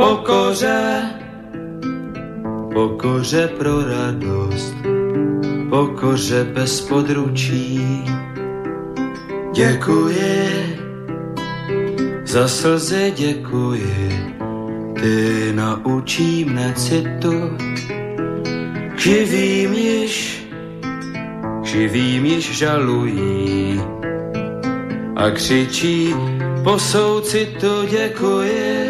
Pokoře, pokoře pro radost, pokoře bez područí. Děkuji, za slzy děkuji, ty naučí mne citu, živým již, živým již žalují a křičí po soucitu děkuji, děkuji,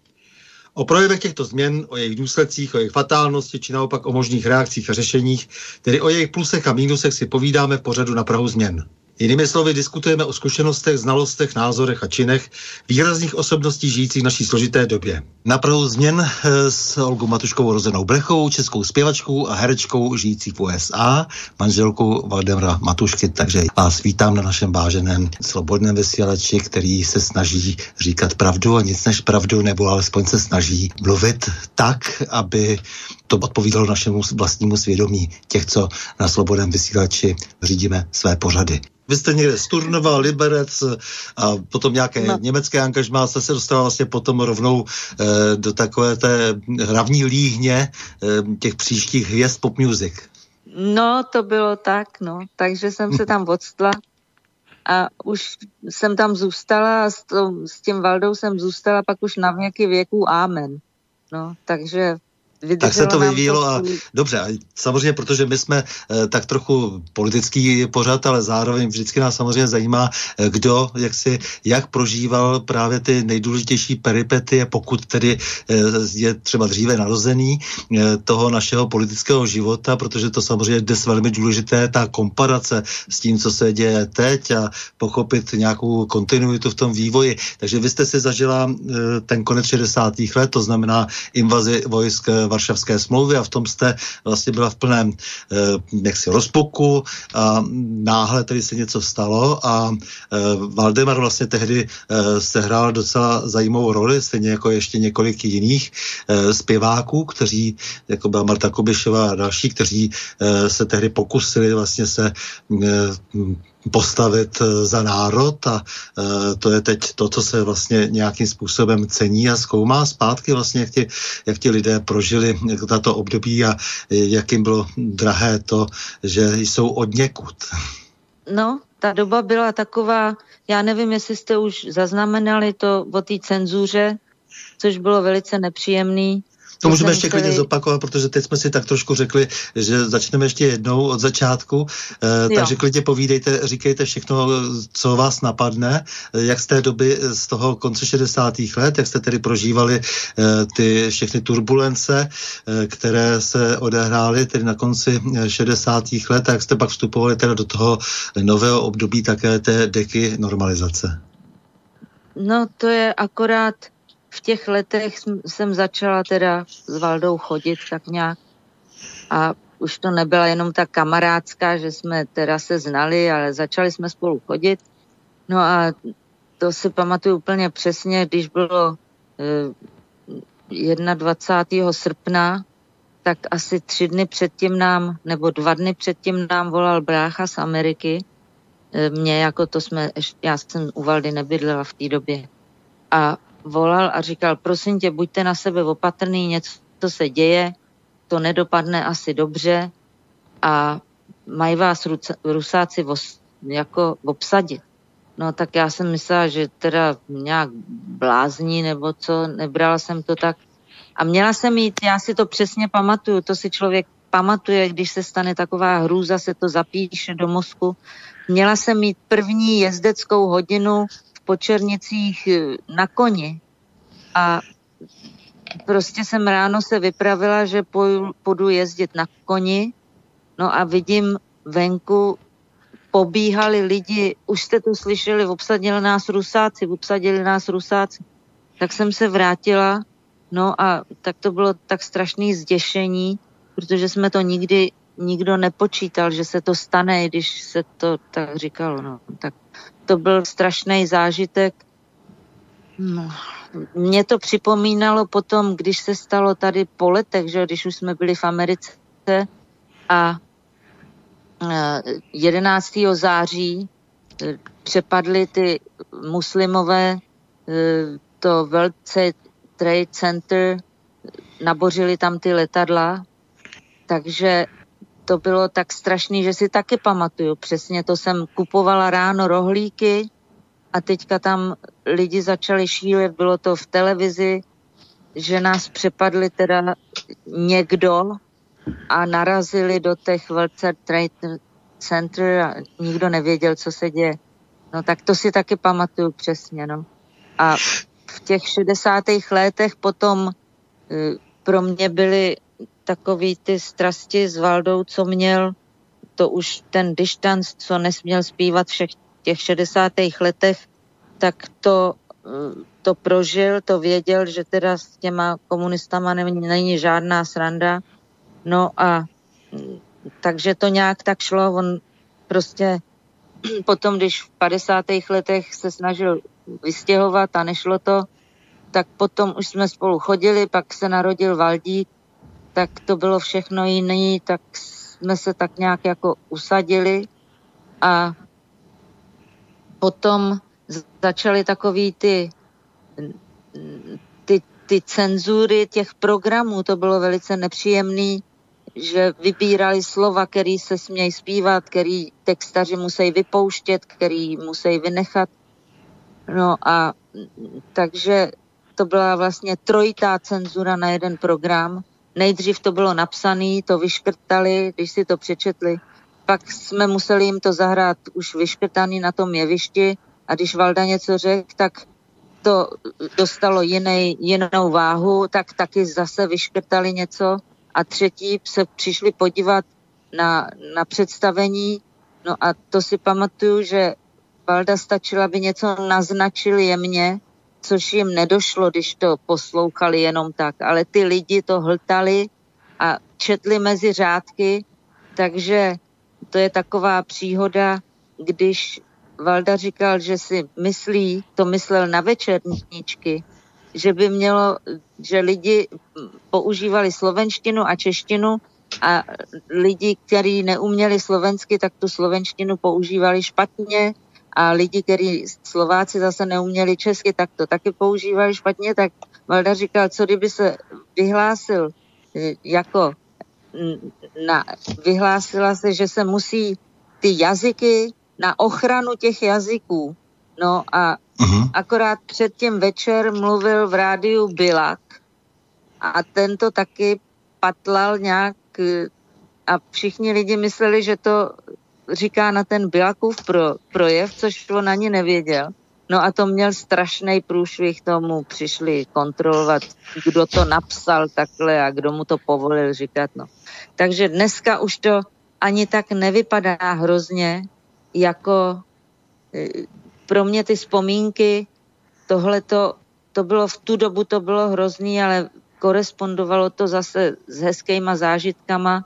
O projevech těchto změn, o jejich důsledcích, o jejich fatálnosti, či naopak o možných reakcích a řešeních, tedy o jejich plusech a mínusech si povídáme v pořadu na Prahu změn. Jinými slovy, diskutujeme o zkušenostech, znalostech, názorech a činech výrazných osobností žijících v naší složité době. Na Prahu změn eh, s Olgou Matuškovou rozenou Brechou, českou zpěvačkou a herečkou žijící v USA, manželkou Valdemra Matušky. Takže vás vítám na našem váženém slobodném vysílači, který se snaží říkat pravdu a nic než pravdu, nebo alespoň se snaží mluvit tak, aby to odpovídalo našemu vlastnímu svědomí těch, co na slobodném vysílači řídíme své pořady. Vy jste někde z Turnova, Liberec a potom nějaké no. německé angažmá jste se dostala vlastně potom rovnou e, do takové té hlavní líhně e, těch příštích hvězd pop music. No, to bylo tak, no. Takže jsem se tam odstla a už jsem tam zůstala a s, to, s tím Valdou jsem zůstala pak už na věky věků Amen. No, takže tak se to vyvíjelo a dobře, a samozřejmě, protože my jsme e, tak trochu politický pořad, ale zároveň vždycky nás samozřejmě zajímá, e, kdo, jak si, jak prožíval právě ty nejdůležitější peripety, pokud tedy e, je třeba dříve narozený e, toho našeho politického života, protože to samozřejmě je dnes velmi důležité, ta komparace s tím, co se děje teď a pochopit nějakou kontinuitu v tom vývoji. Takže vy jste si zažila e, ten konec 60. let, to znamená invazi vojsk Varšavské smlouvy a v tom jste vlastně byla v plném eh, jaksi rozpuku a náhle tedy se něco stalo a eh, Valdemar vlastně tehdy eh, sehrál docela zajímavou roli, stejně jako ještě několik jiných zpěváků, kteří, jako byla Marta Kobišová a další, kteří se tehdy pokusili vlastně se postavit eh, za národ a e, to je teď to, co se vlastně nějakým způsobem cení a zkoumá zpátky vlastně, jak ti, jak ti lidé prožili tato období a jak jim bylo drahé to, že jsou od někud. No, ta doba byla taková, já nevím, jestli jste už zaznamenali to o té cenzuře, což bylo velice nepříjemný. To můžeme ještě klidně zopakovat, protože teď jsme si tak trošku řekli, že začneme ještě jednou od začátku, eh, takže klidně povídejte, říkejte všechno, co vás napadne, eh, jak z té doby, eh, z toho konce 60. let, jak jste tedy prožívali eh, ty všechny turbulence, eh, které se odehrály tedy na konci 60. let, a jak jste pak vstupovali teda do toho nového období také té deky normalizace. No to je akorát v těch letech jsem začala teda s Valdou chodit tak nějak a už to nebyla jenom ta kamarádská, že jsme teda se znali, ale začali jsme spolu chodit. No a to si pamatuju úplně přesně, když bylo eh, 21. srpna tak asi tři dny předtím nám, nebo dva dny předtím nám volal brácha z Ameriky. E, mě jako to jsme, já jsem u Valdy nebydlela v té době. A volal a říkal, prosím tě, buďte na sebe opatrný, něco se děje, to nedopadne asi dobře a mají vás Rusáci vos, jako obsadit. No tak já jsem myslela, že teda nějak blázní nebo co, nebrala jsem to tak. A měla jsem jít, já si to přesně pamatuju, to si člověk pamatuje, když se stane taková hrůza, se to zapíše do mozku. Měla jsem mít první jezdeckou hodinu v Počernicích eh, na koni a prostě jsem ráno se vypravila, že půjdu jezdit na koni, no a vidím venku pobíhali lidi, už jste to slyšeli, obsadili nás Rusáci, obsadili nás Rusáci. Tak jsem se vrátila, no a tak to bylo tak strašné zděšení, protože jsme to nikdy nikdo nepočítal, že se to stane, když se to tak říkalo. No. Tak to byl strašný zážitek. No. Mě to připomínalo potom, když se stalo tady po letech, že když už jsme byli v Americe a 11. září eh, přepadly ty muslimové eh, to velce Trade Center, nabořili tam ty letadla, takže to bylo tak strašný, že si taky pamatuju. Přesně to jsem kupovala ráno rohlíky a teďka tam lidi začali šílet, bylo to v televizi, že nás přepadli teda někdo, a narazili do těch World Trade Center a nikdo nevěděl, co se děje. No tak to si taky pamatuju přesně, no. A v těch 60. letech potom e, pro mě byly takový ty strasti s Valdou, co měl, to už ten distanc, co nesměl zpívat všech těch 60. letech, tak to, e, to prožil, to věděl, že teda s těma komunistama není, není žádná sranda No a takže to nějak tak šlo. On prostě potom, když v 50. letech se snažil vystěhovat a nešlo to, tak potom už jsme spolu chodili, pak se narodil Valdík, tak to bylo všechno jiné, tak jsme se tak nějak jako usadili a potom začaly takový ty, ty, ty cenzury těch programů, to bylo velice nepříjemný, že vybírali slova, který se smějí zpívat, který textaři musí vypouštět, který musí vynechat. No a takže to byla vlastně trojitá cenzura na jeden program. Nejdřív to bylo napsané, to vyškrtali, když si to přečetli. Pak jsme museli jim to zahrát už vyškrtaný na tom jevišti a když Valda něco řekl, tak to dostalo jiný, jinou váhu, tak taky zase vyškrtali něco. A třetí se přišli podívat na, na představení, no a to si pamatuju, že Valda stačila, aby něco naznačili jemně, což jim nedošlo, když to poslouchali jenom tak, ale ty lidi to hltali a četli mezi řádky, takže to je taková příhoda, když Valda říkal, že si myslí, to myslel na večerníčky, že by mělo, že lidi používali slovenštinu a češtinu a lidi, kteří neuměli slovensky, tak tu slovenštinu používali špatně a lidi, kteří Slováci zase neuměli česky, tak to taky používali špatně, tak Valda říkal, co kdyby se vyhlásil eh, jako na, vyhlásila se, že se musí ty jazyky na ochranu těch jazyků. No a Uh-huh. Akorát před tím večer mluvil v rádiu Bilak a tento taky patlal nějak a všichni lidi mysleli, že to říká na ten Bilakův pro, projev, což on ani nevěděl. No a to měl strašný průšvih, tomu přišli kontrolovat, kdo to napsal takhle a kdo mu to povolil říkat. No. Takže dneska už to ani tak nevypadá hrozně, jako pro mě ty vzpomínky, tohle to, to bylo v tu dobu, to bylo hrozný, ale korespondovalo to zase s hezkýma zážitkama,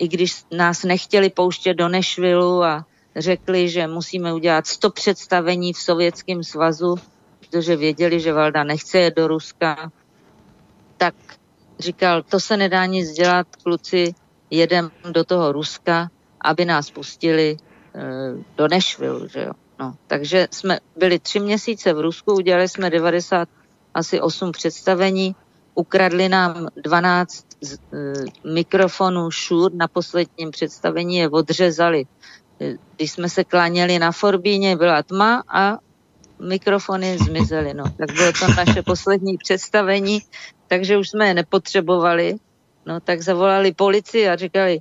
i když nás nechtěli pouštět do Nešvilu a řekli, že musíme udělat 100 představení v Sovětském svazu, protože věděli, že Valda nechce jet do Ruska, tak říkal, to se nedá nic dělat, kluci, jedem do toho Ruska, aby nás pustili e, do Nashville, že jo. No, takže jsme byli tři měsíce v Rusku, udělali jsme 90 asi 8 představení, ukradli nám 12 z, e, mikrofonů Shure, na posledním představení je odřezali. E, když jsme se kláněli na Forbíně, byla tma a mikrofony zmizely. No. Tak bylo to naše poslední představení, takže už jsme je nepotřebovali. No tak zavolali policii a říkali,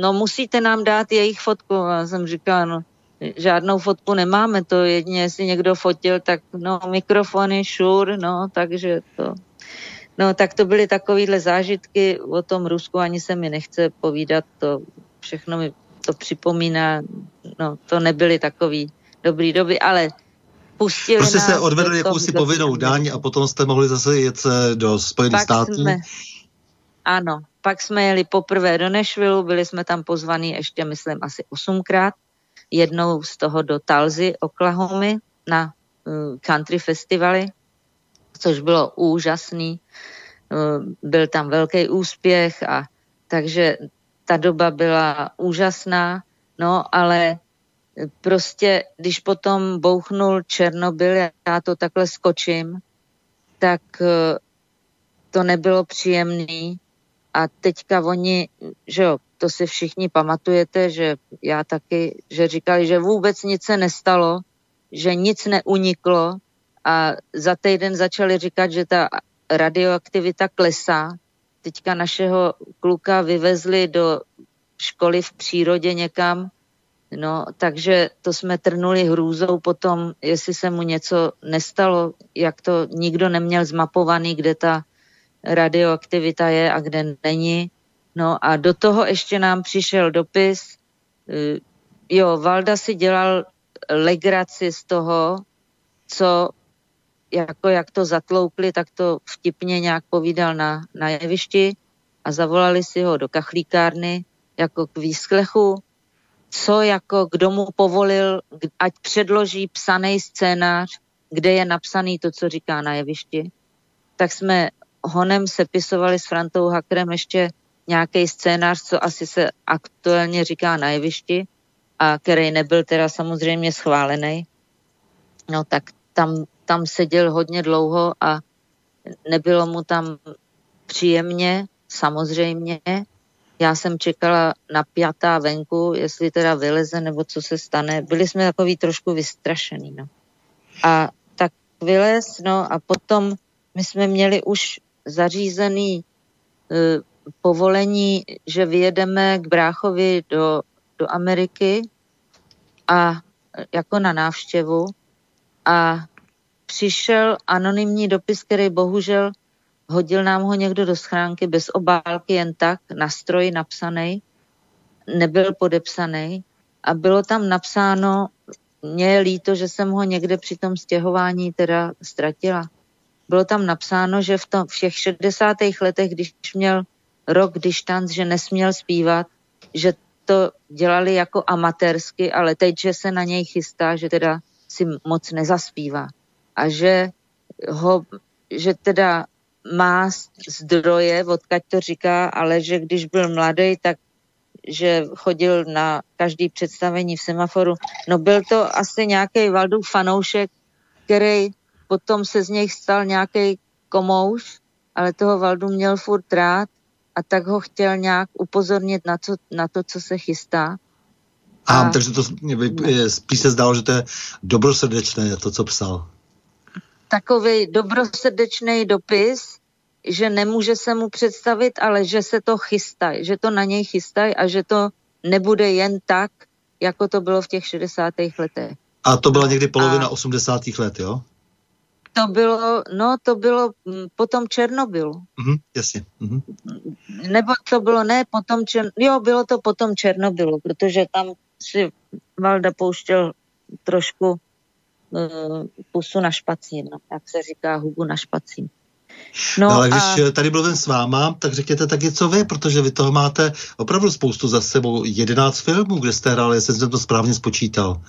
no musíte nám dát jejich fotku. A jsem říkala, no žádnou fotku nemáme, to jedině, jestli někdo fotil, tak no mikrofony, šur, no takže to... No tak to byly takovýhle zážitky o tom Rusku, ani se mi nechce povídat, to všechno mi to připomíná, no to nebyly takový dobrý doby, ale pustili Prostě se odvedli jakousi povinnou daň a potom jste mohli zase jet do Spojených států? Jsme, ano, pak jsme jeli poprvé do Nashville, byli jsme tam pozvaní ještě, myslím, asi osmkrát. Jednou z toho do Talzy, Oklahomy, na uh, country festivaly, což bylo úžasný. Uh, byl tam velký úspěch a takže ta doba byla úžasná, no ale prostě, když potom bouchnul Černobyl, já to takhle skočím, tak uh, to nebylo příjemný. A teďka oni, že jo, to si všichni pamatujete, že já taky, že říkali, že vůbec nic se nestalo, že nic neuniklo a za týden začali říkat, že ta radioaktivita klesá. Teďka našeho kluka vyvezli do školy v přírodě někam, no, takže to jsme trnuli hrůzou potom, jestli se mu něco nestalo, jak to nikdo neměl zmapovaný, kde ta radioaktivita je a kde není. No a do toho ještě nám přišel dopis, eh, jo, Valda si dělal legraci z toho, co jako jak to zatloukli, tak to vtipně nějak povídal na, na jevišti a zavolali si ho do kachlíkárny jako k výsklechu, co jako kdo mu povolil, ať předloží psaný scénář, kde je napsaný to, co říká na jevišti. Tak jsme honem sepisovali s Frantou Hackerem ještě nějaký scénář, co asi se aktuálně říká na jevišti a který nebyl teda samozřejmě schválený. No tak tam, tam seděl hodně dlouho a nebylo mu tam příjemně, samozřejmě. Já jsem čekala napjatá venku, jestli teda vyleze nebo co se stane. Byli jsme takový trošku vystrašený, no. A tak vylez, no a potom my jsme měli už zařízený e, povolení, že vyjedeme k bráchovi do, do Ameriky a jako na návštěvu a přišel anonymní dopis, který bohužel hodil nám ho někdo do schránky bez obálky, jen tak, na stroji napsaný, nebyl podepsaný a bylo tam napsáno, mě je líto, že jsem ho někde při tom stěhování teda ztratila bylo tam napsáno, že v, tom, v těch 60. letech, když měl rok distanc, že nesměl zpívat, že to dělali jako amatérsky, ale teď, že se na něj chystá, že teda si moc nezaspívá. A že ho, že teda má zdroje, odkaď to říká, ale že když byl mladý, tak že chodil na každý představení v semaforu. No byl to asi nějaký Valdův fanoušek, který potom se z něj stal nějaký komouš, ale toho Valdu měl furt rád a tak ho chtěl nějak upozornit na, co, na to, co se chystá. A, a takže to spíš se zdálo, že to je dobrosrdečné, to, co psal. Takový dobrosrdečný dopis, že nemůže se mu představit, ale že se to chystá, že to na něj chystají a že to nebude jen tak, jako to bylo v těch 60. letech. A to byla někdy polovina a... 80. let, jo? To bylo, no to bylo mm, potom Černobylu. Mm-hmm, jasně. Mm-hmm. Nebo to bylo ne potom Čer... jo, bylo to potom Černobylu, protože tam si Valda pouštěl trošku pusu na špacín, no, jak se říká, hubu na špacín. No, no ale když a... tady mluvím s váma, tak řekněte taky, co vy, protože vy toho máte opravdu spoustu za sebou. 11 filmů, kde jste hráli, jestli jsem to správně spočítal.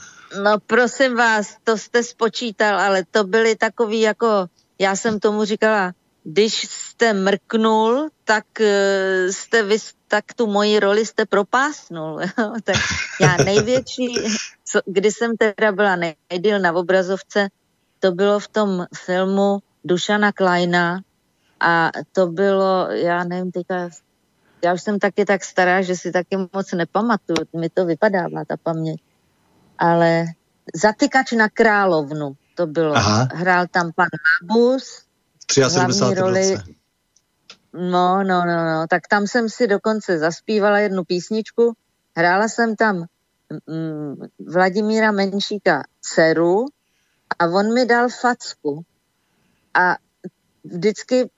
No prosím vás, to jste spočítal, ale to byly takový jako, já jsem tomu říkala, když jste mrknul, tak uh, jste vy, tak tu moji roli jste propásnul. tak já největší, co, kdy jsem teda byla nejdýl na obrazovce, to bylo v tom filmu Dušana Kleina a to bylo, já nevím, teďka, já už jsem taky tak stará, že si taky moc nepamatuju, mi to vypadává ta paměť. Ale Zatykač na královnu, to bylo. Aha. Hrál tam pan Mabus, 73. roli. No, no, no, no, tak tam jsem si dokonce zaspívala jednu písničku, hrála jsem tam mm, Vladimíra Menšíka dceru a on mi dal facku. A vždycky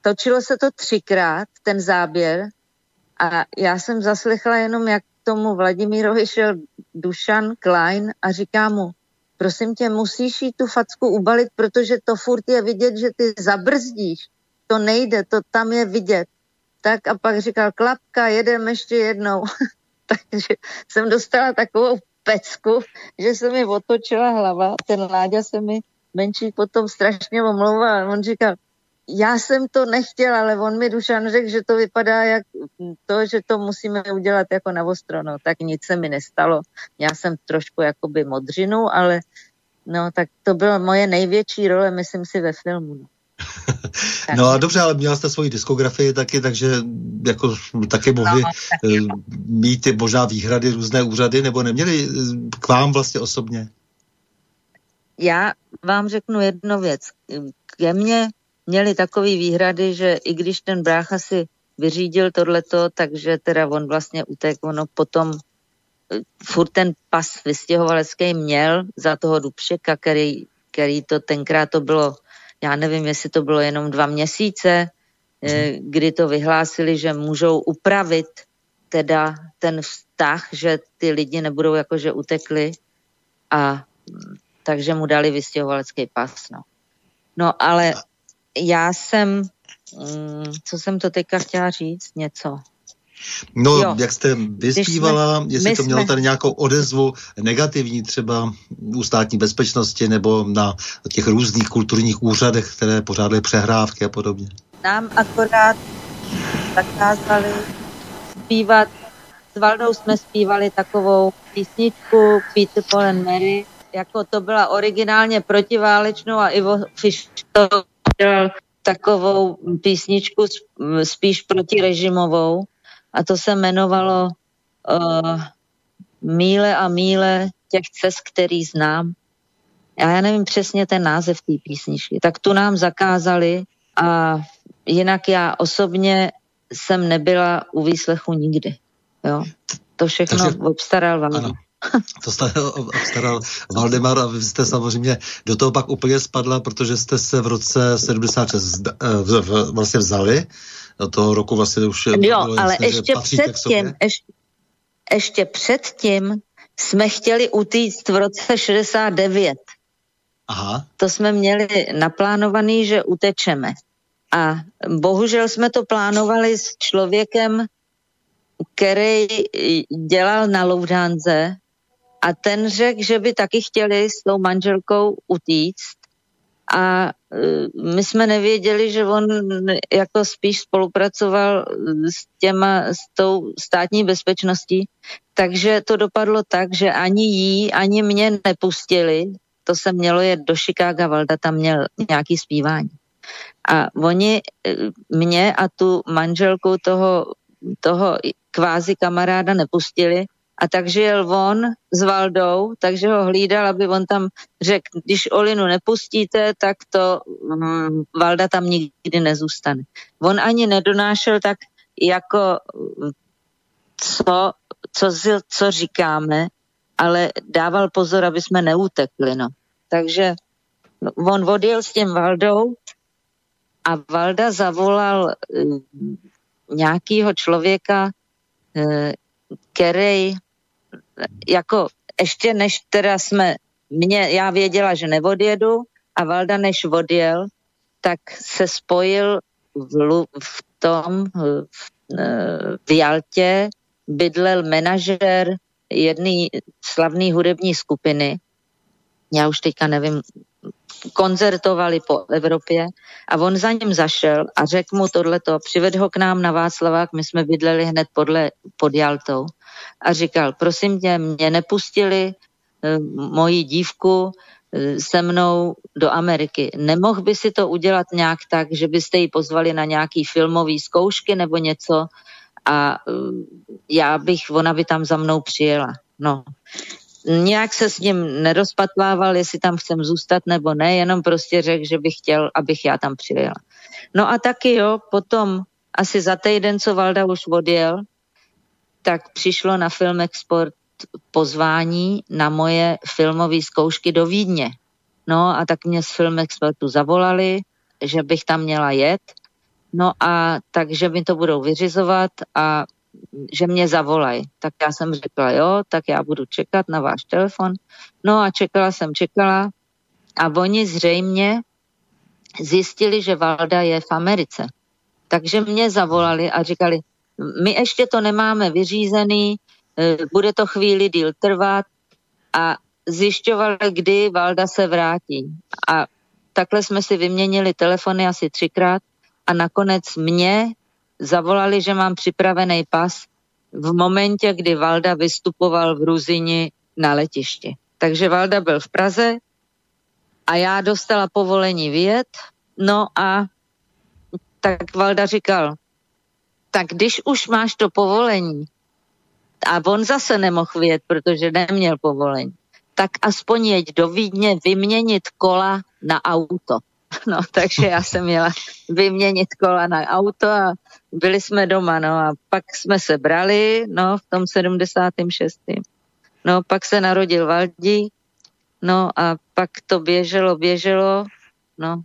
točilo se to třikrát, ten záběr, a já jsem zaslechla jenom, jak tomu Vladimírovi šel Dušan Klein a říká mu, prosím tě, musíš jí tu facku ubalit, protože to furt je vidět, že ty zabrzdíš. To nejde, to tam je vidět. Tak a pak říkal, klapka, jedeme ještě jednou. Takže jsem dostala takovou pecku, že se mi otočila hlava. Ten Láďa se mi menší potom strašně omlouval. On říkal, já jsem to nechtěla, ale on mi Dušan řekl, že to vypadá jak to, že to musíme udělat jako na ostro, no, tak nic se mi nestalo. Já jsem trošku jakoby modřinu, ale no, tak to byla moje největší role, myslím si, ve filmu. No. No a dobře, ale měla jste svoji diskografii taky, takže jako taky mohli no, taky. Eh, mít ty možná výhrady různé úřady, nebo neměli eh, k vám vlastně osobně? Já vám řeknu jednu věc. Ke mně měli takové výhrady, že i když ten brácha si vyřídil tohleto, takže teda on vlastně utek, ono potom eh, furt ten pas vystěhovalecký měl za toho Dubšeka, který, který to tenkrát to bylo, já nevím, jestli to bylo jenom dva měsíce, eh, kdy to vyhlásili, že můžou upravit teda ten vztah, že ty lidi nebudou jakože utekli a hm, takže mu dali vystěhovalecký pas, no. No ale já jsem, mm, co jsem to teďka chtěla říct, něco. No, jo. jak jste vyspívala, jsme, jestli to mělo jsme... tady nějakou odezvu negativní třeba u státní bezpečnosti nebo na těch různých kulturních úřadech, které pořádaly přehrávky a podobně. Nám akorát zakázali zpívat, s Valdou jsme zpívali takovou písničku Peter Paul and Mary, jako to byla originálně protiválečnou a Ivo Fisch dělal takovou písničku spíš protirežimovou a to se jmenovalo uh, Míle a míle těch cest, který znám. A já nevím přesně ten název té písničky. Tak tu nám zakázali a jinak já osobně jsem nebyla u výslechu nikdy. Jo. To všechno Takže, obstaral vám. To jste obstaral Valdemar a vy jste samozřejmě do toho pak úplně spadla, protože jste se v roce 76 eh, v, v, vlastně vzali. Do toho roku vlastně už... Jo, bylo ale jasné, ještě předtím, ještě, ještě předtím jsme chtěli utíct v roce 69. Aha. To jsme měli naplánovaný, že utečeme. A bohužel jsme to plánovali s člověkem, který dělal na Loudánze a ten řekl, že by taky chtěli s tou manželkou utíct. A e, my jsme nevěděli, že on jako spíš spolupracoval s těma, s tou státní bezpečností, takže to dopadlo tak, že ani jí, ani mě nepustili, to se mělo jet do Chicago, Valda tam měl nějaký zpívání. A oni e, mě a tu manželku toho, toho kvázi kamaráda nepustili a takže jel on s Valdou, takže ho hlídal, aby on tam řekl, když Olinu nepustíte, tak to um, Valda tam nikdy nezůstane. On ani nedonášel tak jako co, co, co říkáme, ale dával pozor, aby jsme neutekli. No. Takže on odjel s tím Valdou a Valda zavolal uh, nějakýho člověka, uh, který jako ještě než teda jsme, mě, já věděla, že neodjedu a Valda než odjel, tak se spojil v, v tom, v, v Jaltě, bydlel manažer jedné slavné hudební skupiny. Já už teďka nevím, koncertovali po Evropě a on za ním zašel a řekl mu tohleto, přived ho k nám na Václavák, my jsme bydleli hned podle, pod Jaltou a říkal, prosím tě, mě nepustili e, moji dívku e, se mnou do Ameriky. Nemohl by si to udělat nějak tak, že byste ji pozvali na nějaký filmový zkoušky nebo něco a e, já bych, ona by tam za mnou přijela. No, nějak se s ním nerozpatlával, jestli tam chcem zůstat nebo ne, jenom prostě řekl, že bych chtěl, abych já tam přijela. No a taky jo, potom asi za týden, co Valda už odjel, tak přišlo na Film Export pozvání na moje filmové zkoušky do Vídně. No a tak mě z Film Exportu zavolali, že bych tam měla jet. No a takže mi to budou vyřizovat a že mě zavolají. Tak já jsem řekla, jo, tak já budu čekat na váš telefon. No a čekala jsem, čekala a oni zřejmě zjistili, že Valda je v Americe. Takže mě zavolali a říkali, my ještě to nemáme vyřízený, e, bude to chvíli díl trvat a zjišťovali, kdy Valda se vrátí. A takhle jsme si vyměnili telefony asi třikrát a nakonec mě zavolali, že mám připravený pas v momentě, kdy Valda vystupoval v Ruzini na letišti. Takže Valda byl v Praze a já dostala povolení vyjet, no a tak Valda říkal, tak když už máš to povolení, a on zase nemohl vyjet, protože neměl povolení, tak aspoň jeď do Vídně vyměnit kola na auto. No, takže já jsem měla vyměnit kola na auto a byli jsme doma, no a pak jsme se brali, no, v tom 76. No, pak se narodil Valdí, no a pak to běželo, běželo, no.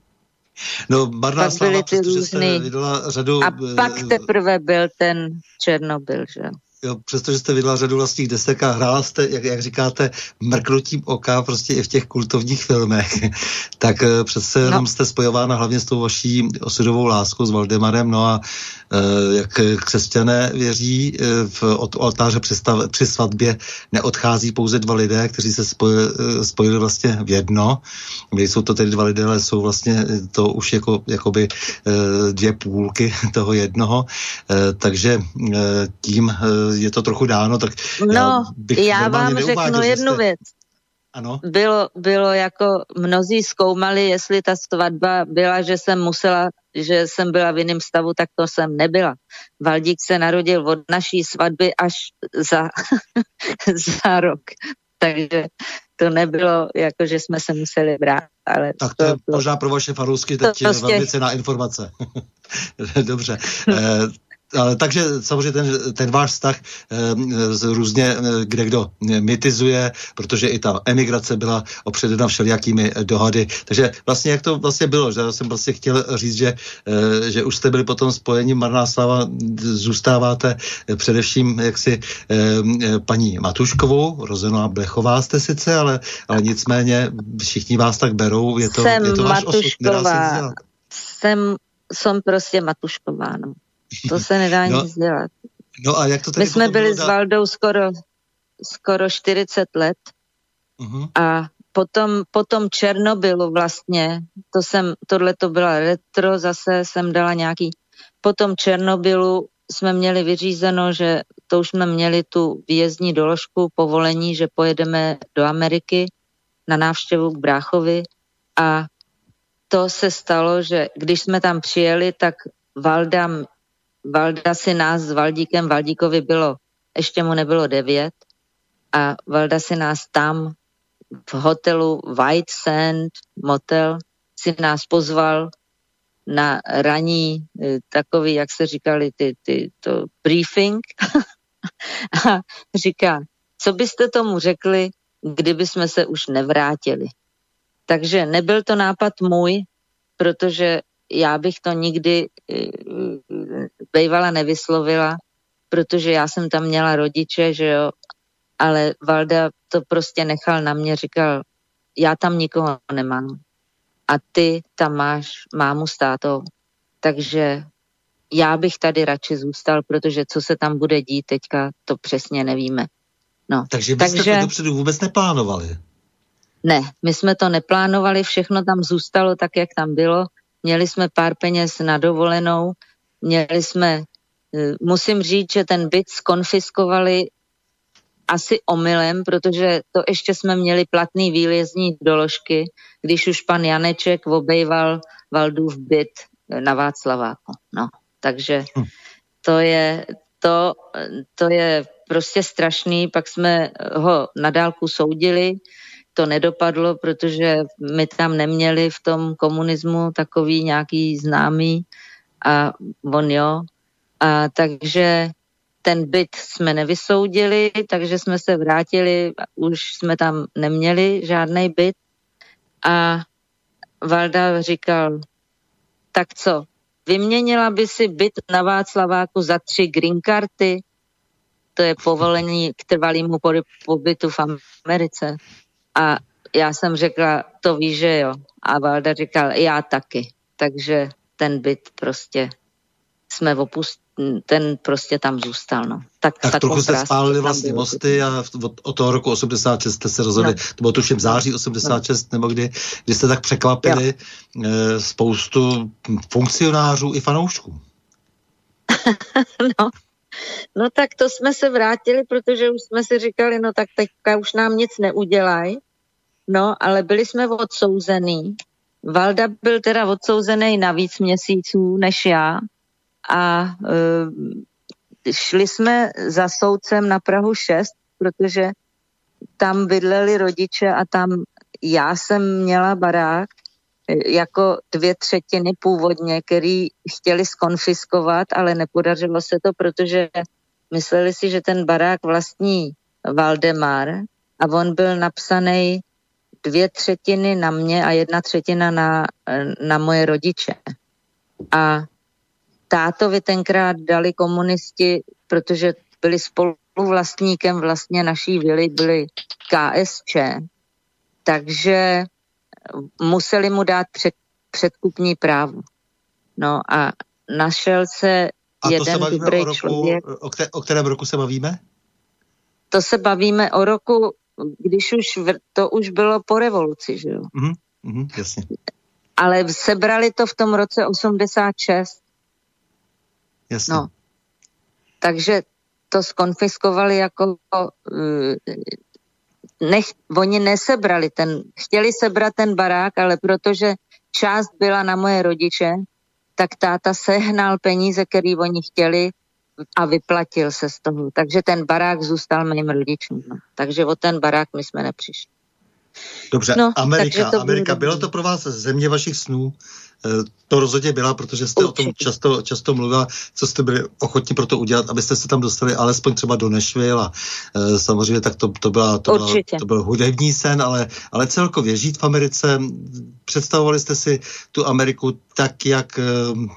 No, marná sláva, přestože jste vydala řadu... A pak eh, teprve byl ten Černobyl, že jo, přestože jste vydala řadu vlastních desek a hrála jste, jak, jak říkáte, mrknutím oka prostě i v těch kultovních filmech, tak eh, přece jenom no. jste spojována hlavně s tou vaší osudovou láskou s Valdemarem, no a Eh, jak křesťané věří, eh, v, od oltáře při, stav, při svatbě neodchází pouze dva lidé, kteří se spojili, spojili vlastně v jedno. Jsou to tedy dva lidé, ale jsou vlastně to už jako, jakoby dvě půlky toho jednoho, takže tím je to trochu dáno, tak no, já, bych já vám řeknu jednu jste... věc. Ano. Bylo, bylo jako, mnozí zkoumali, jestli ta svatba byla, že jsem musela, že jsem byla v jiném stavu, tak to jsem nebyla. Valdík se narodil od naší svatby až za, za rok. Takže to nebylo, jako že jsme se museli brát. Ale tak to, to je možná pro vaše fanoušky teď to prostě... velmi cená informace. Dobře. Eh, ale takže samozřejmě ten, ten váš vztah e, různě e, kde kdo mitizuje, protože i ta emigrace byla opředena všelijakými dohady. Takže vlastně jak to vlastně bylo, že já jsem vlastně chtěl říct, že, e, že už jste byli potom spojení Marná Slava, zůstáváte především jaksi e, paní Matuškovou, rozená Blechová jste sice, ale, ale nicméně všichni vás tak berou, je to, jsem je to váš Matušková. osud, Jsem, jsem prostě Matušková, no. To se nedá no, nic dělat. No a jak to My jsme byli s Valdou skoro, skoro 40 let uh-huh. a potom, potom Černobylu vlastně, to jsem, tohle to byla retro, zase jsem dala nějaký, potom Černobylu jsme měli vyřízeno, že to už jsme měli tu výjezdní doložku, povolení, že pojedeme do Ameriky na návštěvu k bráchovi a to se stalo, že když jsme tam přijeli, tak Valda Valda si nás s Valdíkem, Valdíkovi bylo, ještě mu nebylo devět a Valda si nás tam v hotelu White Sand Motel si nás pozval na raní eh, takový, jak se říkali, ty, ty, to briefing a říká, co byste tomu řekli, kdyby jsme se už nevrátili. Takže nebyl to nápad můj, protože já bych to nikdy eh, bývala nevyslovila, protože já jsem tam měla rodiče, že jo, ale Valda to prostě nechal na mě, říkal, já tam nikoho nemám a ty tam máš mámu s tátou, takže já bych tady radši zůstal, protože co se tam bude dít teďka, to přesně nevíme. No, takže byste takže... to dopředu vůbec neplánovali? Ne, my jsme to neplánovali, všechno tam zůstalo tak, jak tam bylo. Měli jsme pár peněz na dovolenou, měli jsme, eh, musím říct, že ten byt skonfiskovali asi omylem, protože to ještě jsme měli platný výjezdní doložky, když už pan Janeček obejval Valdův byt na Václaváku. No, takže hm. to je, to, to je prostě strašný. Pak jsme ho na dálku soudili, to nedopadlo, protože my tam neměli v tom komunismu takový nějaký známý a on jo. A takže ten byt jsme nevysoudili, takže jsme se vrátili, už jsme tam neměli žádný byt a Valda říkal, tak co, vyměnila by si byt na Václaváku za tři green karty, to je povolení k trvalému pobytu v Americe. A já jsem řekla, to víš, že jo. A Valda říkal, já taky. Takže ten byt prostě jsme opustili ten prostě tam zůstal. No. Tak, tak trochu se spálili vlastně mosty a od, od toho roku 86 jste se rozhodli, no. to bylo tuším září 86, no. nebo kdy, kdy jste tak překvapili e, spoustu funkcionářů i fanoušků. no. no tak to jsme se vrátili, protože už jsme si říkali, no tak teďka už nám nic neudělají. No, ale byli jsme odsouzený. Valda byl teda odsouzený na víc měsíců než já, a e, šli jsme za soudcem na Prahu 6, protože tam bydleli rodiče a tam já jsem měla barák e, jako dvě třetiny původně, který chtěli skonfiskovat, ale nepodařilo se to, protože mysleli si, že ten barák vlastní Valdemar a on byl napsaný dvě třetiny na mě a jedna třetina na, na moje rodiče. A tátovi tenkrát dali komunisti, protože byli spoluvlastníkem vlastně naší vily, byli KSČ, takže museli mu dát před, předkupní právo. No a našel se a jeden to se dobrý o roku, člověk. O, které, o kterém roku se bavíme? To se bavíme o roku, když už, to už bylo po revoluci, že jo? Mm-hmm, mm, jasně. Ale sebrali to v tom roce 86 Jasně. No. Takže to skonfiskovali jako uh, nech, oni nesebrali ten, chtěli sebrat ten barák, ale protože část byla na moje rodiče, tak táta sehnal peníze, které oni chtěli a vyplatil se z toho. Takže ten barák zůstal mým rodičům. No. Takže o ten barák my jsme nepřišli. Dobře, no, Amerika, to Amerika, bylo to pro vás země vašich snů? Eh, to rozhodně byla, protože jste Určitě. o tom často, často mluvila, co jste byli ochotni pro to udělat, abyste se tam dostali alespoň třeba do Nashville a e, samozřejmě tak to, to, byla, to, byla, to byl hudební sen, ale, ale celkově žít v Americe, představovali jste si tu Ameriku tak, jak, e,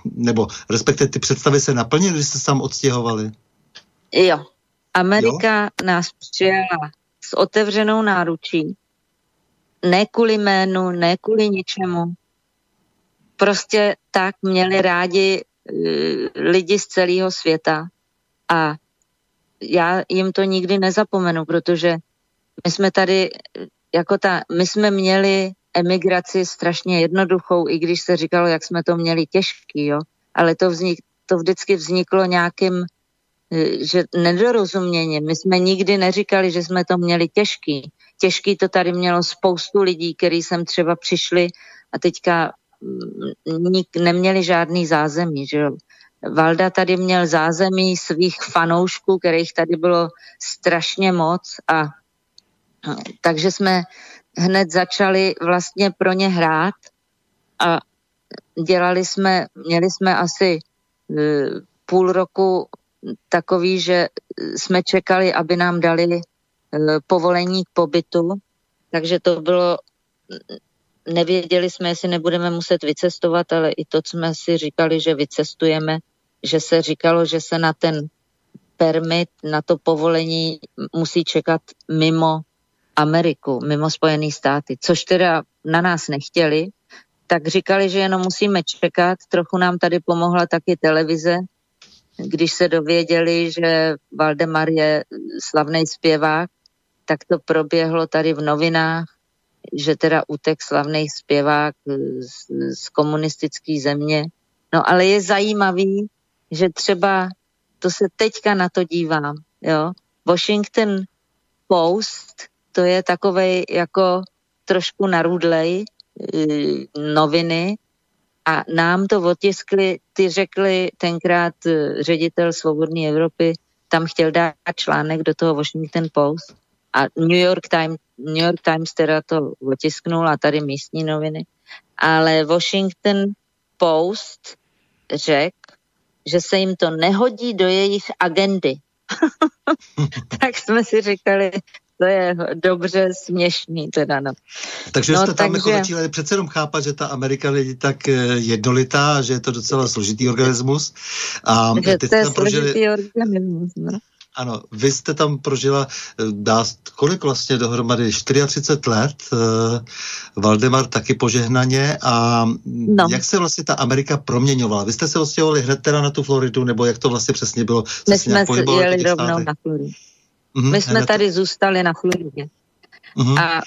nebo respektive ty představy se naplnily, když jste se tam odstěhovali? Jo. Amerika jo? nás přijala s otevřenou náručí, ne kvůli jménu, ne kvůli ničemu, prostě tak měli rádi eh, lidi z celého světa a já jim to nikdy nezapomenu, protože my jsme tady, jako ta, my jsme měli emigraci strašně jednoduchou, i když se říkalo, jak jsme to měli těžký, jo, ale to, vznik, to vždycky vzniklo nějakým eh, že nedorozumění. My jsme nikdy neříkali, že jsme to měli těžký. Těžký to tady mělo spoustu lidí, kteří sem třeba přišli a teďka nik, neměli žádný zázemí. Že jo. Valda tady měl zázemí svých fanoušků, kterých tady bylo strašně moc a takže jsme hned začali vlastně pro ně hrát a dělali jsme, měli jsme asi e, půl roku takový, že jsme čekali, aby nám dali e, povolení k pobytu, takže to bylo nevěděli jsme, jestli nebudeme muset vycestovat, ale i to, co jsme si říkali, že vycestujeme, že se říkalo, že se na ten permit, na to povolení musí čekat mimo Ameriku, mimo Spojené státy, což teda na nás nechtěli, tak říkali, že jenom musíme čekat. Trochu nám tady pomohla taky televize, když se dověděli, že Valdemar je slavný zpěvák, tak to proběhlo tady v novinách že teda utek slavný zpěvák z, z komunistické země. No ale je zajímavý, že třeba, to se teďka na to dívám, jo, Washington Post, to je takovej jako trošku narudlej e, noviny a nám to otiskli, ty řekli tenkrát e, ředitel Svobodné Evropy, tam chtěl dát článek do toho Washington Post a New York Times, New York Times teda to otisknul a tady místní noviny, ale Washington Post řekl, že se jim to nehodí do jejich agendy. tak jsme si říkali, to je dobře směšný teda, no. Takže no, jste tam jako takže... jako začali přece jenom chápat, že ta Amerika není tak eh, jednolitá, že je to docela složitý organismus. A že to je složitý prožili... organismus, no. Ano, vy jste tam prožila, eh, dá, kolik vlastně dohromady, 34 let, uh, Valdemar taky požehnaně a no. jak se vlastně ta Amerika proměňovala? Vy jste se odstěhovali hned teda na tu Floridu, nebo jak to vlastně přesně bylo? My jsme jeli rovnou na Floridu. Mm-hmm, My jsme tady zůstali na Floridě. Mm-hmm. A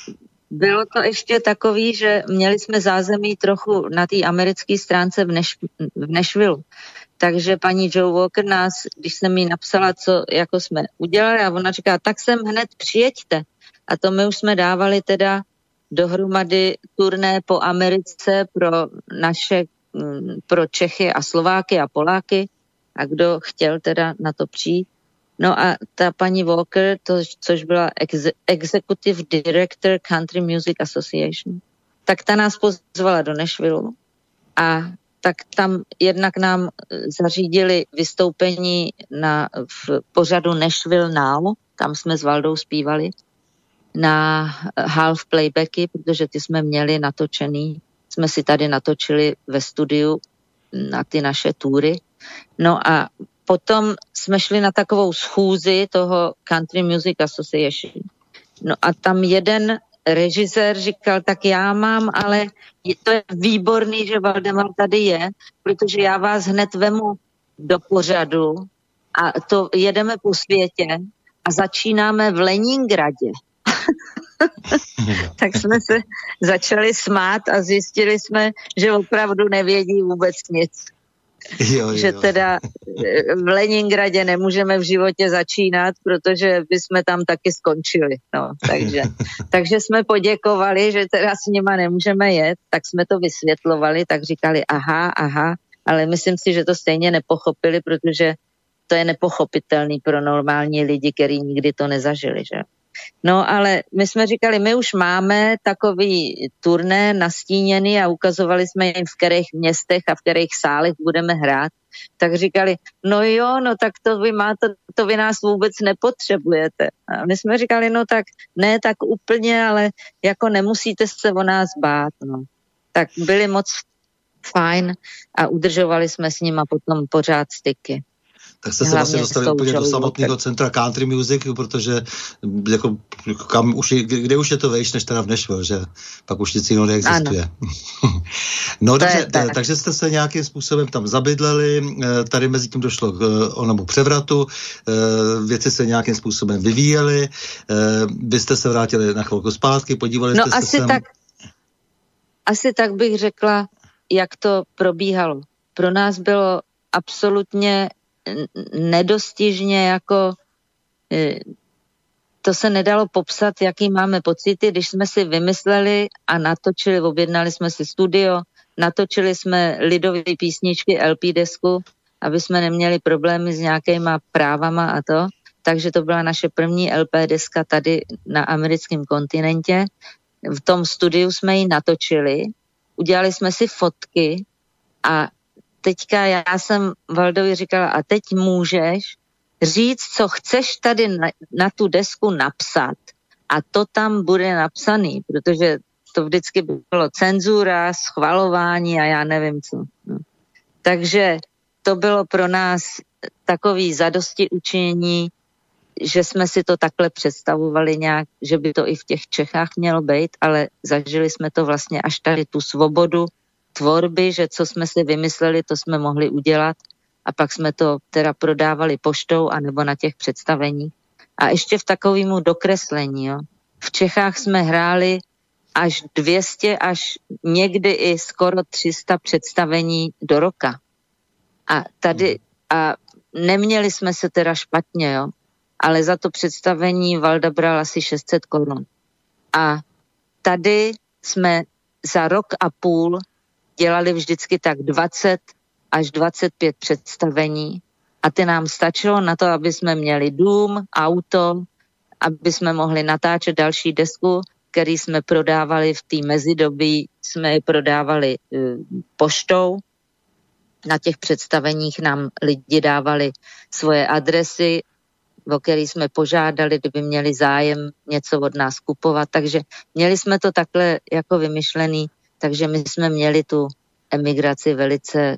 bylo to ještě takový, že měli jsme zázemí trochu na té americké stránce v, Neš- v Nashville. Takže paní Joe Walker nás, když jsem jí napsala, co jako jsme udělali, a ona říká, tak sem hned přijeďte. A to my už jsme dávali teda dohromady turné po Americe pro naše, mm, pro Čechy a Slováky a Poláky. A kdo chtěl teda na to přijít, No a ta paní Walker, to, což byla ex- Executive Director Country Music Association, tak ta nás pozvala do Nashville a tak tam jednak nám zařídili vystoupení na, v pořadu Nashville Now, tam jsme s Valdou zpívali, na half playbacky, protože ty jsme měli natočený, jsme si tady natočili ve studiu na ty naše túry. No a potom jsme šli na takovou schůzi toho Country Music Association. No a tam jeden režisér říkal, tak já mám, ale je to je výborný, že Valdemar tady je, protože já vás hned vemu do pořadu a to jedeme po světě a začínáme v Leningradě. tak jsme se začali smát a zjistili jsme, že opravdu nevědí vůbec nic. Jo, jo. že teda eh, v Leningradě nemůžeme v životě začínat, protože bychom tam taky skončili. No, takže, takže jsme poděkovali, že teda s nima nemůžeme jet, tak jsme to vysvětlovali, tak říkali aha, aha, ale myslím si, že to stejně nepochopili, protože to je nepochopitelný pro normální lidi, kteří nikdy to nezažili. Že? No ale my jsme říkali, my už máme takový turné nastíněný a ukazovali jsme jim, v kterých městech a v kterých sálech budeme hrát. Tak říkali, no jo, no tak to vy máte, to vy nás vůbec nepotřebujete. A my jsme říkali, no tak ne tak úplně, ale jako nemusíte se o nás bát. No. Tak byli moc fajn a udržovali jsme s nima potom pořád styky tak jste se vlastně dostali úplně do samotného centra country music, protože jako, kam už, kde už je to vejš, než teda v Nashville, že pak už nic jiného neexistuje. no to dobře, tak. takže jste se nějakým způsobem tam zabydleli, eh, tady mezi tím došlo k eh, onomu převratu, eh, věci se nějakým způsobem vyvíjely, vy jste se vrátili na chvilku zpátky, podívali no, jste asi se sem... tak, asi tak bych řekla, jak to probíhalo. Pro nás bylo absolutně nedostižně jako e, to se nedalo popsat, jaký máme pocity, když jsme si vymysleli a natočili, objednali jsme si studio, natočili jsme lidové písničky, LP desku, aby jsme neměli problémy s nějakýma právama a to. Takže to byla naše první LP deska tady na americkém kontinentě. V tom studiu jsme ji natočili, udělali jsme si fotky a teďka já jsem Valdovi říkala, a teď můžeš říct, co chceš tady na, na tu desku napsat a to tam bude napsaný, protože to vždycky bylo cenzura, schvalování a já nevím co. No. Takže to bylo pro nás takový zadosti učinění, že jsme si to takhle představovali nějak, že by to i v těch Čechách mělo být, ale zažili jsme to vlastně až tady tu svobodu, tvorby, že co jsme si vymysleli, to jsme mohli udělat a pak jsme to teda prodávali poštou anebo na těch představeních. A ještě v takovému dokreslení. Jo. V Čechách jsme hráli až 200, až někdy i skoro 300 představení do roka. A tady, a neměli jsme se teda špatně, jo, ale za to představení Valda bral asi 600 korun. A tady jsme za rok a půl dělali vždycky tak 20 až 25 představení a ty nám stačilo na to, aby jsme měli dům, auto, aby jsme mohli natáčet další desku, který jsme prodávali v té mezidobí, jsme je prodávali uh, poštou. Na těch představeních nám lidi dávali svoje adresy, o který jsme požádali, kdyby měli zájem něco od nás kupovat. Takže měli jsme to takhle jako vymyšlený, takže my jsme měli tu emigraci velice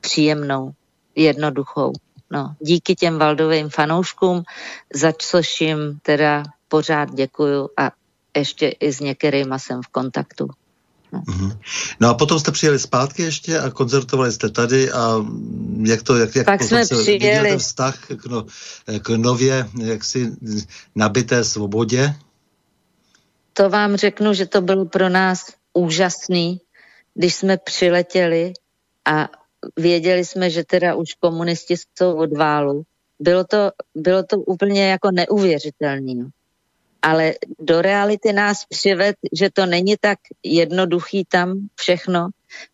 příjemnou, jednoduchou. No, díky těm Valdovým fanouškům, za což jim teda pořád děkuju a ještě i s některýma jsem v kontaktu. No. Mm-hmm. no a potom jste přijeli zpátky ještě a koncertovali jste tady a jak to, jak, jak Pak jsme přijeli. ten vztah k, no, k nově jaksi nabité svobodě? To vám řeknu, že to bylo pro nás úžasný, když jsme přiletěli a věděli jsme, že teda už komunisti jsou od válu. Bylo to, bylo to úplně jako neuvěřitelný. Ale do reality nás přived, že to není tak jednoduchý tam všechno,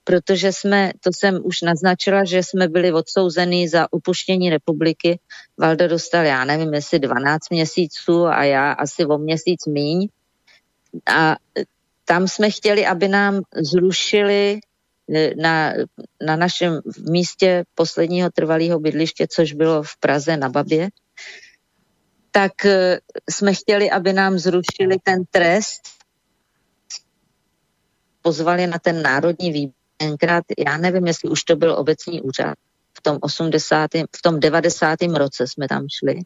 protože jsme, to jsem už naznačila, že jsme byli odsouzeni za upuštění republiky. Valdo dostal, já nevím, jestli 12 měsíců a já asi o měsíc míň. A tam jsme chtěli, aby nám zrušili E, na, na našem místě posledního trvalého bydliště, což bylo v Praze na Babě, tak e, jsme chtěli, aby nám zrušili ten trest, pozvali na ten národní výběr. Tenkrát, já nevím, jestli už to byl obecní úřad, v tom 80. v tom 90. roce jsme tam šli.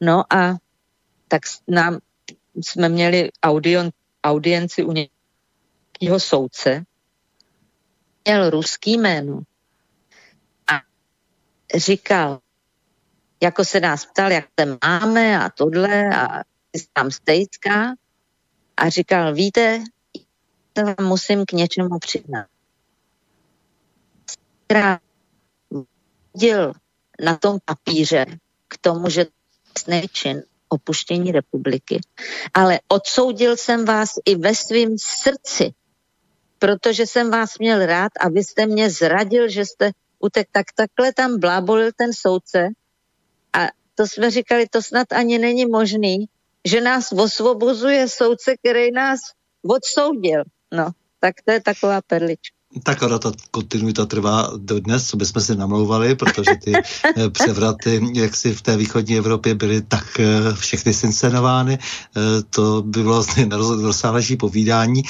No a tak nám jsme měli audion, audienci u nějakého soudce, měl ruský jméno a říkal, jako se nás ptal, jak se máme a tohle a tam stejská a říkal, víte, musím k něčemu přiznat. Viděl na tom papíře k tomu, že čin opuštění republiky, ale odsoudil jsem vás i ve svém srdci protože jsem vás měl rád a vy jste mě zradil, že jste utek, tak takhle tam blábolil ten soudce a to jsme říkali, to snad ani není možný, že nás osvobozuje soudce, který nás odsoudil. No, tak to je taková perlička. Tak ona ta kontinuita trvá do dnes, co bychom si namlouvali, protože ty eh, převraty, jak si v té východní Evropě byly tak eh, všechny sincenovány, eh, to by bylo rozsáhlejší povídání,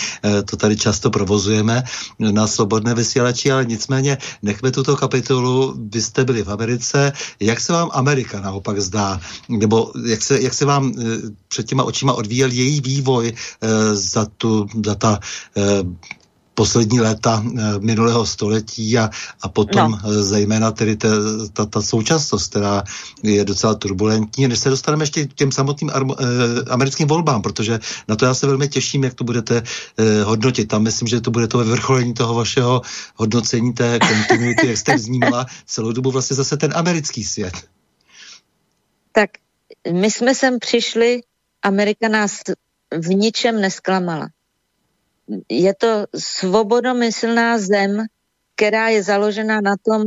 to tady často provozujeme na svobodné vysílači, ale nicméně nechme tuto kapitolu, vy jste byli v Americe, jak se vám Amerika naopak zdá, nebo jak se, jak se vám před těma očima odvíjel její vývoj za, tu, za ta poslední léta eh, minulého století a, a potom no. Eh, zejména tedy te, ta, ta současnost, která je docela turbulentní. Než se dostaneme ještě k těm samotným armo, eh, americkým volbám, protože na to já se velmi těším, jak to budete eh, hodnotit. Tam myslím, že to bude to vyvrcholení toho vašeho hodnocení té kontinuity, jak jste vnímala celou dobu vlastně zase ten americký svět. Tak my jsme sem přišli, Amerika nás v ničem nesklamala je to svobodomyslná zem, která je založena na tom,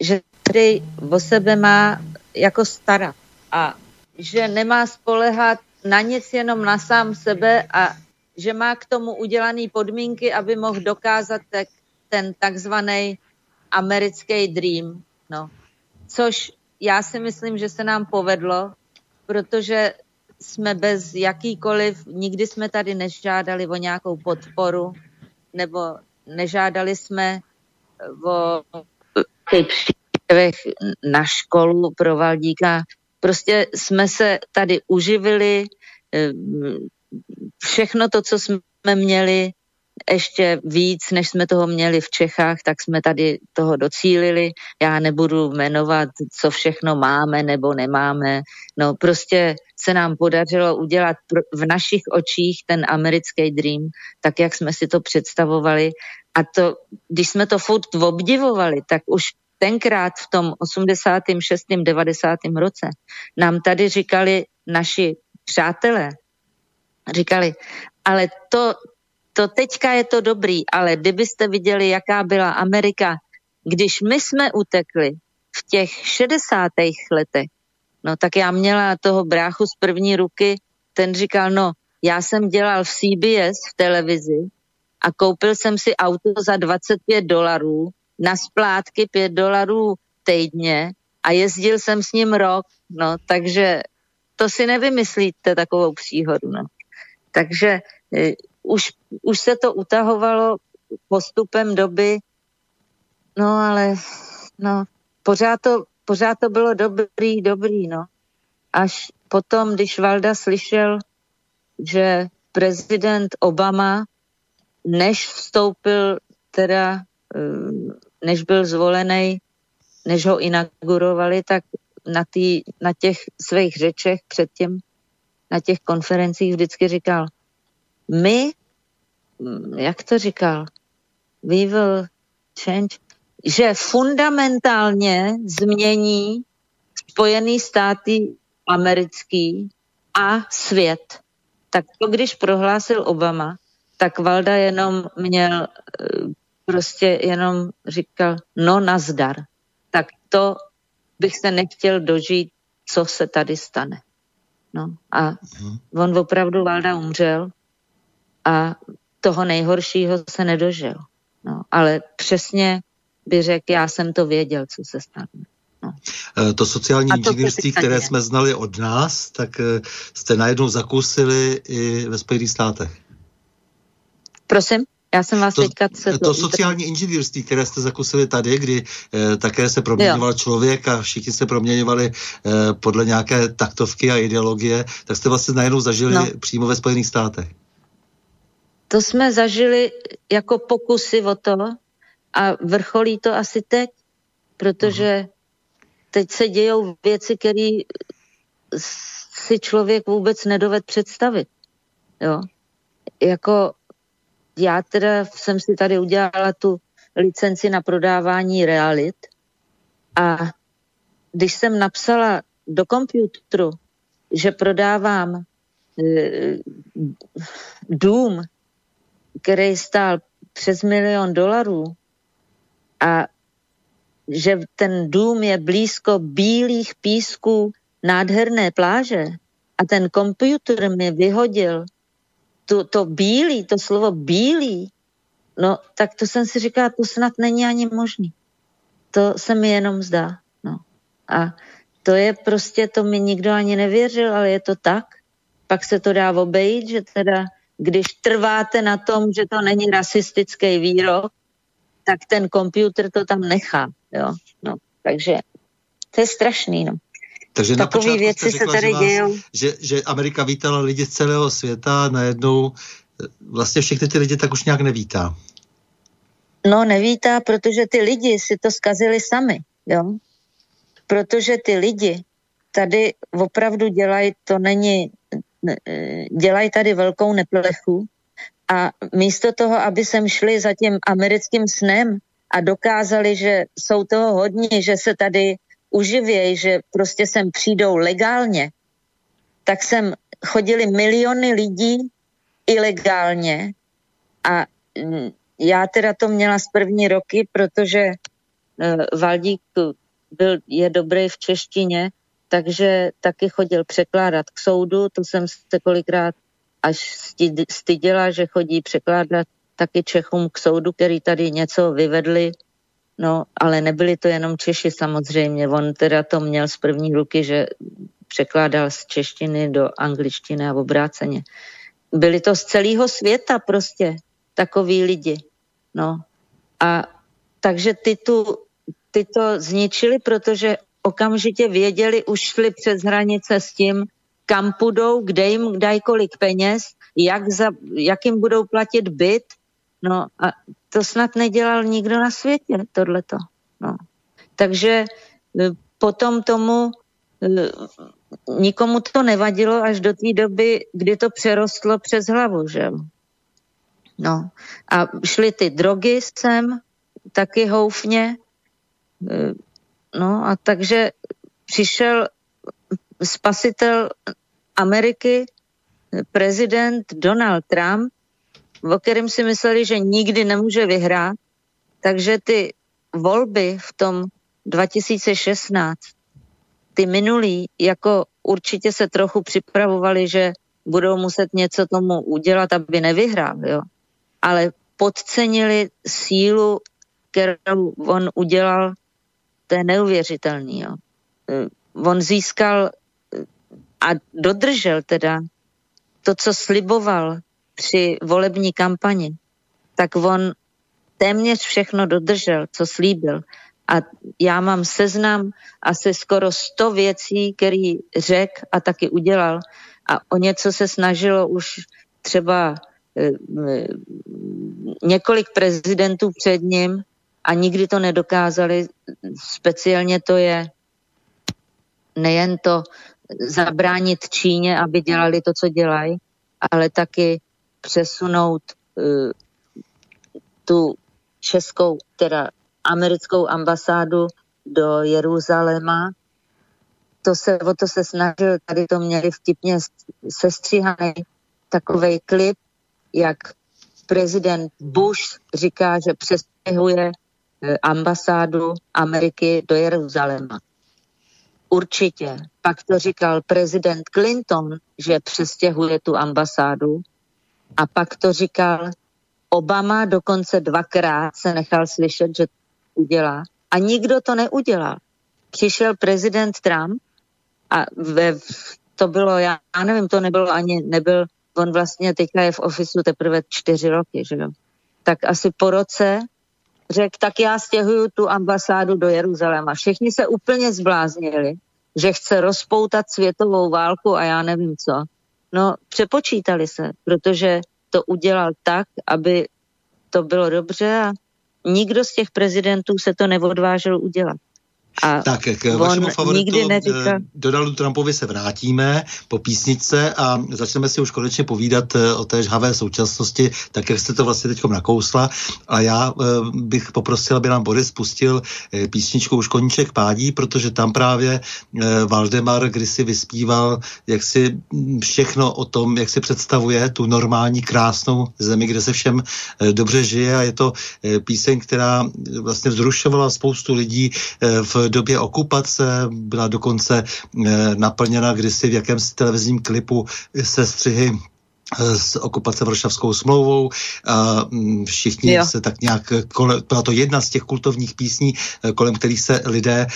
že tady o sebe má jako starat a že nemá spolehat na nic, jenom na sám sebe a že má k tomu udělané podmínky, aby mohl dokázat tak, ten takzvaný americký dream. No. Což já si myslím, že se nám povedlo, protože jsme bez jakýkoliv, nikdy jsme tady nežádali o nějakou podporu, nebo nežádali jsme o příspěvech na školu pro Valdíka. Prostě jsme se tady uživili, eh, všechno to, co jsme měli, ještě víc, než jsme toho měli v Čechách, tak jsme tady toho docílili. Já nebudu jmenovat, co všechno máme nebo nemáme. No prostě se nám podařilo udělat v našich očích ten americký dream, tak jak jsme si to představovali. A to, když jsme to furt obdivovali, tak už tenkrát v tom 86. 90. roce nám tady říkali naši přátelé, říkali, ale to, to teďka je to dobrý, ale kdybyste viděli, jaká byla Amerika, když my jsme utekli v těch 60. letech, no tak já měla toho bráchu z první ruky, ten říkal, no já jsem dělal v CBS v televizi a koupil jsem si auto za 25 dolarů, na splátky 5 dolarů týdně a jezdil jsem s ním rok, no takže to si nevymyslíte takovou příhodu, no. Takže e, už, už se to utahovalo postupem doby, no ale no, pořád to, pořád to bylo dobrý, dobrý, no. Až potom, když Valda slyšel, že prezident Obama, než vstoupil teda, eh, než byl zvolený, než ho inaugurovali, tak na, tý, na těch svých řečech předtím, na těch konferencích vždycky říkal, my, hm, jak to říkal, we will change, že fundamentálně změní Spojený státy americký a svět. Tak to, když prohlásil Obama, tak Valda jenom měl, eh, prostě jenom říkal, no nazdar. Tak to bych se nechtěl dožít, co se tady stane. No a mhm. on opravdu Valda umřel a toho nejhoršího se nedožil. No, ale přesně by řekl, já jsem to věděl, co se stane. No. Eh, to sociální to inženýrství, které jsme znali od nás, tak eh, jste najednou zakusili i ve Spojených státech. Prosím? Já jsem vás to, teďka... Se to sociální inženýrství, které jste zakusili tady, kdy eh, také se proměňoval jo. člověk a všichni se proměňovali eh, podle nějaké taktovky a ideologie, tak jste vlastně najednou zažili no. přímo ve Spojených státech. To jsme zažili jako pokusy o to, a vrcholí to asi teď, protože teď se dějou věci, které si člověk vůbec nedoved představit. Jo. Jako já teda jsem si tady udělala tu licenci na prodávání realit a když jsem napsala do počítače, že prodávám e, dům, který stál přes milion dolarů, a že ten dům je blízko bílých písků nádherné pláže a ten počítač mi vyhodil to, to bílý, to slovo bílý, no tak to jsem si říkala, to snad není ani možný. To se mi jenom zdá. No. A to je prostě, to mi nikdo ani nevěřil, ale je to tak. Pak se to dá obejít, že teda když trváte na tom, že to není rasistický výrok, tak ten počítač to tam nechá. Jo? No, takže to je strašný. No. Takže Takové na věci řekla, se tady že, dějou. Že, že Amerika vítala lidi z celého světa a najednou eh, vlastně všechny ty lidi tak už nějak nevítá. No nevítá, protože ty lidi si to zkazili sami, jo. Protože ty lidi tady opravdu dělají, to není, dělají tady velkou neplechu a místo toho, aby sem šli za tím americkým snem a dokázali, že jsou toho hodně, že se tady uživějí, že prostě sem přijdou legálně, tak sem chodili miliony lidí ilegálně. A mm, já teda to měla z první roky, protože uh, Valdík byl, je dobrý v češtině, takže taky chodil překládat k soudu, to jsem se kolikrát až styděla, že chodí překládat taky Čechům k soudu, který tady něco vyvedli, no ale nebyli to jenom Češi samozřejmě, on teda to měl z první ruky, že překládal z češtiny do angličtiny a obráceně. Byli to z celého světa prostě takový lidi. No. A takže ty, tu, ty to zničili, protože okamžitě věděli, už šli přes hranice s tím, kam půjdou, kde jim dají kolik peněz, jak, za, jak jim budou platit byt. No a to snad nedělal nikdo na světě, tohleto. No. Takže e, potom tomu e, nikomu to nevadilo až do té doby, kdy to přerostlo přes hlavu, že No a šly ty drogy sem, taky houfně, e, no a takže přišel spasitel Ameriky, prezident Donald Trump, o kterém si mysleli, že nikdy nemůže vyhrát, takže ty volby v tom 2016, ty minulý, jako určitě se trochu připravovali, že budou muset něco tomu udělat, aby nevyhrál, jo. Ale podcenili sílu, kterou on udělal, to je neuvěřitelný, jo. On získal a dodržel teda to, co sliboval při volební kampani, tak on téměř všechno dodržel, co slíbil. A já mám seznam asi skoro 100 věcí, který řek a taky udělal. A o něco se snažilo už třeba e, několik prezidentů před ním a nikdy to nedokázali. Speciálně to je nejen to zabránit Číně, aby dělali to, co dělají, ale taky přesunout uh, tu českou, teda americkou ambasádu do Jeruzaléma. To se, o to se snažil, tady to měli vtipně sestříhaný takový klip, jak prezident Bush říká, že přestěhuje eh, ambasádu Ameriky do Jeruzaléma. Určitě. Pak to říkal prezident Clinton, že přestěhuje tu ambasádu. A pak to říkal Obama dokonce dvakrát se nechal slyšet, že to udělá. A nikdo to neudělal. Přišel prezident Trump a ve, to bylo, já, nevím, to nebylo ani, nebyl, on vlastně teďka je v ofisu teprve čtyři roky, že jo. Tak asi po roce řekl, tak já stěhuju tu ambasádu do Jeruzaléma. Všichni se úplně zbláznili, že chce rozpoutat světovou válku a já nevím co. No, přepočítali se, protože to udělal tak, aby to bylo dobře a nikdo z těch prezidentů se to neodvážil udělat. A tak k vašemu favoritu neříkal... Donaldu Trumpovi se vrátíme po písničce a začneme si už konečně povídat eh, o té žhavé současnosti, tak jak jste to vlastně teď nakousla. A já eh, bych poprosil, aby nám Boris spustil eh, písničku Už koníček pádí, protože tam právě Valdemar kdysi vyspíval jak si všechno o tom, jak si představuje tu normální krásnou zemi, kde se všem dobře žije a je to píseň, která vlastně vzrušovala spoustu lidí v době okupace, byla dokonce eh, naplněna kdysi v jakémsi televizním klipu se střihy eh, s okupace Varšavskou smlouvou. A mm, všichni jo. se tak nějak, kole, byla to jedna z těch kultovních písní, eh, kolem kterých se lidé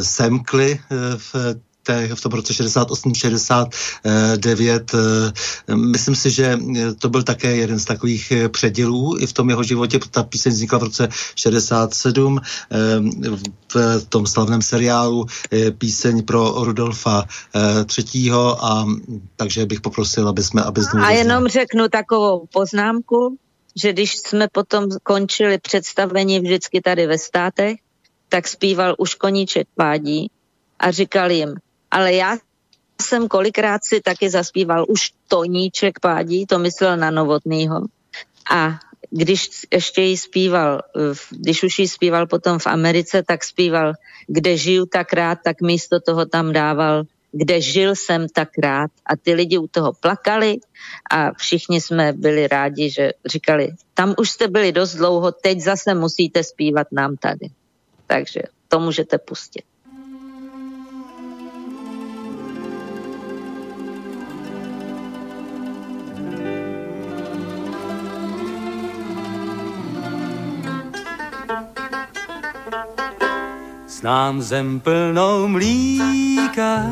semkli v v tom roce 68-69. Eh, myslím si, že to byl také jeden z takových eh, předělů i v tom jeho životě. Ta píseň vznikla v roce 67 eh, v tom slavném seriálu píseň pro Rudolfa III. A takže bych poprosil, aby jsme... Aby a jenom řeknu takovou poznámku, že když jsme potom končili představení vždycky tady ve státech, tak zpíval už koníček pádí a říkal jim, ale já jsem kolikrát si taky zaspíval už Toníček pádí, to myslel na Novotnýho. A když ještě jí zpíval, když už jí zpíval potom v Americe, tak zpíval, kde žiju tak rád, tak místo toho tam dával, kde žil jsem tak rád. A ty lidi u toho plakali a všichni jsme byli rádi, že říkali, tam už jste byli dost dlouho, teď zase musíte zpívat nám tady. Takže to můžete pustit. Znám zem plnou mlíka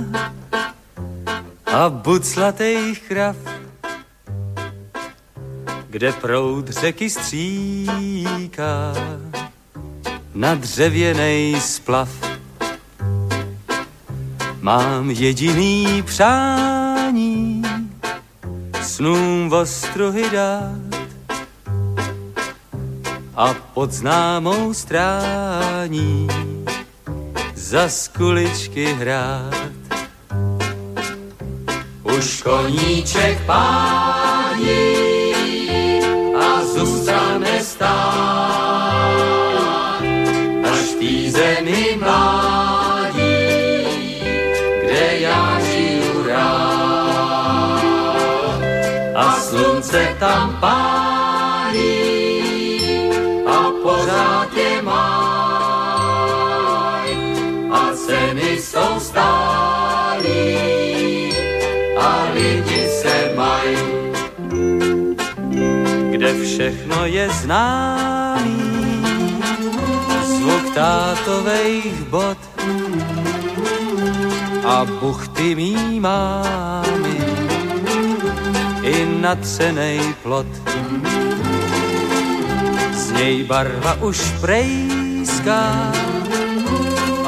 a buclatých krav, kde proud řeky stříká na dřevěnej splav. Mám jediný přání snům ostruhy dát a pod známou strání za skuličky hrát. už koníček pání a zůstane stát, až v té zemi mládí, kde já žiju rád. A slunce tam pálí a pořád je máj jsou stálí lidi se mají, kde všechno je známý, zvuk tátovejch bot a buchty mý mámy i natřenej plot. Z něj barva už prejská,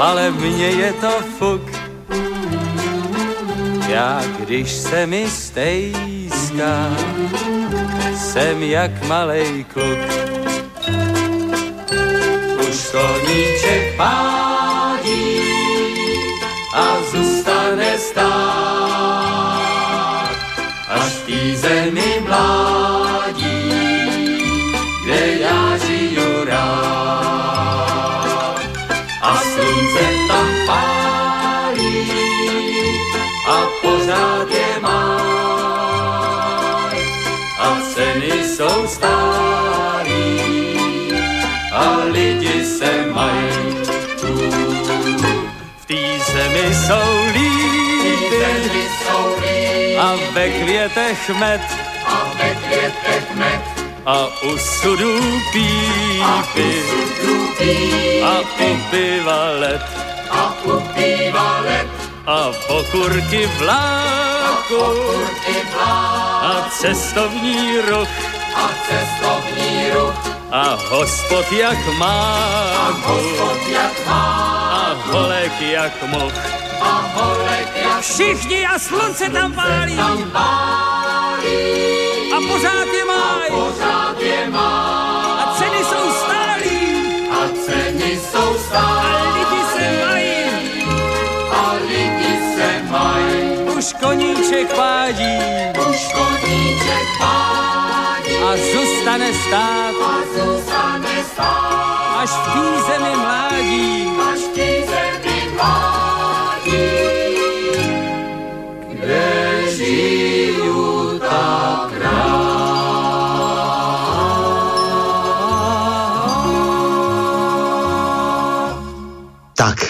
ale mně je to fuk. Já když se mi stejská, jsem jak malej kluk. Už koníček pádí a zůstane stát, až v té zemi mládí, jsou lípy a ve květech med. A ve květech med. A u sudů pípy. A u piva let a u piva let a pokurky vláku. a cestovní ruch. A cestovní ruch. A hospod jak má a hospod jak má a holek jak moh a jak Všichni a slunce tam pálí. a pořád je máj a pořád je máj a ceny jsou stálí. A ceny jsou stálí. A lidi se mají. Už koníček pádí, už koníček pádí. A zůstane stát, a zůstane stát. Až v té zemi mládí, až v té zemi mládí, tak Tak,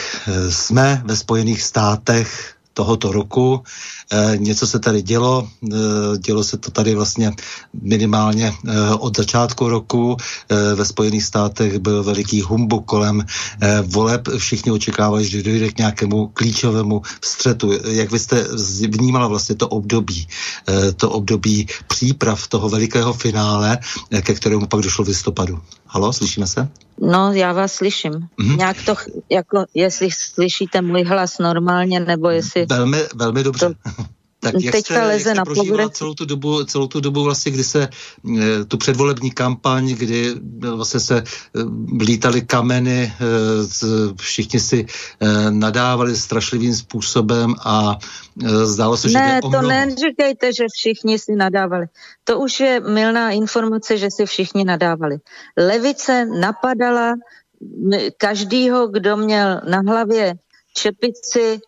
jsme ve Spojených státech tohoto roku. E, něco se tady dělo, e, dělo se to tady vlastně minimálně e, od začátku roku. Ve Spojených státech byl veliký humbuk kolem voleb. Všichni očekávají, že dojde k nějakému klíčovému střetu. Jak vy jste vnímala vlastně to období, to období příprav toho velikého finále, ke kterému pak došlo v listopadu? Halo, slyšíme se? No, já vás slyším. Mm-hmm. Nějak to, jako, jestli slyšíte můj hlas normálně, nebo jestli... Velmi, velmi dobře. To, tak jak Teďka jste, leze jak jste na povrch. celou tu dobu, celou tu dobu vlastně, kdy se e, tu předvolební kampaň, kdy vlastně se e, lítali kameny, všichni si nadávali strašlivým způsobem a zdálo se, že Ne, to mnoho. neříkejte, že všichni si nadávali. To už je milná informace, že si všichni nadávali. Levice napadala každýho, kdo měl na hlavě čepici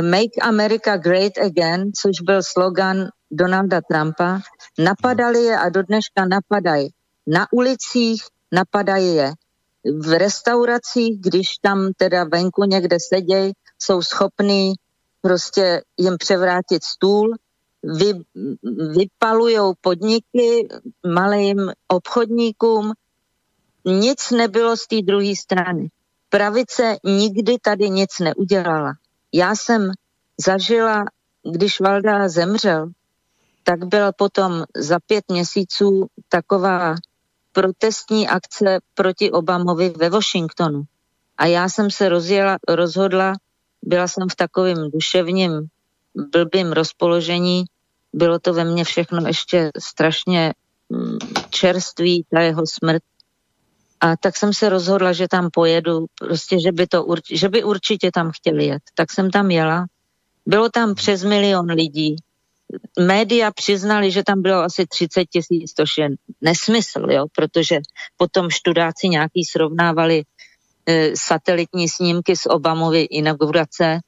Make America Great Again, což byl slogan Donalda Trumpa, napadali je a do dneška napadají. Na ulicích napadají je. V restauracích, když tam teda venku někde sedějí, jsou schopní prostě jim převrátit stůl, vy, vypalujou podniky malým obchodníkům. Nic nebylo z té druhé strany. Pravice nikdy tady nic neudělala. Já jsem zažila, když Valda zemřel, tak byla potom za pět měsíců taková protestní akce proti Obamovi ve Washingtonu. A já jsem se rozjela, rozhodla, byla jsem v takovém duševním blbým rozpoložení, bylo to ve mně všechno ještě strašně mm, čerství, ta jeho smrt. A tak jsem se rozhodla, že tam pojedu, prostě, že by, to, že by určitě tam chtěli jet. Tak jsem tam jela. Bylo tam přes milion lidí. média přiznali, že tam bylo asi 30 tisíc, to je nesmysl, jo, protože potom študáci nějaký srovnávali e, satelitní snímky z Obamovy inaugurace,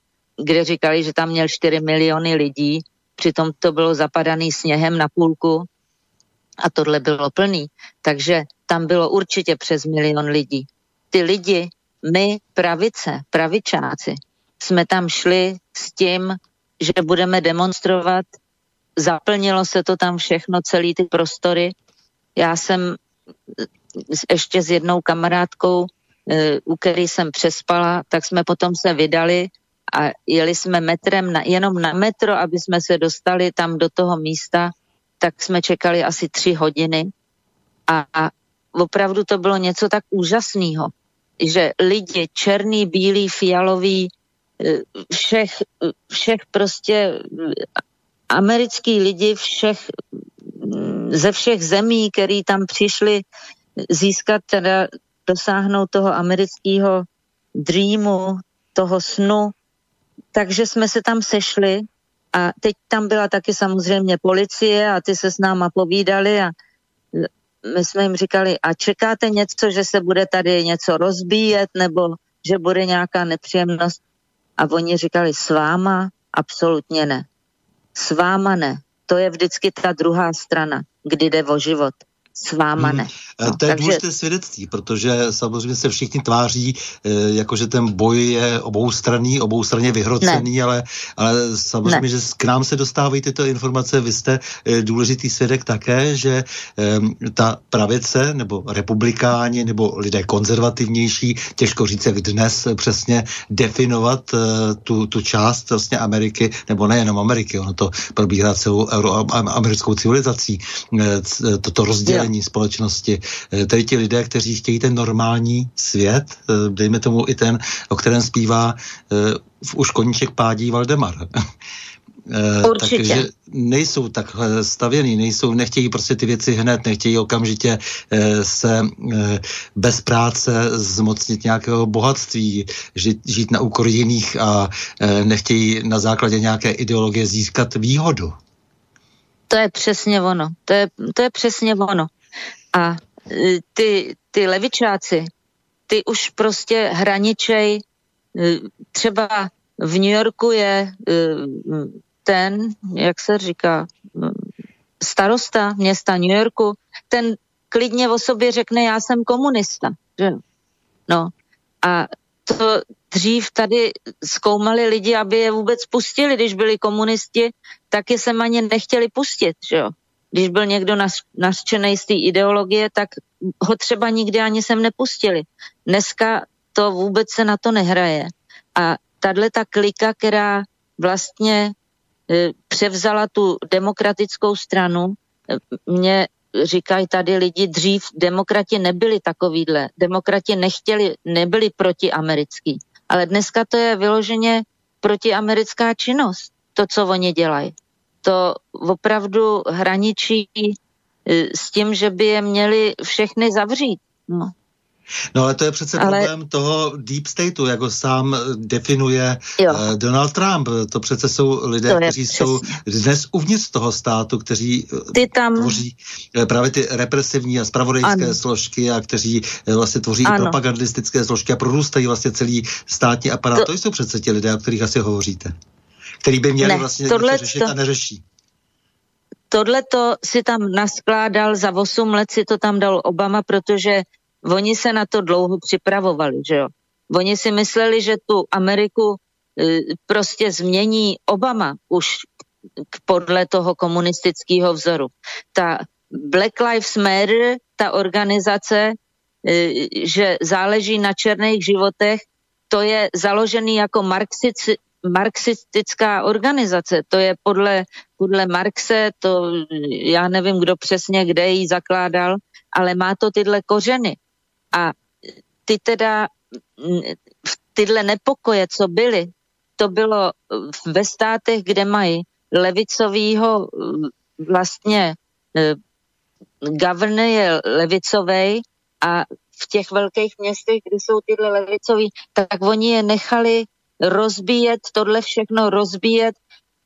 kde říkali, že tam měl 4 miliony lidí, přitom to bylo zapadaný sněhem na půlku a tohle bylo plný. Takže tam bylo určitě přes milion lidí. Ty lidi, my pravice, pravičáci, jsme tam šli s tím, že budeme demonstrovat. Zaplnilo se to tam všechno, celý ty prostory. Já jsem ještě s jednou kamarádkou, eh, u který jsem přespala, tak jsme potom se vydali a jeli jsme metrem na, jenom na metro, aby jsme se dostali tam do toho místa, tak jsme čekali asi tři hodiny. A, a opravdu to bylo něco tak úžasného, že lidi černý, bílý, fialový, eh, všech, všech prostě americký lidi všech, mm, ze všech zemí, který tam přišli získat teda dosáhnout toho amerického dreamu, toho snu, takže jsme se tam sešli a teď tam byla taky samozřejmě policie a ty se s náma povídali a my jsme jim říkali, a čekáte něco, že se bude tady něco rozbíjet nebo že bude nějaká nepříjemnost? A oni říkali, s váma absolutně ne. S váma ne. To je vždycky ta druhá strana, kdy jde o život s váma hmm. ne. No, to je takže... důležité svědectví, protože samozřejmě se všichni tváří, eh, jakože ten boj je obou straný, obou straně vyhrocený, ale, ale samozřejmě, ne. že k nám se dostávají tyto informace. Vy jste eh, důležitý svědek také, že eh, ta pravice, nebo republikáni, nebo lidé konzervativnější, těžko říct, jak dnes přesně definovat tu, tu část vlastně Ameriky, nebo nejenom Ameriky, ono to probíhá celou euroamerickou civilizací, toto rozdělení rozdělení společnosti. Eh, tedy ti lidé, kteří chtějí ten normální svět, eh, dejme tomu i ten, o kterém zpívá eh, v už koníček pádí Valdemar. Určitě. Takže nejsou tak stavěný, nejsou, nechtějí prostě ty věci hned, nechtějí okamžitě se bez práce zmocnit nějakého bohatství, žít, žít na úkor jiných a nechtějí na základě nějaké ideologie získat výhodu. To je přesně ono. To je, to je přesně ono. A e, ty, ty levičáci, ty už prostě hraničej, e, třeba v New Yorku je e, ten, jak se říká, starosta města New Yorku, ten klidně o sobě řekne, já jsem komunista. Že? No. A to dřív tady zkoumali lidi, aby je vůbec pustili, když byli komunisti, tak je sem ani nechtěli pustit, že jo. Když byl někdo nařčený z té ideologie, tak ho třeba nikdy ani sem nepustili. Dneska to vůbec se na to nehraje. A tahle ta klika, která vlastně e, převzala tu demokratickou stranu, e, mě říkají tady lidi, dřív demokrati nebyli takovýhle. Demokrati nechtěli, nebyli protiamerický. Ale dneska to je vyloženě protiamerická činnost, to, co oni dělají. To opravdu hraničí eh, s tím, že by je měli všechny zavřít. No. No ale to je přece ale... problém toho deep stateu, jak ho sám definuje uh, Donald Trump. To přece jsou lidé, kteří přesně. jsou dnes uvnitř toho státu, kteří eh, ty tam... tvoří právě ty represivní a spravodajské ano. složky a kteří vlastně tvoří ano. i propagandistické složky a prorůstají vlastně celý státní aparát. To, to jsou přece ti lidé, o kterých asi hovoříte. Který by měli ne, vlastně něco řešit to... a neřeší tohle to si tam naskládal, za 8 let si to tam dal Obama, protože Oni se na to dlouho připravovali, že jo. Oni si mysleli, že tu Ameriku e, prostě změní Obama už podle toho komunistického vzoru. Ta Black Lives Matter, ta organizace, e, že záleží na černých životech, to je založený jako marxic, marxistická organizace. To je podle, podle Marxe, to já nevím, kdo přesně kde ji zakládal, ale má to tyhle kořeny. A ty teda, tyhle nepokoje, co byly, to bylo ve státech, kde mají levicovýho vlastně e, governor je levicovej a v těch velkých městech, kde jsou tyhle levicoví, tak oni je nechali rozbíjet, tohle všechno rozbíjet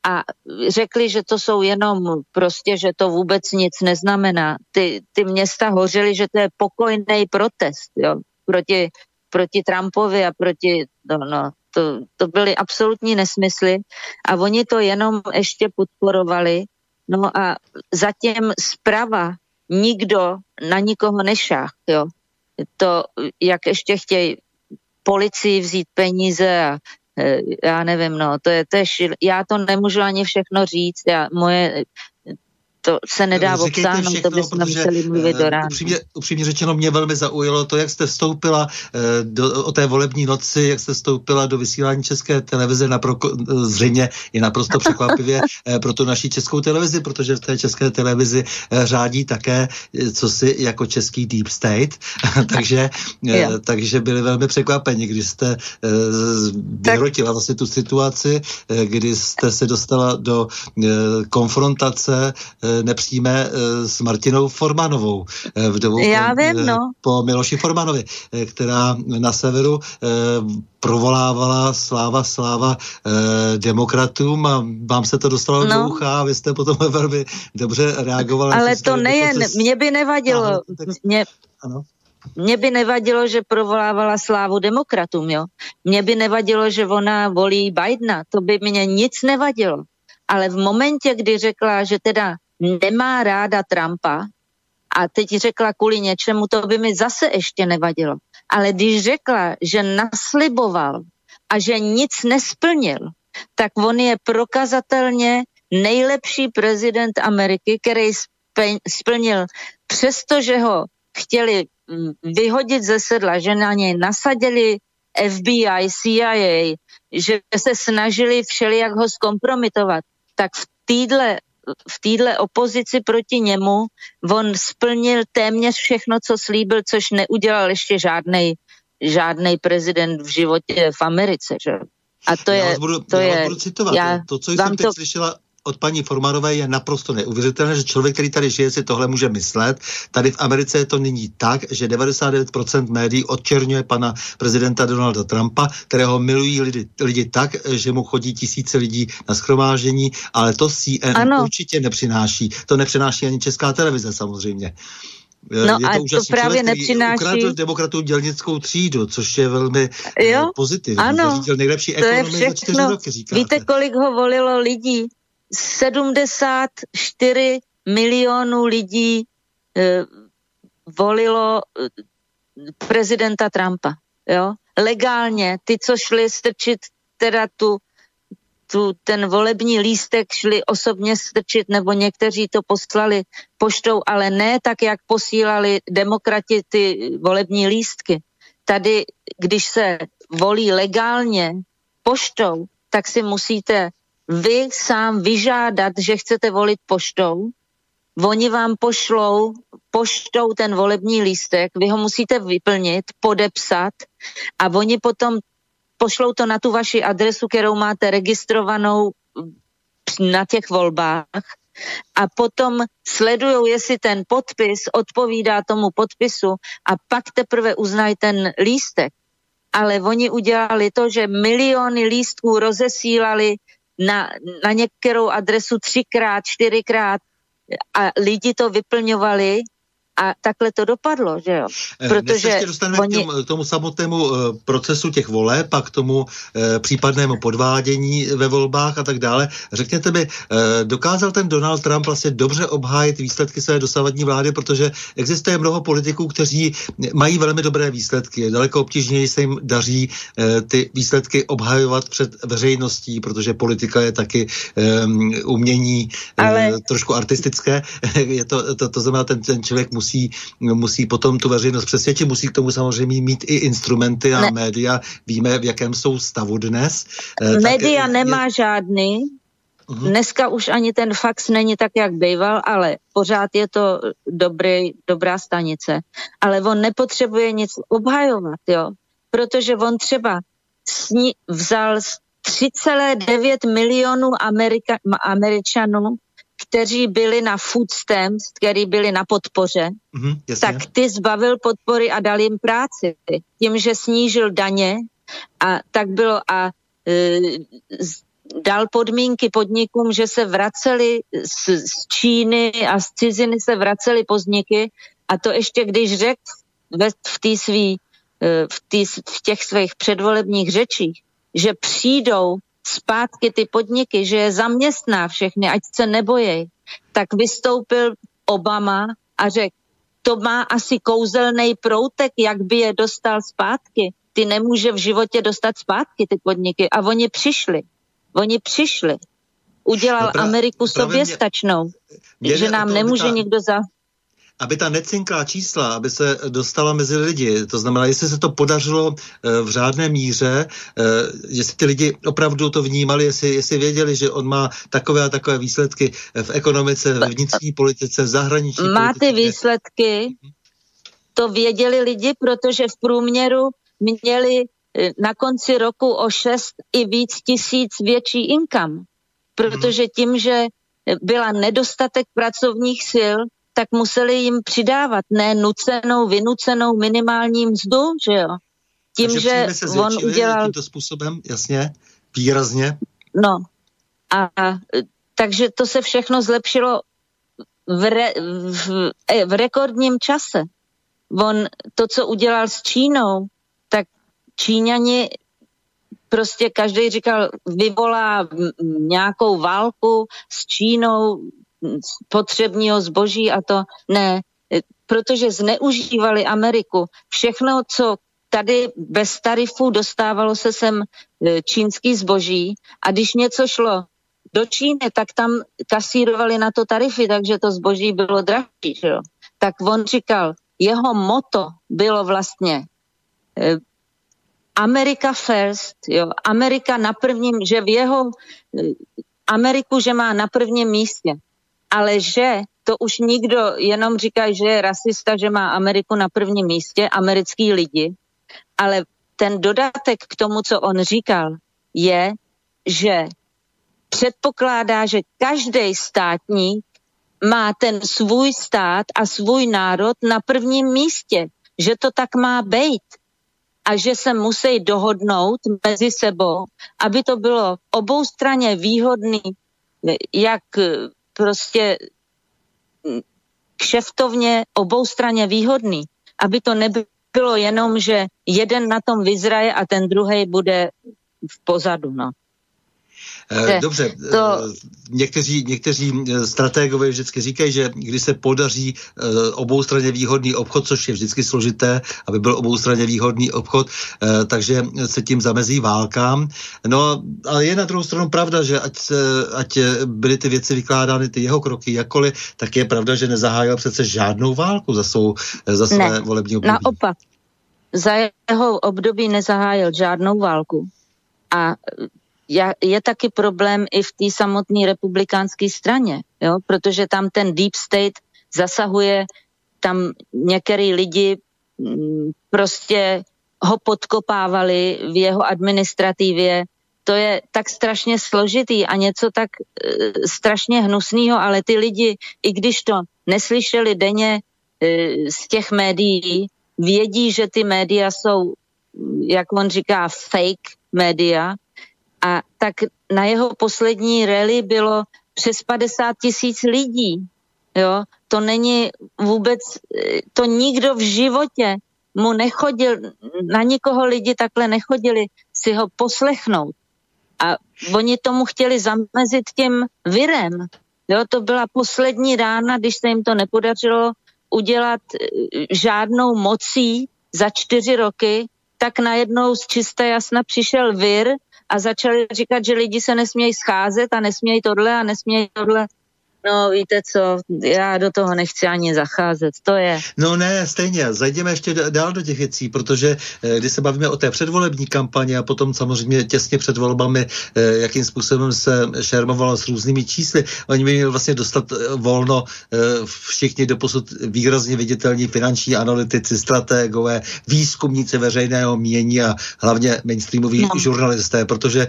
a řekli, že to jsou jenom prostě, že to vůbec nic neznamená. Ty, ty města hořely, že to je pokojný protest jo, proti, proti Trumpovi a proti, no, no, to, to byly absolutní nesmysly a oni to jenom ještě podporovali. No a zatím zprava nikdo na nikoho nešách, jo. To, jak ještě chtějí policii vzít peníze a já nevím, no, to je, to je šil... já to nemůžu ani všechno říct, já, moje to se nedá obsáhnout, všechno, to bychom museli mluvit do rána. Upřímně, upřímně řečeno, mě velmi zaujalo to, jak jste vstoupila uh, do, o té volební noci, jak jste vstoupila do vysílání České televize, napro, zřejmě je naprosto překvapivě pro tu naší českou televizi, protože v té české televizi řádí také, co si jako český deep state, takže, takže byli velmi překvapeni, když jste vyhrotila vlastně tu situaci, kdy jste se dostala do konfrontace uh, nepřijme eh, s Martinou Formanovou, eh, vdovou Já po, vím, no. po Miloši Formanovi, eh, která na severu provolávala sláva, sláva eh, demokratům a vám se to dostalo no. do ucha a vy jste potom velmi dobře reagovali. Ale to nejen, dokonce... mě by nevadilo, Aha, mě, ano. Mně by nevadilo, že provolávala slávu demokratům, jo. Mně by nevadilo, že ona volí Bidena, to by mě nic nevadilo. Ale v momentě, kdy řekla, že teda nemá ráda Trumpa a teď řekla kvůli něčemu, to by mi zase ještě nevadilo. Ale když řekla, že nasliboval a že nic nesplnil, tak on je prokazatelně nejlepší prezident Ameriky, který splnil, přestože ho chtěli mm, vyhodit ze sedla, že na něj nasadili FBI, CIA, že se snažili všelijak ho zkompromitovat, tak v týdle v téhle opozici proti němu on splnil téměř všechno, co slíbil, což neudělal ještě žádný žádný prezident v životě v Americe. Že? A to já je... Budu, to já je, budu citovat. Já to, co jsem teď to... slyšela od paní Formanové je naprosto neuvěřitelné, že člověk, který tady žije, si tohle může myslet. Tady v Americe je to nyní tak, že 99% médií odčerňuje pana prezidenta Donalda Trumpa, kterého milují lidi, lidi tak, že mu chodí tisíce lidí na schromáždění, ale to CNN ano. určitě nepřináší. To nepřináší ani česká televize samozřejmě. No je to a to právě člověk, nepřináší... Ukradl demokratů dělnickou třídu, což je velmi jo? pozitivní. Ano, to je všechno. Roky, Víte, kolik ho volilo lidí? 74 milionů lidí e, volilo eh, prezidenta Trumpa. Jo? Legálně, ty, co šli strčit teda tu, tu, ten volební lístek, šli osobně strčit, nebo někteří to poslali poštou, ale ne tak, jak posílali demokrati ty volební lístky. Tady, když se volí legálně poštou, tak si musíte vy sám vyžádat, že chcete volit poštou, oni vám pošlou poštou ten volební lístek, vy ho musíte vyplnit, podepsat a oni potom pošlou to na tu vaši adresu, kterou máte registrovanou na těch volbách a potom sledují, jestli ten podpis odpovídá tomu podpisu a pak teprve uznají ten lístek. Ale oni udělali to, že miliony lístků rozesílali na, na některou adresu třikrát, čtyřikrát a lidi to vyplňovali a takhle to dopadlo, že jo? Eh, Protože ještě dostaneme oni... k, tomu, k tomu samotnému uh, procesu těch voleb a k tomu uh, případnému podvádění ve volbách a tak dále. Řekněte mi, uh, dokázal ten Donald Trump vlastně dobře obhájit výsledky své dosavadní vlády, protože existuje mnoho politiků, kteří mají velmi dobré výsledky. Daleko obtížněji se jim daří uh, ty výsledky obhajovat před veřejností, protože politika je taky um, umění Ale... trošku artistické. je to, to, to znamená, ten, ten člověk musí musí, musí potom tu veřejnost přesvědčit, musí k tomu samozřejmě mít i instrumenty a ne. média. Víme, v jakém jsou stavu dnes. Eh, média tak, nemá je... žádný, Uh-huh. Dneska už ani ten fax není tak, jak býval, ale pořád je to dobrý, dobrá stanice. Ale on nepotřebuje nic obhajovat, jo. Protože on třeba sni- vzal 3,9 milionů Amerika- Američanů kteří byli na food stamps, kteří byli na podpoře, mm-hmm, tak ty zbavil podpory a dal jim práci. Tím, že snížil daně a tak bylo a e, dal podmínky podnikům, že se vraceli z, z Číny a z ciziny se vraceli podniky a to ještě když řekl v, v, svý, eh, v, tý, v těch svých předvolebních řečích, že přijdou zpátky ty podniky, že je zaměstná všechny, ať se nebojí, tak vystoupil Obama a řekl, to má asi kouzelný proutek, jak by je dostal zpátky. Ty nemůže v životě dostat zpátky ty podniky. A oni přišli. Oni přišli. Udělal no pra, Ameriku soběstačnou. Mě, že nám nemůže ta, nikdo za aby ta necinklá čísla, aby se dostala mezi lidi. To znamená, jestli se to podařilo eh, v řádné míře, eh, jestli ty lidi opravdu to vnímali, jestli, jestli věděli, že on má takové a takové výsledky v ekonomice, ve vnitřní politice, v zahraniční Má ty výsledky, to věděli lidi, protože v průměru měli eh, na konci roku o 6 i víc tisíc větší income. Protože tím, že byla nedostatek pracovních sil, tak museli jim přidávat, ne nucenou, vynucenou minimální mzdu, že jo. Tím, Takže že se on udělal... tímto způsobem, jasně, výrazně. No, a, a takže to se všechno zlepšilo v, re, v, e, v rekordním čase. On to, co udělal s Čínou, tak Číňani prostě každý říkal, vyvolá nějakou válku s Čínou, potřebního zboží a to ne, protože zneužívali Ameriku. Všechno, co tady bez tarifů dostávalo se sem e, čínský zboží a když něco šlo do Číny, tak tam kasírovali na to tarify, takže to zboží bylo drahší. Že? Tak on říkal, jeho moto bylo vlastně eh, America first, jo, Amerika na prvním, že v jeho eh, Ameriku, že má na prvním místě ale že to už nikdo jenom říká, že je rasista, že má Ameriku na prvním místě, americký lidi, ale ten dodatek k tomu, co on říkal, je, že předpokládá, že každý státník má ten svůj stát a svůj národ na prvním místě, že to tak má být a že se musí dohodnout mezi sebou, aby to bylo obou straně výhodný, jak prostě mm, kšeftovně obou straně výhodný, aby to nebylo jenom, že jeden na tom vyzraje a ten druhý bude v pozadu. No. Eh, dobře, to... Eh, někteří, někteří eh, strategové vždycky říkají, že když se podaří obou straně výhodný obchod, což je vždycky složité, aby byl obou straně výhodný obchod, takže se tím zamezí válkám. No, ale je na druhou stranu pravda, že ať, ať byly ty věci vykládány, ty jeho kroky jakkoliv, tak je pravda, že nezahájil přece žádnou válku za, svou, za své ne, volební období. Naopak, za jeho období nezahájil žádnou válku. A je taky problém i v té samotné republikánské straně, jo? protože tam ten deep state zasahuje, tam některý lidi mm, prostě ho podkopávali v jeho administrativě. To je tak strašně složitý a něco tak e, strašně hnusného, ale ty lidi, i když to neslyšeli denně e, z těch médií, vědí, že ty média jsou, jak on říká, fake média, a tak na jeho poslední rally bylo přes 50 tisíc lidí. Jo? To není vůbec, to nikdo v životě mu nechodil, na nikoho lidi takhle nechodili si ho poslechnout. A oni tomu chtěli zamezit tím virem. Jo, to byla poslední rána, když se jim to nepodařilo udělat eh, žádnou mocí za čtyři roky, tak najednou z čisté jasna přišel vir a začali říkat, že lidi se nesmějí scházet a nesmějí tohle a nesmějí tohle. No víte co, já do toho nechci ani zacházet, to je. No ne, stejně, zajdeme ještě dál do těch věcí, protože eh, když se bavíme o té předvolební kampani a potom samozřejmě těsně před volbami, eh, jakým způsobem se šermovalo s různými čísly, oni by měli vlastně dostat eh, volno všichni doposud výrazně viditelní finanční analytici, strategové, výzkumníci veřejného mínění a hlavně mainstreamoví no. žurnalisté, protože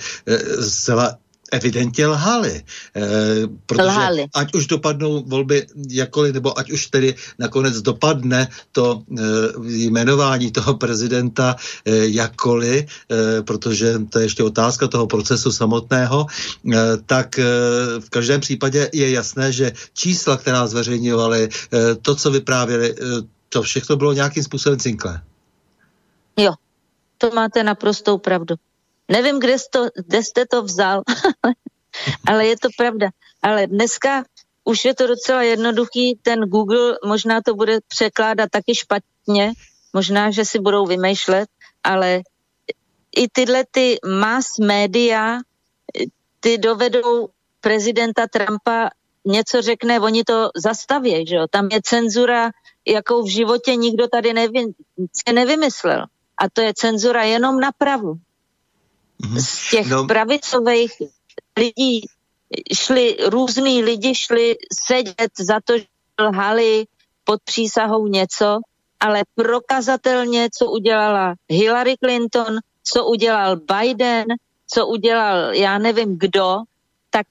zcela evidentně lhali. E, protože lhali. ať už dopadnou volby jakkoliv, nebo ať už tedy nakonec dopadne to e, jmenování toho prezidenta e, jakkoliv, e, protože to je ještě otázka toho procesu samotného, e, tak e, v každém případě je jasné, že čísla, která zveřejňovali, e, to, co vyprávěli, e, to všechno bylo nějakým způsobem cinklé. Jo, to máte naprostou pravdu. Nevím, kde, jste, kde jste to vzal, ale je to pravda. Ale dneska už je to docela jednoduchý, ten Google možná to bude překládat taky špatně, možná, že si budou vymýšlet, ale i tyhle ty mass média, ty dovedou prezidenta Trumpa něco řekne, oni to zastaví, že jo? Tam je cenzura, jakou v životě nikdo tady nevy, nevymyslel. A to je cenzura jenom na pravu. Mm-hmm. Z těch no. pravicových lidí šli, různí lidi šli sedět za to, že lhali pod přísahou něco, ale prokazatelně, co udělala Hillary Clinton, co udělal Biden, co udělal já nevím kdo, tak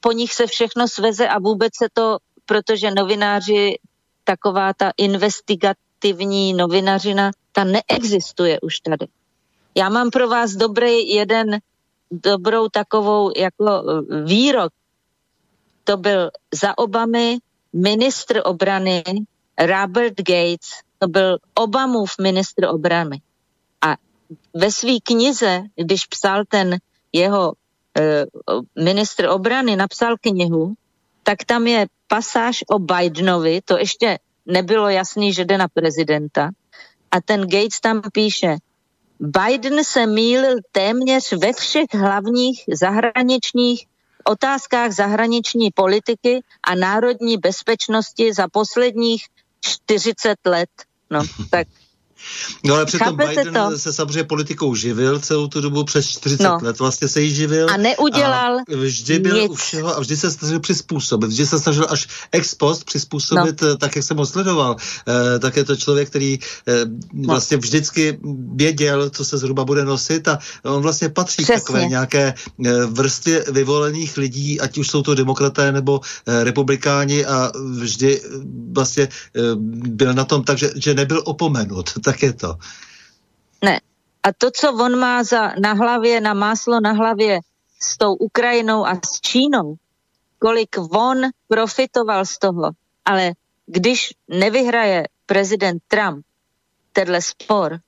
po nich se všechno sveze a vůbec se to, protože novináři, taková ta investigativní novinařina, ta neexistuje už tady. Já mám pro vás dobrý jeden, dobrou takovou jako e, výrok. To byl za Obamy ministr obrany Robert Gates, to byl Obamův ministr obrany. A ve své knize, když psal ten jeho e, ministr obrany, napsal knihu, tak tam je pasáž o Bidenovi, to ještě nebylo jasný, že jde na prezidenta. A ten Gates tam píše, Biden se mýlil téměř ve všech hlavních zahraničních otázkách zahraniční politiky a národní bezpečnosti za posledních 40 let. No, tak No ale přitom Biden to? se samozřejmě politikou živil celou tu dobu, přes 40 no. let vlastně se jí živil. A neudělal a vždy byl nic. u všeho a vždy se snažil přizpůsobit. Vždy se snažil až ex post přizpůsobit no. tak, jak jsem ho sledoval. E, tak je to člověk, který e, vlastně vždycky věděl, co se zhruba bude nosit a on vlastně patří Přesně. k takové nějaké vrstvě vyvolených lidí, ať už jsou to demokraté nebo e, republikáni a vždy vlastně e, byl na tom tak, že, že nebyl opomenut tak je to. Ne. A to, co on má za, na hlavě, na máslo na hlavě s tou Ukrajinou a s Čínou, kolik on profitoval z toho, ale když nevyhraje prezident Trump tenhle spor,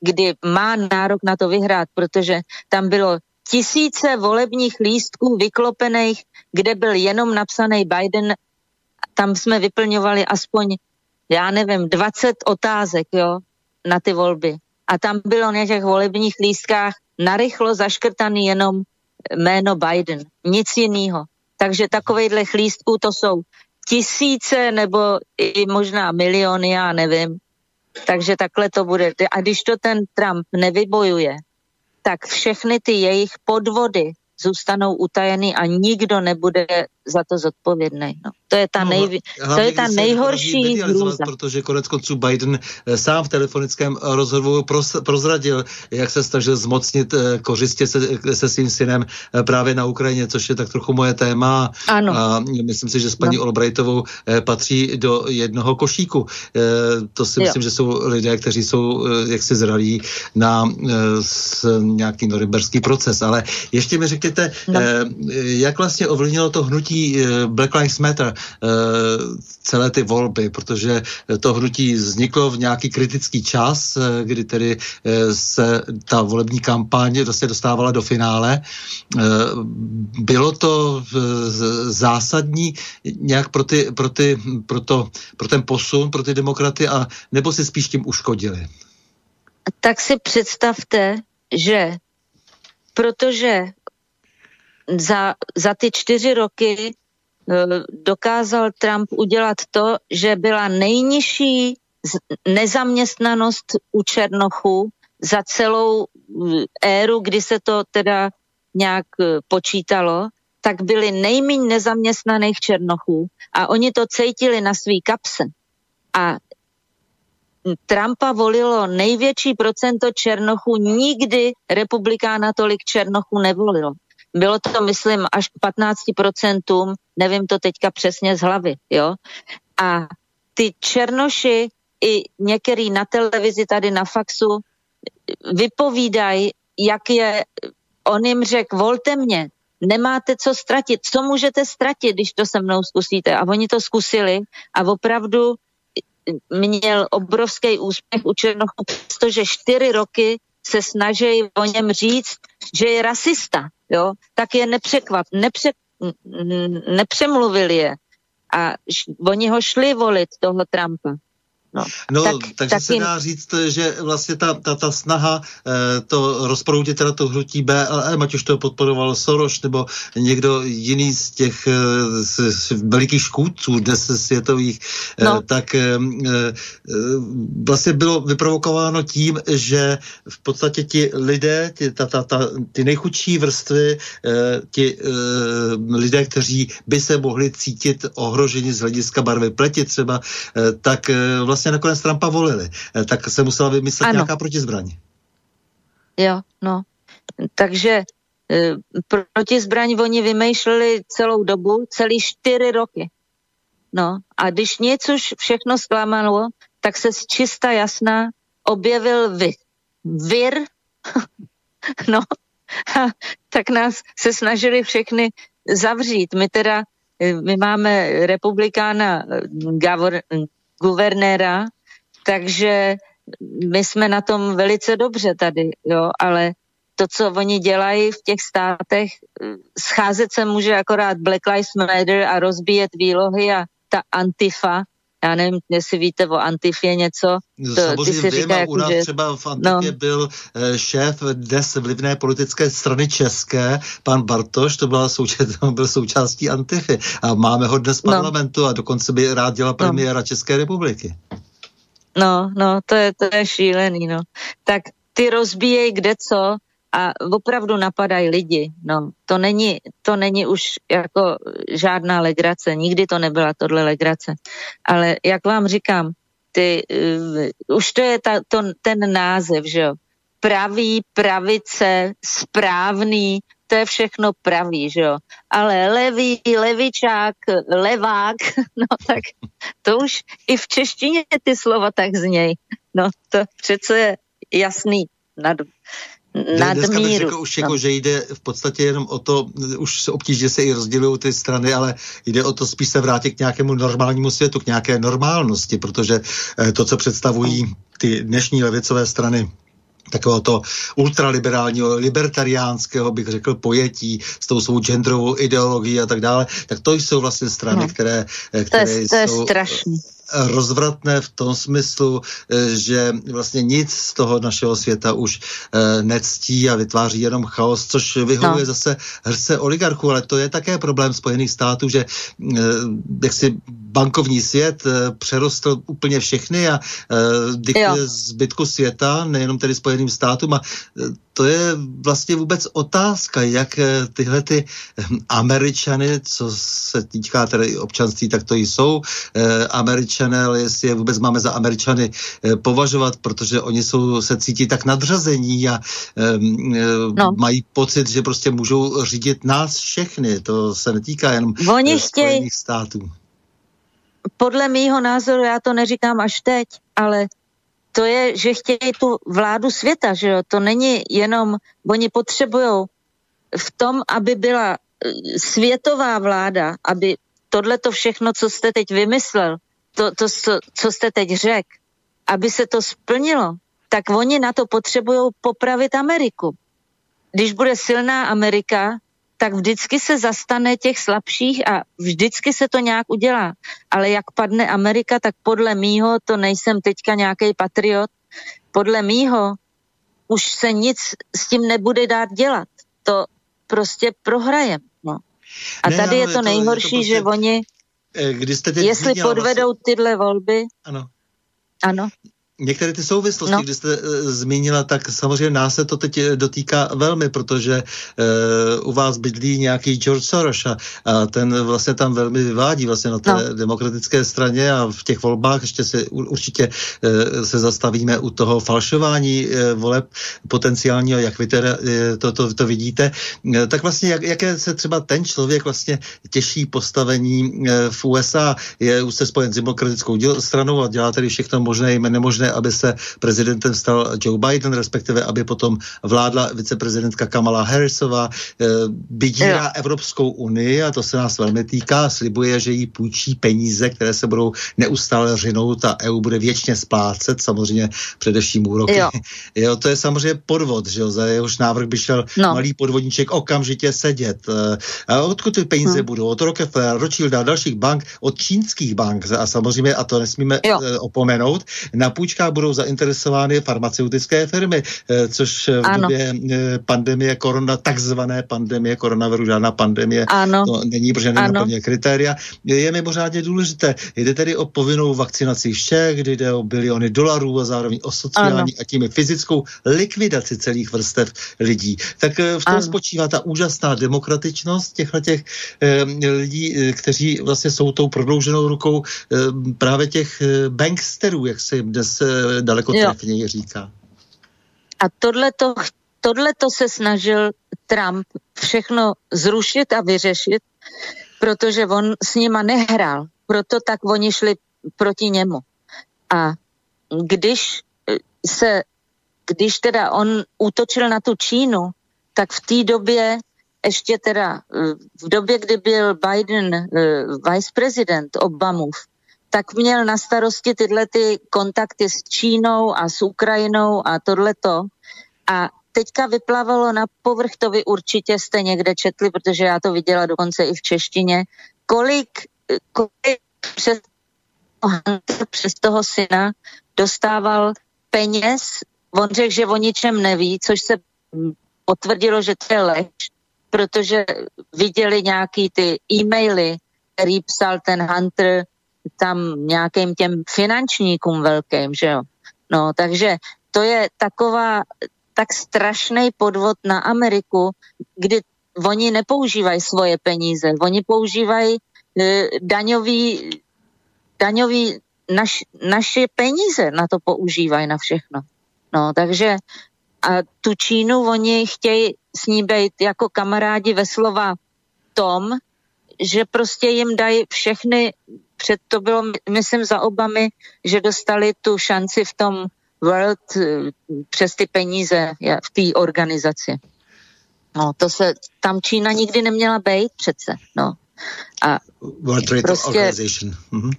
kdy má nárok na to vyhrát, protože tam bylo tisíce volebních lístků vyklopených, kde byl jenom napsaný Biden, tam jsme vyplňovali aspoň, já nevím, 20 otázek, jo, na ty volby. A tam bylo na těch volebních lístkách narychlo zaškrtaný jenom jméno Biden, nic jiného. Takže takovýchhle lístků to jsou tisíce nebo i možná miliony, já nevím. Takže takhle to bude. A když to ten Trump nevybojuje, tak všechny ty jejich podvody zůstanou utajeny a nikdo nebude za to zodpovědný. No. To je ta, no, nej, to je ta nejhorší hrůza. Protože konec konců Biden eh, sám v telefonickém rozhovoru prozradil, jak se snažil zmocnit eh, kořistě se, se svým synem eh, právě na Ukrajině, což je tak trochu moje téma. Ano. A myslím si, že s paní no. Albrightovou patří do jednoho košíku. To si myslím, jo. že jsou lidé, kteří jsou jaksi zralí na nějaký norimberský proces. Ale ještě mi řekněte, no. jak vlastně ovlivnilo to hnutí Black Lives Matter Eh, celé ty volby, protože to hnutí vzniklo v nějaký kritický čas, eh, kdy tedy eh, se ta volební kampaň vlastně dostávala do finále. Bylo to zásadní nějak pro, ty, pro, ty, pro, to, pro ten posun, pro ty demokraty, a nebo si spíš tím uškodili? Tak si představte, že protože za, za ty čtyři roky Eh, dokázal Trump udělat to, že byla nejnižší nezaměstnanost u Černochů za celou eh, éru, kdy se to teda nějak eh, počítalo, tak byli nejméně nezaměstnaných Černochů a oni to cítili na svý kapse. A Trumpa volilo největší procento Černochů, nikdy republikána tolik Černochů nevolilo. Bylo to, myslím, až k 15%, nevím to teďka přesně z hlavy, jo. A ty černoši i některý na televizi tady na faxu vypovídají, jak je, on jim řekl, volte mě, nemáte co ztratit. Co můžete ztratit, když to se mnou zkusíte? A oni to zkusili a opravdu měl obrovský úspěch u Černochu, protože čtyři roky se snaží o něm říct, že je rasista, jo, tak je nepřekvap, nepře, nepřemluvili je. A oni ho šli volit, toho Trumpa. No, no tak, takže tak se jim... dá říct, že vlastně ta, ta, ta snaha eh, to rozproudit teda to hnutí BLM, ať už to podporoval Soros nebo někdo jiný z těch eh, z, z velikých škůdců dnes světových, eh, no. tak eh, eh, vlastně bylo vyprovokováno tím, že v podstatě ti lidé, ti, ta, ta, ta, ty nejchudší vrstvy, eh, ti eh, lidé, kteří by se mohli cítit ohroženi z hlediska barvy pleti třeba, eh, tak eh, vlastně vlastně nakonec Trumpa volili, eh, tak se musela vymyslet ano. nějaká protizbraň. Jo, no. Takže e, protizbraň oni vymýšleli celou dobu, celý čtyři roky. No a když něco už všechno zklamalo, tak se z čista jasná objevil vy. vir, no, a tak nás se snažili všechny zavřít. My teda, eh, my máme republikána Gavor, guvernéra, takže my jsme na tom velice dobře tady, jo, ale to, co oni dělají v těch státech, scházet se může akorát Black Lives Matter a rozbíjet výlohy a ta antifa, já nevím, jestli víte o Antifě něco. To, Samozřejmě ty si říká, u nás že... třeba v Antifě no. byl eh, šéf dnes vlivné politické strany České, pan Bartoš, to, byla součást, to byl součástí Antify a máme ho dnes v no. parlamentu no. a dokonce by rád dělal no. premiéra no. České republiky. No, no, to je, to je šílený, no. Tak ty rozbíjej kde co, a opravdu napadají lidi. No, to není, to není už jako žádná legrace, nikdy to nebyla tohle legrace. Ale jak vám říkám, ty, uh, už to je ta, to, ten název, že jo. Pravý, pravice, správný, to je všechno pravý, že jo. Ale levý, levičák, levák, no tak to už i v češtině ty slova tak znějí. No to přece je jasný nad, nadmíru. Dneska řekl už jako, no. že jde v podstatě jenom o to, už se obtížně se i rozdělují ty strany, ale jde o to spíš se vrátit k nějakému normálnímu světu, k nějaké normálnosti, protože eh, to, co představují ty dnešní levicové strany, takového to ultraliberálního, libertariánského, bych řekl, pojetí s tou svou genderovou ideologií a tak dále, tak to jsou vlastně strany, no. které, které to je, to je jsou... Strašný rozvratné v tom smyslu, eh, že vlastně nic z toho našeho světa už eh, nectí a vytváří jenom chaos, což vyhovuje no. zase hrce oligarchů, ale to je také problém Spojených států, že eh, jak si bankovní svět přerostl úplně všechny a diktuje zbytku světa, nejenom tedy Spojeným státům a to je vlastně vůbec otázka, jak eh, tyhle ty američany, co se týká tedy občanství, tak to jsou eh, američané, ale jestli je vůbec máme za američany eh, považovat, protože oni jsou, se cítí tak nadřazení a eh, no. mají pocit, že prostě můžou řídit nás všechny. To se netýká jenom oni eh, Spojených států. Podle mýho názoru, já to neříkám až teď, ale to je, že chtějí tu vládu světa, že jo? To není jenom, oni potřebují v tom, aby byla eh, světová vláda, aby tohle to všechno, co jste teď vymyslel, to, to co, co jste teď řekl, aby se to splnilo, tak oni na to potřebují popravit Ameriku. Když bude silná Amerika, tak vždycky se zastane těch slabších a vždycky se to nějak udělá. Ale jak padne Amerika, tak podle mýho, to nejsem teďka nějaký patriot, podle mýho už se nic s tím nebude dát dělat. To prostě prohrajem. No. A ne, tady ano, je to nejhorší, je to prostě, že oni, eh, kdy jste jestli podvedou vlastně... tyhle volby, ano. ano. Některé ty souvislosti, no. kdy jste uh, zmínila, tak samozřejmě nás se to teď dotýká velmi, protože uh, u vás bydlí nějaký George Soros a, a ten vlastně tam velmi vyvádí vlastně na té no. demokratické straně a v těch volbách ještě se určitě uh, se zastavíme u toho falšování uh, voleb potenciálního, jak vy teda uh, to, to, to vidíte. Uh, tak vlastně jak, jaké se třeba ten člověk vlastně těší postavení uh, v USA, je už se spojen s demokratickou stranou a dělá tedy všechno možné i nemožné, aby se prezidentem stal Joe Biden, respektive aby potom vládla viceprezidentka Kamala Harrisová, eh, vydírá. Evropskou unii a to se nás velmi týká, slibuje, že jí půjčí peníze, které se budou neustále řinout a EU bude věčně splácet, samozřejmě především úroky. Jo. jo, to je samozřejmě podvod, že jo, za jehož návrh by šel no. malý podvodníček okamžitě sedět. Eh, a odkud ty peníze hmm. budou? Od Rockefeller, Rothschild a dalších bank, od čínských bank a samozřejmě, a to nesmíme jo. Eh, opomenout, na půjčkách budou zainteresovány farmaceutické firmy, eh, což v ano. době eh, pandemie korona, takzvané pandemie koronaviru, žádná pandemie, ano. to není, protože nenaplně kritéria, je mimořádně důležité. Jde tedy o povinnou vakcinaci všech, kdy jde o biliony dolarů a zároveň o sociální ano. a tím fyzickou likvidaci celých vrstev lidí. Tak v tom ano. spočívá ta úžasná demokratičnost těchto těch eh, lidí, kteří vlastně jsou tou prodlouženou rukou eh, právě těch eh, banksterů, jak se jim dnes eh, daleko trefněji říká. A tohleto, tohleto se snažil Trump všechno zrušit a vyřešit, protože on s nima nehrál. Proto tak oni šli proti němu. A když se, když teda on útočil na tu Čínu, tak v té době ještě teda v době, kdy byl Biden uh, vice prezident Obamův, tak měl na starosti tyhle ty kontakty s Čínou a s Ukrajinou a tohleto. A teďka vyplavalo na povrch, to vy určitě jste někde četli, protože já to viděla dokonce i v češtině, kolik, kolik přes, přes toho syna dostával peněz, on řekl, že o ničem neví, což se potvrdilo, že to je lež, protože viděli nějaký ty e-maily, který psal ten Hunter tam nějakým těm finančníkům velkým, že jo. No, takže to je taková tak strašný podvod na Ameriku, kdy oni nepoužívají svoje peníze, oni používají e, daňový, daňový naš, naše peníze na to používají na všechno. No, takže a tu Čínu oni chtějí s ní být jako kamarádi ve slova tom, že prostě jim dají všechny, před to bylo, myslím, za Obamy, že dostali tu šanci v tom World eh, přes ty peníze v té organizaci. No, to se, tam Čína nikdy neměla být přece, no. A World Trade prostě, Organization. Mm-hmm.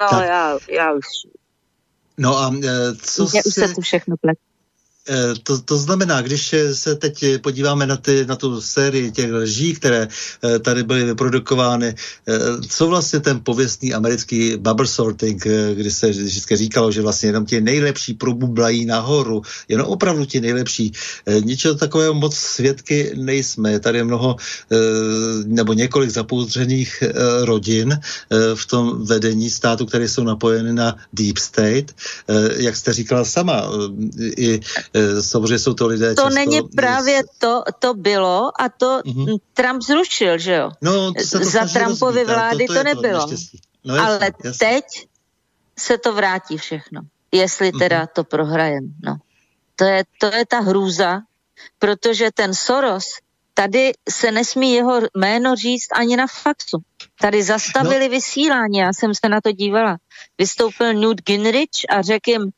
No, já, já už No a e, co Mě si... už se to všechno plet. Eh, to, to znamená, když se teď podíváme na, ty, na tu sérii těch lží, které eh, tady byly vyprodukovány, eh, co vlastně ten pověstný americký bubble sorting, kdy se vždycky říkalo, že vlastně jenom ti nejlepší probublají nahoru, jenom opravdu ti nejlepší. Ničeho takového moc svědky nejsme. Tady je mnoho nebo několik zapoudřených rodin v tom vedení státu, které jsou napojeny na Deep State. Jak jste říkala sama, i samozřejmě jsou to lidé To často... není právě to, to bylo a to mm-hmm. Trump zrušil, že jo? No, to to Za Trumpovy vlády to, to, to nebylo. No, jasný, Ale jasný. teď se to vrátí všechno, jestli mhm. teda mm-hmm. to prohrajem. No. To, je, to je ta hrůza, protože ten Soros, tady se nesmí jeho jméno říct ani na faxu. Tady zastavili no. vysílání, já jsem se na to dívala. Vystoupil Newt Gingrich a řekl jim,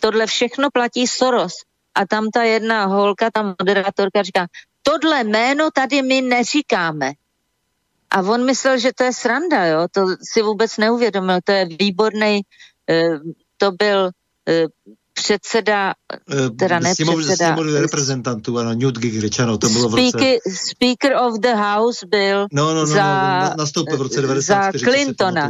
tohle všechno platí Soros a tam ta jedna holka, ta moderátorka říká, tohle jméno tady my neříkáme. A on myslel, že to je sranda, jo, to si vůbec neuvědomil, to je výborný, eh, to byl eh, předseda, eh, teda ne předseda. reprezentantů, ano, Newt Gingrich, ano, to bylo speaker, v roce... Speaker of the House byl no, no, no, za, no, nastoupil v roce 94. Za Clintona.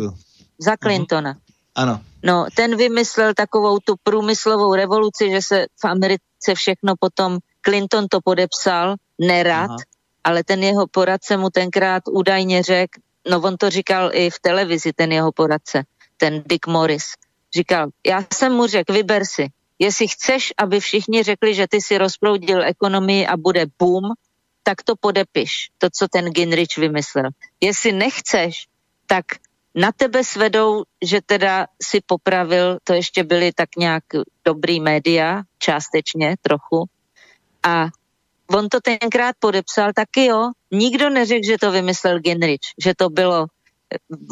Za. Clintona. Uh-huh. Ano. No, ten vymyslel takovou tu průmyslovou revoluci, že se v Americe všechno potom, Clinton to podepsal, nerad, Aha. ale ten jeho poradce mu tenkrát údajně řekl, no on to říkal i v televizi, ten jeho poradce, ten Dick Morris, Říkal, já jsem mu řekl, vyber si, jestli chceš, aby všichni řekli, že ty si rozproudil ekonomii a bude boom, tak to podepiš, to, co ten Ginrich vymyslel. Jestli nechceš, tak na tebe svedou, že teda si popravil, to ještě byly tak nějak dobrý média, částečně trochu. A on to tenkrát podepsal, taky jo, nikdo neřekl, že to vymyslel Ginrich, že to bylo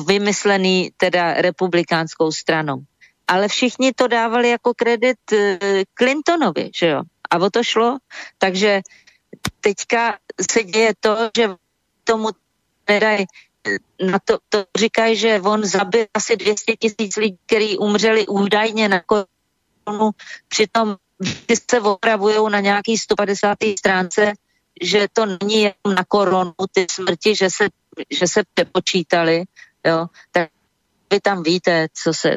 vymyslený teda republikánskou stranou. Ale všichni to dávali jako kredit eh, Clintonovi, že jo. A o to šlo. Takže teďka se děje to, že tomu nedají na to, to říkají, že on zabil asi 200 tisíc lidí, kteří umřeli údajně na korunu, přitom se opravují na nějaký 150. stránce, že to není jenom na koronu, ty smrti, že se, že se přepočítali, jo, tak vy tam víte, co se,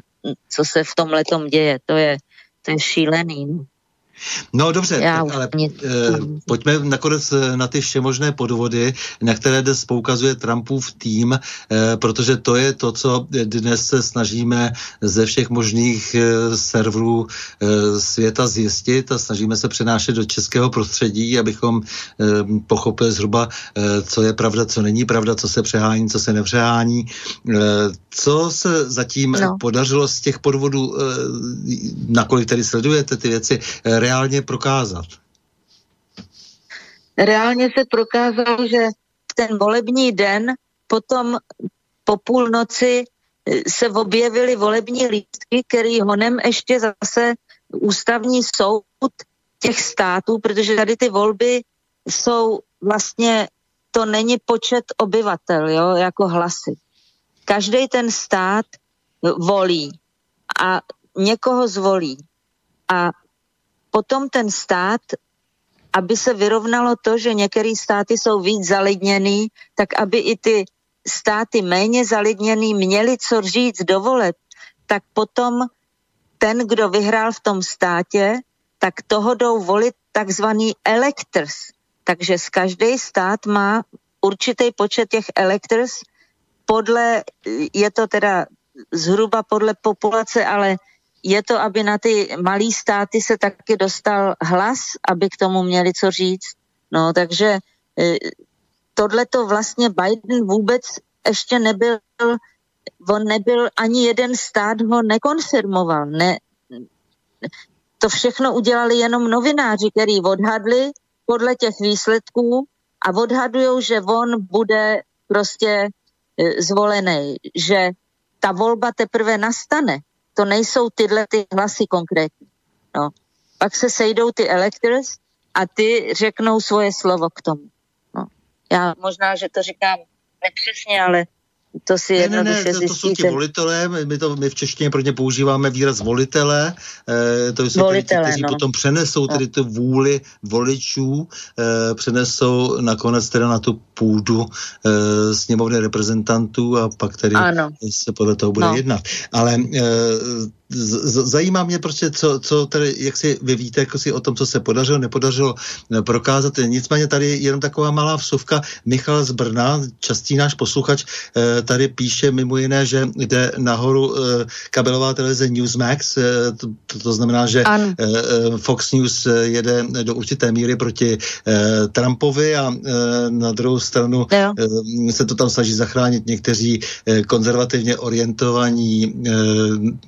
co se v tom letom děje, to je, to je šílený. No. Dobře, Já ale mě... eh, pojďme nakonec eh, na ty všemožné podvody, na které dnes poukazuje Trumpův tým, eh, protože to je to, co dnes se snažíme ze všech možných serverů světa zjistit a snažíme se přenášet do českého prostředí, abychom pochopili zhruba, co je pravda, co není pravda, co se přehání, co se nepřehání. Eh, co se zatím no. podařilo z těch podvodů, nakolik tedy sledujete ty věci, reálně prokázat? Reálně se prokázalo, že ten volební den potom po půlnoci eh, se objevily volební lístky, který honem ještě zase ústavní soud těch států, protože tady ty volby jsou vlastně, to není počet obyvatel, jo, jako hlasy. Každý ten stát volí a někoho zvolí. A potom ten stát, aby se vyrovnalo to, že některé státy jsou víc zalidněný, tak aby i ty státy méně zalidněný měli co říct dovolet, tak potom ten, kdo vyhrál v tom státě, tak toho jdou volit takzvaný electors. Takže z každý stát má určitý počet těch electors, podle, je to teda zhruba podle populace, ale je to, aby na ty malé státy se taky dostal hlas, aby k tomu měli co říct. No, takže e, tohle to vlastně Biden vůbec ještě nebyl, on nebyl, ani jeden stát ho nekonfirmoval. Ne, to všechno udělali jenom novináři, který odhadli podle těch výsledků a odhadují, že on bude prostě e, zvolený, že ta volba teprve nastane. To nejsou tyhle ty hlasy konkrétní. No. Pak se sejdou ty electors a ty řeknou svoje slovo k tomu. No. Já možná, že to říkám nepřesně, ale to si ne, ne, ne, to, to jsou ti volitelé, my, to, my v češtině pro ně používáme výraz volitele, eh, to jsou volitele, ti, kteří no. potom přenesou no. tedy tu vůli voličů, eh, přenesou nakonec teda na tu půdu eh, sněmovny reprezentantů a pak tedy ano. se podle toho bude no. jednat. Ale eh, zajímá mě prostě, co, co tady, jak si vy víte, jako si o tom, co se podařilo, nepodařilo eh, prokázat. Nicméně tady jenom taková malá vsuvka. Michal z Brna, častý náš posluchač, eh, tady píše mimo jiné, že jde nahoru eh, kabelová televize Newsmax, to, to, to znamená, že ano. Fox News jede do určité míry proti Trumpovi a na druhou stranu jo. se to tam snaží zachránit někteří konzervativně orientovaní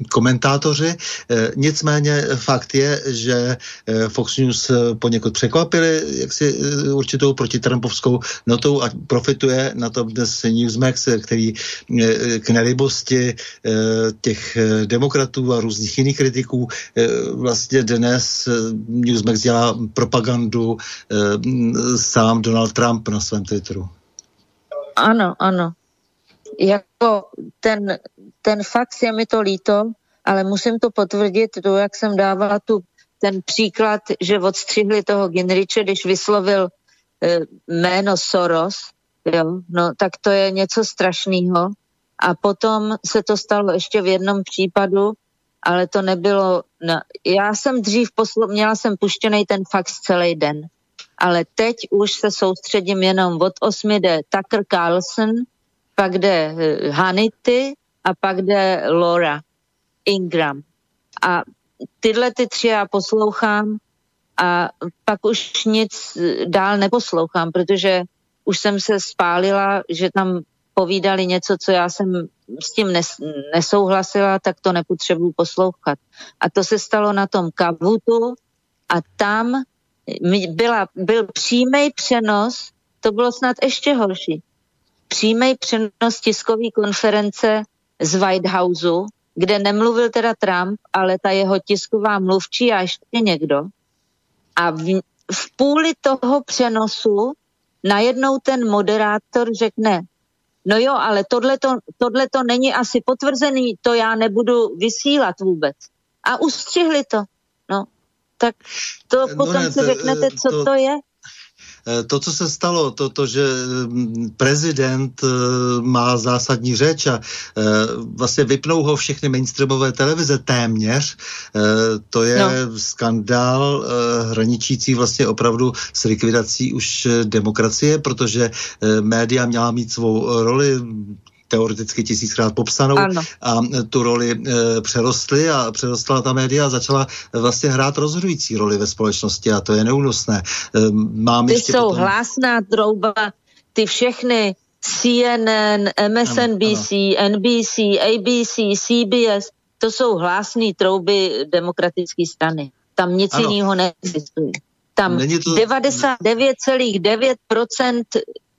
komentáři komentátoři. Eh, nicméně fakt je, že eh, Fox News eh, poněkud překvapili jaksi určitou protitrampovskou notou a profituje na tom dnes Newsmax, který k nelibosti těch demokratů a různých jiných kritiků vlastně dnes Newsmax dělá propagandu sám Donald Trump na svém Twitteru. Ano, ano. Jako ten, ten fakt je mi to líto, ale musím to potvrdit, to, jak jsem dávala tu, ten příklad, že odstřihli toho Ginriče, když vyslovil e, jméno Soros, jo, no tak to je něco strašného. A potom se to stalo ještě v jednom případu, ale to nebylo, no, já jsem dřív poslo, měla jsem puštěný ten fax celý den, ale teď už se soustředím jenom od 8 jde Tucker Carlson, pak jde uh, Hannity a pak jde Laura Ingram. A tyhle ty tři já poslouchám a pak už nic dál neposlouchám, protože už jsem se spálila, že tam povídali něco, co já jsem s tím nes, nesouhlasila, tak to nepotřebuji poslouchat. A to se stalo na tom kavutu a tam byla, byl přímý přenos, to bylo snad ještě horší, přímý přenos tiskové konference z White Houseu, kde nemluvil teda Trump, ale ta jeho tisková mluvčí a ještě někdo. A v, v půli toho přenosu najednou ten moderátor řekne, no jo, ale tohle to není asi potvrzený, to já nebudu vysílat vůbec. A ustřihli to. No, tak to no potom ne, si řeknete, co to, to je. Eh, to, co se stalo, to, to že mm, prezident eh, má zásadní řeč a eh, vlastně vypnou ho všechny mainstreamové televize téměř, to je no. skandál hraničící vlastně opravdu s likvidací už demokracie, protože média měla mít svou roli teoreticky tisíckrát popsanou ano. a tu roli e, přerostly a přerostla ta média a začala vlastně hrát rozhodující roli ve společnosti a to je neúnosné. E, mám ty ještě jsou potom... hlásná trouba, ty všechny CNN, MSNBC, ano, ano. NBC, ABC, CBS, to jsou hlásné trouby demokratické strany. Tam nic jiného neexistuje. Tam to... 99,9%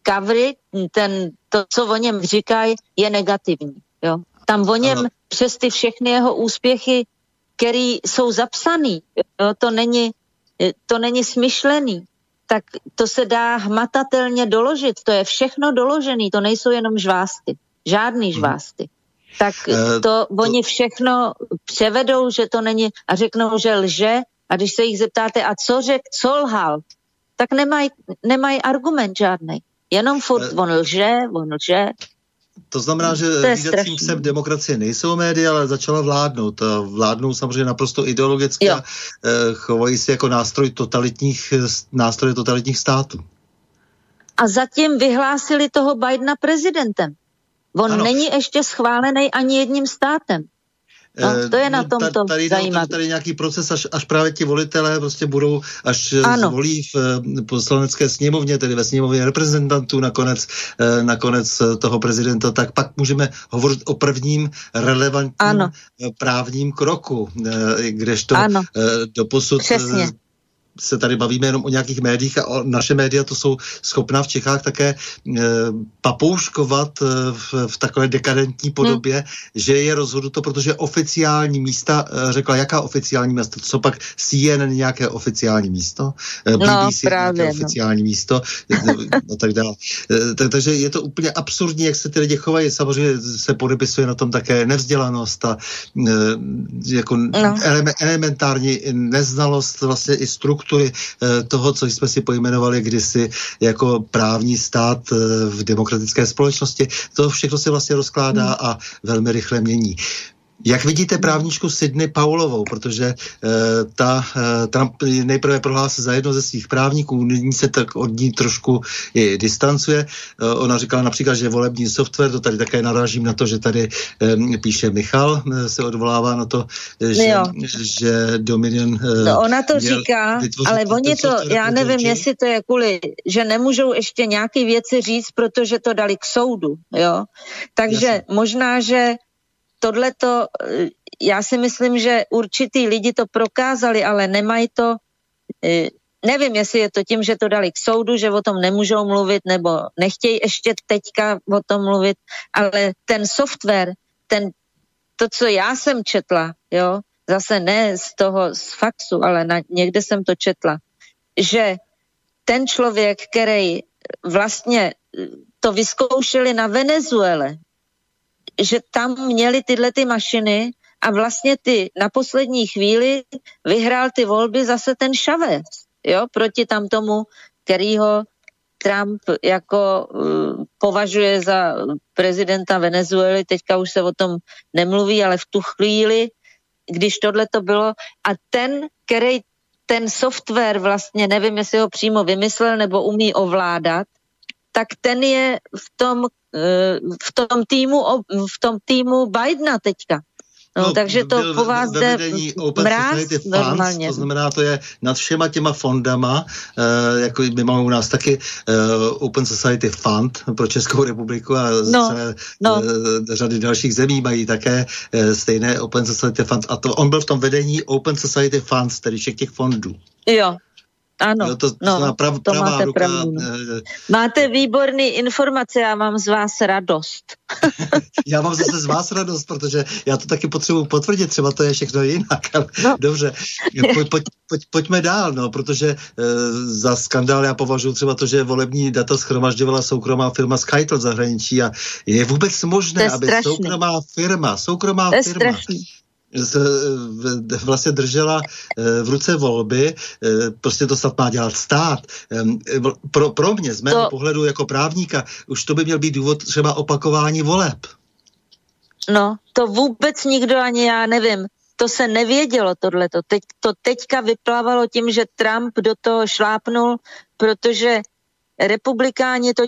covery, ten, to, co o něm říkají, je negativní. Jo? Tam o něm ano. přes ty všechny jeho úspěchy, které jsou zapsaný, jo? To, není, to není smyšlený, tak to se dá hmatatelně doložit. To je všechno doložený, to nejsou jenom žvásty. Žádný mhm. žvásty. Hmm. Tak eh, to uh, oni všechno převedou, že to není a řeknou, že lže a když se jich zeptáte, a co řek, co lhal, tak nemají nemaj argument žádný. Jenom furt on lže, on lže. To znamená, že výdacím psem demokracie nejsou média, ale začala vládnout. A vládnou samozřejmě naprosto ideologicky jo. a e, chovají se jako nástroj totalitních, nástroje totalitních států. A zatím vyhlásili toho Bidena prezidentem. On ano. není ještě schválený ani jedním státem. No, to je na tom to tady, zajímavé. Tady nějaký proces, až, až právě ti volitelé prostě budou, až ano. zvolí v eh, poslanecké sněmovně, tedy ve sněmovně reprezentantů nakonec, eh, nakonec toho prezidenta, tak pak můžeme hovořit o prvním relevantním ano. právním kroku, kdežto ano. doposud Přesně se tady bavíme jenom o nějakých médiích a o naše média to jsou schopná v Čechách také e, papouškovat e, v, v takové dekadentní podobě, hmm. že je rozhodnuto, protože oficiální místa, e, řekla, jaká oficiální místa, co pak CNN nějaké oficiální místo, e, BBC no, právě, nějaké no. oficiální místo a tak dále. E, tak, takže je to úplně absurdní, jak se ty lidi chovají. Samozřejmě se podepisuje na tom také nevzdělanost a e, jako no. ele, elementární neznalost vlastně i struktur struktury eh, toho, co jsme si pojmenovali kdysi jako právní stát eh, v demokratické společnosti. To všechno se vlastně rozkládá hmm. a velmi rychle mění. Jak vidíte právničku Sydney Paulovou, protože e, ta e, Trump nejprve prohlásil za jedno ze svých právníků, nyní se tak od ní trošku i distancuje. E, ona říkala například, že volební software, to tady také narážím na to, že tady e, píše Michal, e, se odvolává na to, že, že Dominion... E, no ona to říká, ale oni to, já nevím, jestli to je kvůli, že nemůžou ještě nějaké věci říct, protože to dali k soudu, jo. Takže Jasně. možná, že tohle to, eh, já si myslím, že určitý lidi to prokázali, ale nemají to, eh, nevím, jestli je to tím, že to dali k soudu, že o tom nemůžou mluvit, nebo nechtějí ještě teďka o tom mluvit, ale ten software, ten, to, co já jsem četla, jo, zase ne z toho, z faxu, ale na, někde jsem to četla, že ten člověk, který vlastně to vyzkoušeli na Venezuele, že tam měli tyhle ty mašiny a vlastně ty na poslední chvíli vyhrál ty volby zase ten Chavez, jo, proti tam tomu, kterýho Trump jako uh, považuje za prezidenta Venezuely, teďka už se o tom nemluví, ale v tu chvíli, když tohle to bylo a ten, který ten software vlastně, nevím, jestli ho přímo vymyslel nebo umí ovládat, tak ten je v tom, eh, v tom týmu, v tom týmu Bidena teďka. No, no takže to po vás jde mráz normálně. To znamená, to je nad všema těma fondama, uh, jako my máme u nás taky uh, Open Society Fund pro Českou republiku a no, celé, no. Uh, řady dalších zemí mají také uh, stejné Open Society Fund. A to on byl v tom vedení Open Society Funds, tedy všech těch fondů. Jo, ano, jo, to, no, prav, to máte ruka, pravdu. No. Eh, máte výborný informace, já mám z vás radost. já mám zase z vás radost, protože já to taky potřebuji potvrdit, třeba to je všechno jinak. no. Dobře, pojď, pojď, pojď, pojďme dál, no, protože e, za skandál já považuji třeba to, že volební data schromažďovala soukromá firma Skytel v zahraničí a je vůbec možné, aby strašný. soukromá firma, soukromá to firma, strašný vlastně držela eh, v ruce volby, eh, prostě to snad má dělat stát. Pro, pro mě, z mého to... pohledu jako právníka, už to by měl být důvod třeba opakování voleb. No, to vůbec nikdo ani já nevím. To se nevědělo tohleto. Teď, to teďka vyplávalo tím, že Trump do toho šlápnul, protože republikáni to,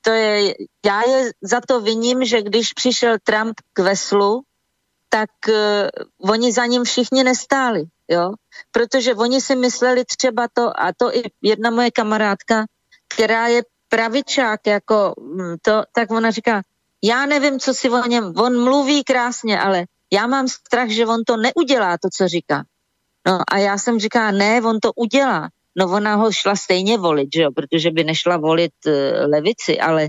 to je, já je za to viním, že když přišel Trump k veslu, tak uh, oni za ním všichni nestáli, jo, protože oni si mysleli třeba to, a to i jedna moje kamarádka, která je pravičák, jako hm, to, tak ona říká, já nevím, co si o něm, on mluví krásně, ale já mám strach, že on to neudělá, to, co říká. No a já jsem říká, ne, on to udělá. No ona ho šla stejně volit, že jo, protože by nešla volit uh, levici, ale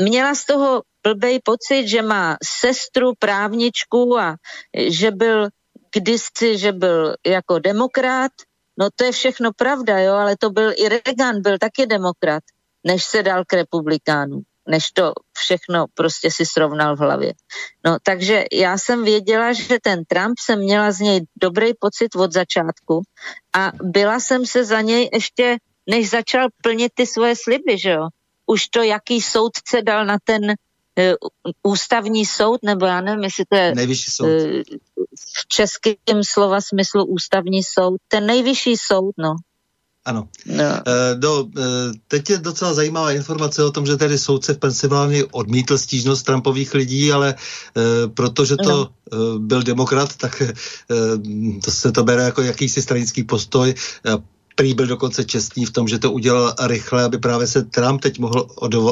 měla z toho blbej pocit, že má sestru právničku a že byl kdysi, že byl jako demokrat. No to je všechno pravda, jo, ale to byl i Reagan, byl taky demokrat, než se dal k republikánům než to všechno prostě si srovnal v hlavě. No takže já jsem věděla, že ten Trump jsem měla z něj dobrý pocit od začátku a byla jsem se za něj ještě, než začal plnit ty svoje sliby, že jo. Už to, jaký soudce dal na ten ústavní soud, nebo já nevím, jestli to je nejvyšší soud. Uh, v českém slova smyslu ústavní soud, ten nejvyšší soud, no. Ano. No. E, do, teď je docela zajímavá informace o tom, že tedy soudce v Pensylvánii odmítl stížnost Trumpových lidí, ale protože to no. byl demokrat, tak to se to bere jako jakýsi stranický postoj. Prý byl dokonce čestný v tom, že to udělal rychle, aby právě se Trump teď mohl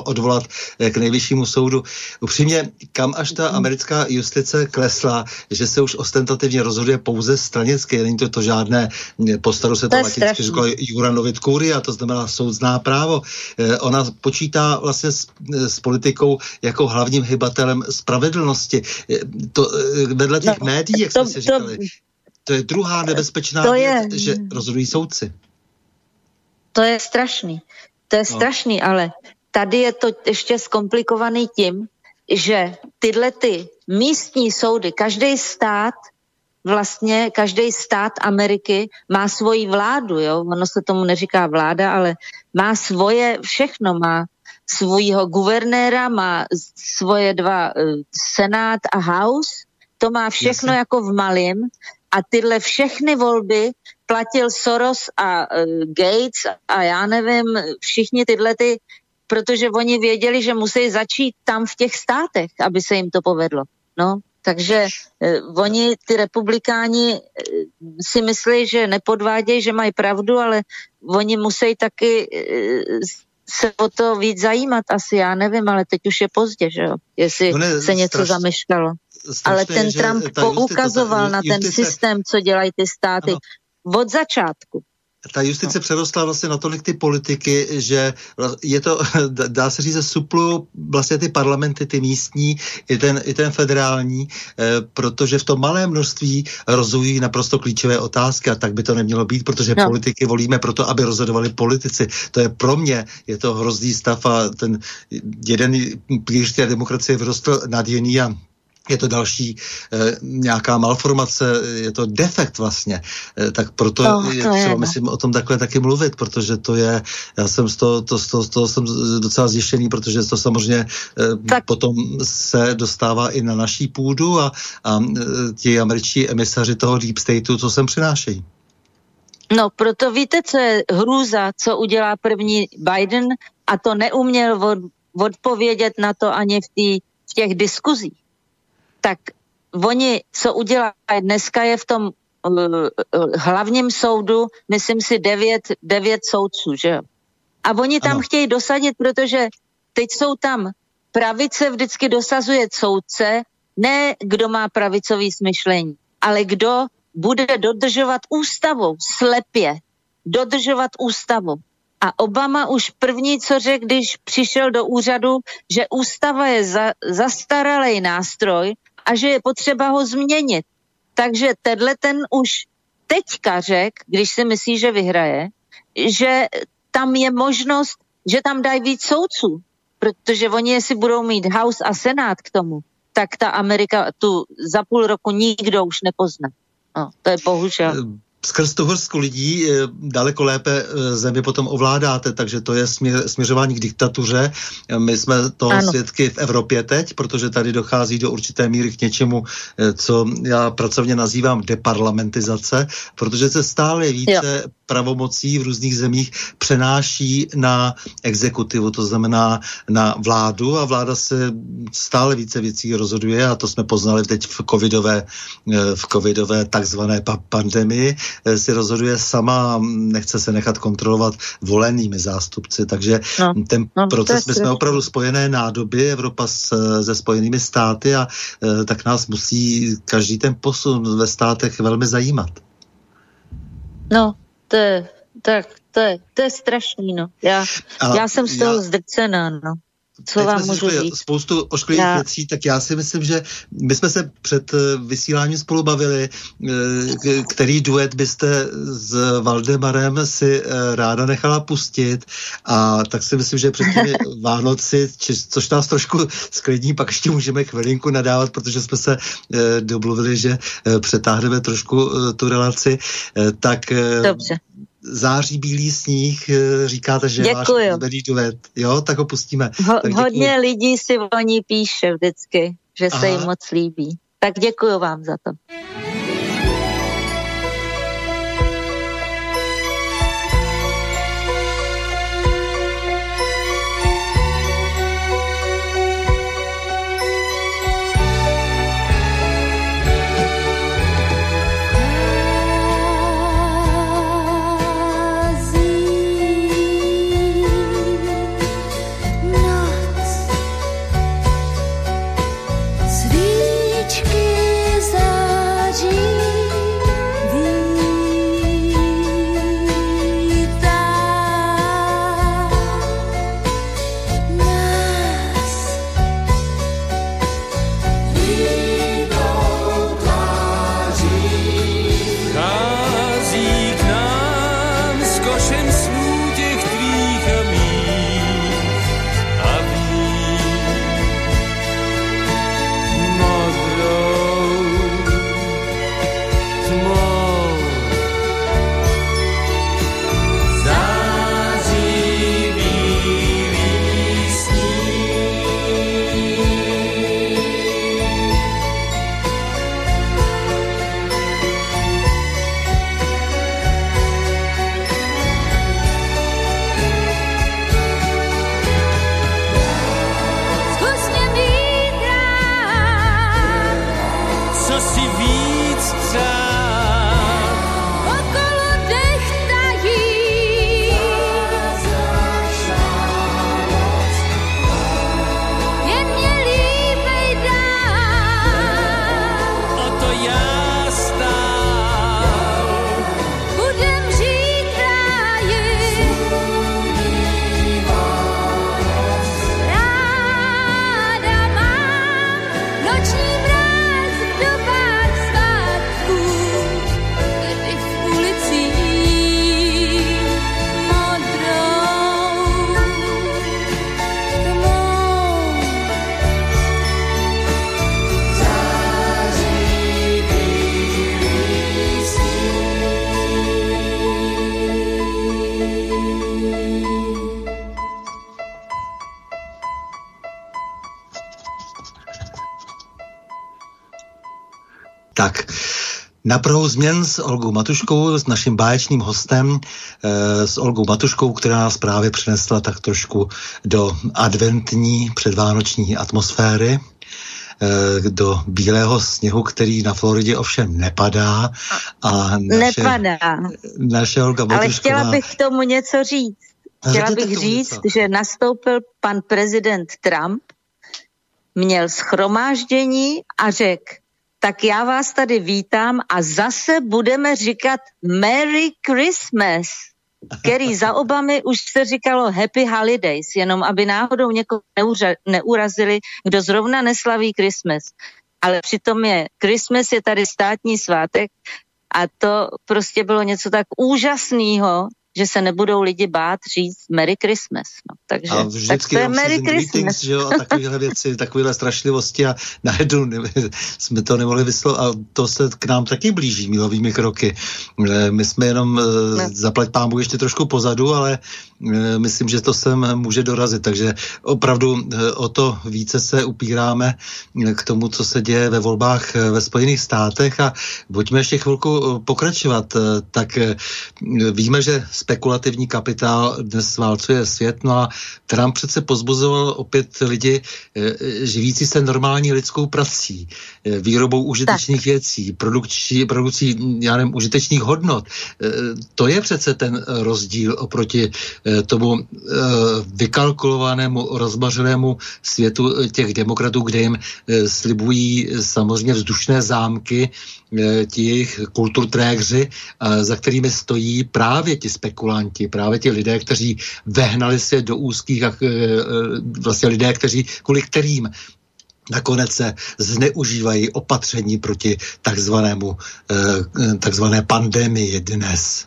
odvolat eh, k nejvyššímu soudu. Upřímně, kam až ta americká justice klesla, že se už ostentativně rozhoduje pouze stranicky, není to to žádné, eh, postaru se to, to latinsky říkalo Juranovit Kuria, to znamená soud zná právo. Eh, ona počítá vlastně s, s politikou jako hlavním hybatelem spravedlnosti. To, vedle těch no, médií, jak to, jsme si říkali, to, to je druhá nebezpečná to věc, je, že rozhodují soudci. To je strašný. To je no. strašný, ale tady je to ještě zkomplikovaný tím, že tyhle ty místní soudy, každý stát vlastně každý stát Ameriky má svoji vládu, jo? ono se tomu neříká vláda, ale má svoje všechno, má svůjho guvernéra, má svoje dva uh, senát a house, to má všechno Jasně. jako v malém a tyhle všechny volby platil Soros a uh, Gates a já nevím, všichni tyhle ty, protože oni věděli, že musí začít tam v těch státech, aby se jim to povedlo. No, takže uh, oni, ty republikáni, uh, si myslí, že nepodvádějí, že mají pravdu, ale oni musí taky uh, se o to víc zajímat asi, já nevím, ale teď už je pozdě, že jo, jestli no se něco straš... zameškalo. Ale ten Trump poukazoval na ten systém, co dělají ty státy ano. Od začátku ta justice no. přerostla vlastně natolik ty politiky, že je to, dá se říct, suplu vlastně ty parlamenty, ty místní, i ten, i ten federální, eh, protože v tom malé množství rozhodují naprosto klíčové otázky a tak by to nemělo být, protože no. politiky volíme proto, aby rozhodovali politici. To je pro mě, je to hrozný stav a ten jeden pilíř té demokracie vyrostl nad jiný a je to další e, nějaká malformace, je to defekt vlastně. E, tak proto to, je to třeba, je, myslím, o tom takhle taky mluvit, protože to je, já jsem z toho, to, z toho jsem docela zjištěný, protože to samozřejmě e, tak. potom se dostává i na naší půdu a, a ti američtí emisaři toho deep stateu, co sem přinášejí. No, proto víte, co je hrůza, co udělá první Biden a to neuměl od, odpovědět na to ani v, tý, v těch diskuzích tak oni, co udělají dneska, je v tom uh, uh, hlavním soudu, myslím si, devět, devět soudců, že jo. A oni tam ano. chtějí dosadit, protože teď jsou tam pravice vždycky dosazuje soudce, ne kdo má pravicový smyšlení, ale kdo bude dodržovat ústavu slepě, dodržovat ústavu. A Obama už první, co řekl, když přišel do úřadu, že ústava je za, zastaralý nástroj a že je potřeba ho změnit. Takže tenhle ten už teďka řekl, když si myslí, že vyhraje, že tam je možnost, že tam dají víc soudců, protože oni jestli budou mít House a Senát k tomu, tak ta Amerika tu za půl roku nikdo už nepozná. No, to je bohužel. Eh, skrz tu hrstku lidí eh, daleko lépe eh, zemi potom ovládáte, takže to je směr, směřování k diktatuře. My jsme to ano. svědky v Evropě teď, protože tady dochází do určité míry k něčemu, eh, co já pracovně nazývám deparlamentizace, protože se stále více jo pravomocí v různých zemích přenáší na exekutivu, to znamená na vládu a vláda se stále více věcí rozhoduje a to jsme poznali teď v covidové, v covidové takzvané pandemii, Eh, si rozhoduje sama, nechce se nechat kontrolovat volenými zástupci. Takže no, ten no, proces, my jsme opravdu spojené nádoby, Evropa s, se spojenými státy a tak nás musí každý ten posun ve státech velmi zajímat. No, to je, tak, to je, to je strašný, no. Já, já jsem z toho já, zdrcená, no co vám můžu říct? spoustu ošklivých já... věcí, tak já si myslím, že my jsme se před eh, vysíláním spolu bavili, eh, který duet byste s Valdemarem si eh, ráda nechala pustit. A tak si myslím, že před těmi Vánoci, což nás trošku sklidní, pak ještě můžeme chvilinku nadávat, protože jsme se domluvili, že přetáhneme trošku tu relaci, tak Dobře září bílý sníh, eh, říkáte, že Děkuju. váš oblíbený duet. Jo, tak ho pustíme. Ho, tak hodně lidí si o ní píše vždycky, že Aha. se jim moc líbí. Tak děkuji vám za to. Na Prahu změn s Olgou Matuškou, s naším báječným hostem, eh, s Olgou Matuškou, která nás právě přinesla tak trošku do adventní předvánoční atmosféry. do bílého sněhu, který na Floridě ovšem nepadá. A naše, nepadá. Naše Olga Ale chtěla bych k tomu něco říct. Chtěla bych říct, něco. že nastoupil pan prezident Trump, měl schromáždění a řekl, tak já vás tady vítám a zase budeme říkat Merry Christmas, který za Obamy už se říkalo Happy Holidays, jenom aby náhodou někoho neura, neurazili, kdo zrovna neslaví Christmas. Ale přitom je Christmas je tady státní svátek a to prostě bylo něco tak úžasného, že se nebudou lidi bát říct Merry Christmas. No. Takže a tak to je Merry Christmas. Meetings, že jo, a takovéhle věci, takovéhle strašlivosti a najednou ne, jsme to nemohli vyslovit a to se k nám taky blíží milovými kroky. Eh, my jsme jenom eh, no. zaplať pámu ještě trošku pozadu, ale eh, myslím, že to sem může dorazit, takže opravdu o to více se upíráme k tomu, co se děje ve volbách ve Spojených státech a pojďme ještě chvilku pokračovat. Tak víme, že spekulativní kapitál dnes válcuje svět. No a Trump přece pozbuzoval opět lidi eh, živící se normální lidskou prací, eh, výrobou užitečných tak. věcí, produkcí, produkcí já nevím, užitečných hodnot. Eh, to je přece ten rozdíl oproti tomu vykalkulovanému, rozmařenému světu těch demokratů, kde jim slibují samozřejmě vzdušné zámky, ti jejich kulturtrégři, za kterými stojí právě ti spekulanti, právě ti lidé, kteří vehnali se do úzkých, e, e, vlastně lidé, kteří, kvůli kterým nakonec se zneužívají opatření proti takzvanému, e, takzvané pandemii dnes.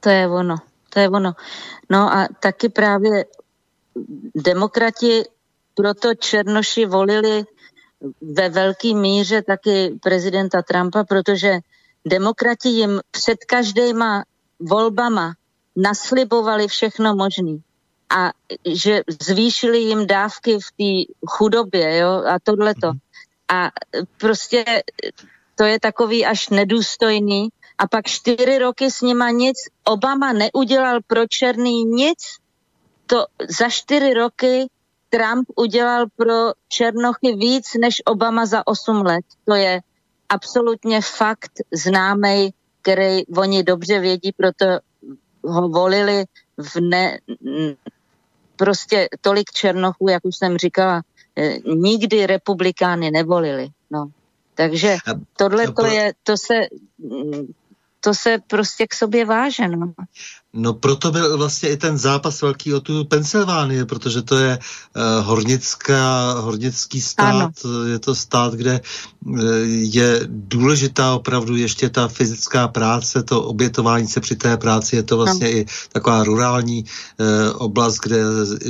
To je ono, to je ono. No a taky právě demokrati proto Černoši volili ve velké míře taky prezidenta Trumpa, protože demokrati jim před každýma volbama naslibovali všechno možné a že zvýšili jim dávky v té chudobě, jo, a tohleto. Mhm. A prostě to je takový až nedůstojný. A pak čtyři roky s nima nic, Obama neudělal pro černý nic, to za čtyři roky Trump udělal pro Černochy víc než Obama za osm let. To je absolutně fakt známý který oni dobře vědí, proto ho volili v ne, prostě tolik Černochů, jak už jsem říkala, eh, nikdy republikány nevolili. No. Takže tohle to je, to se, to se prostě k sobě váže. No. No proto byl vlastně i ten zápas velký o tu Pensylvánii, protože to je uh, hornická, hornický stát, ano. je to stát, kde uh, je důležitá opravdu ještě ta fyzická práce, to obětování se při té práci, je to vlastně no. i taková rurální uh, oblast, kde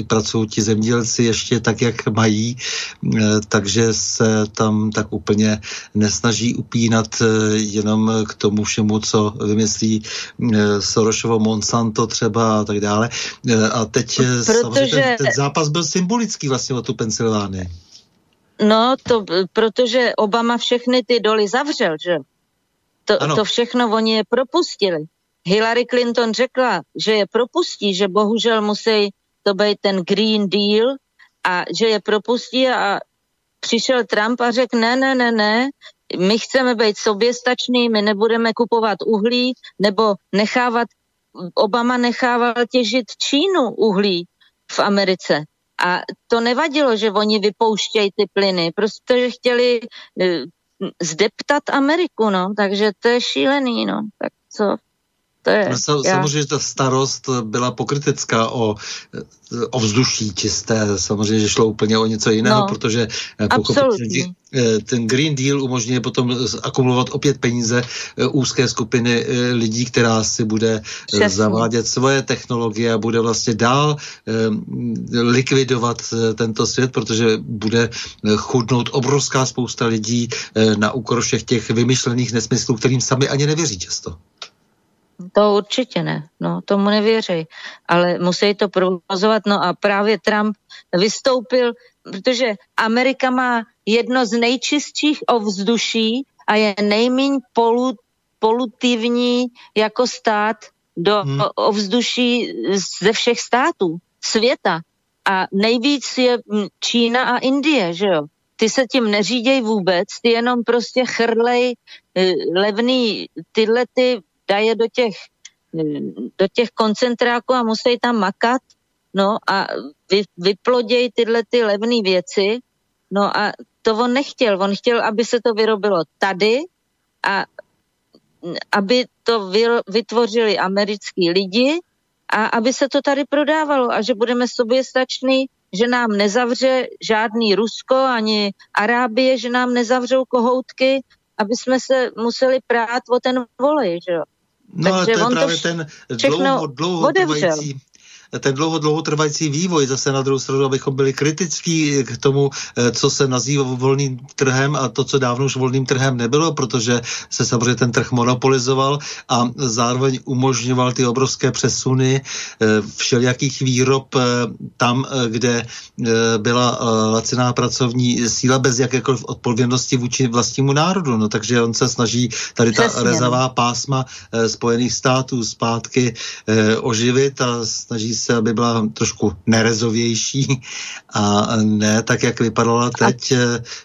pracují ti zemědělci ještě tak, jak mají, uh, takže se tam tak úplně nesnaží upínat uh, jenom k tomu všemu, co vymyslí uh, Sorošovo Monsanto Monsanto třeba a tak dále. E, a teď e, protože... ten, ten zápas byl symbolický vlastně o tu Pensylvánii. No, to, protože Obama všechny ty doly zavřel, že? To, to všechno oni je propustili. Hillary Clinton řekla, že je propustí, že bohužel musí to být ten Green Deal a že je propustí a přišel Trump a řekl, ne, ne, ne, ne, my chceme být soběstační, my nebudeme kupovat uhlí nebo nechávat Obama nechával těžit Čínu uhlí v Americe. A to nevadilo, že oni vypouštějí ty plyny, protože chtěli eh, zdeptat Ameriku, no, takže to je šílený, no, tak co, to je, no, samozřejmě ta starost byla pokritická o, o vzduší čisté. Samozřejmě, že šlo úplně o něco jiného, no, protože eh, pochopitelně eh, ten Green Deal umožňuje potom akumulovat opět peníze eh, úzké skupiny lidí, která si bude Přesně. zavádět svoje technologie a bude vlastně dál likvidovat tento svět, protože bude chudnout obrovská spousta lidí na úkor všech těch vymyšlených nesmyslů, kterým sami ani nevěří často. To určitě ne, no tomu nevěří, ale musí to provozovat, no a právě Trump vystoupil, protože Amerika má jedno z nejčistších ovzduší a je nejméně polu, polutivní jako stát do hmm. ovzduší ze všech států světa. A nejvíc je Čína a Indie, že jo? ty se tím neříděj vůbec, ty jenom prostě chrlej eh, levný tyhle ty, daje do těch, do těch koncentráků a musí tam makat, no a vy, vyploděj tyhle ty levné věci, no a to on nechtěl, on chtěl, aby se to vyrobilo tady a aby to vytvořili americký lidi a aby se to tady prodávalo a že budeme soběstační, že nám nezavře žádný Rusko ani Arábie, že nám nezavřou kohoutky, aby jsme se museli prát o ten volej, že jo. No Takže ale to je právě to ten dlouho, dlouho trvající, ten dlouho, dlouhotrvající vývoj zase na druhou stranu, abychom byli kritický k tomu, eh, co se nazývá volným trhem a to, co dávno už volným trhem nebylo, protože se samozřejmě ten trh monopolizoval a zároveň umožňoval ty obrovské přesuny eh, všelijakých výrob eh, tam, kde byla laciná pracovní síla bez jakékoliv odpovědnosti vůči vlastnímu národu. No, takže on se snaží tady ta Přesně. rezavá pásma Spojených států zpátky oživit a snaží se, aby byla trošku nerezovější a ne tak, jak vypadala teď a...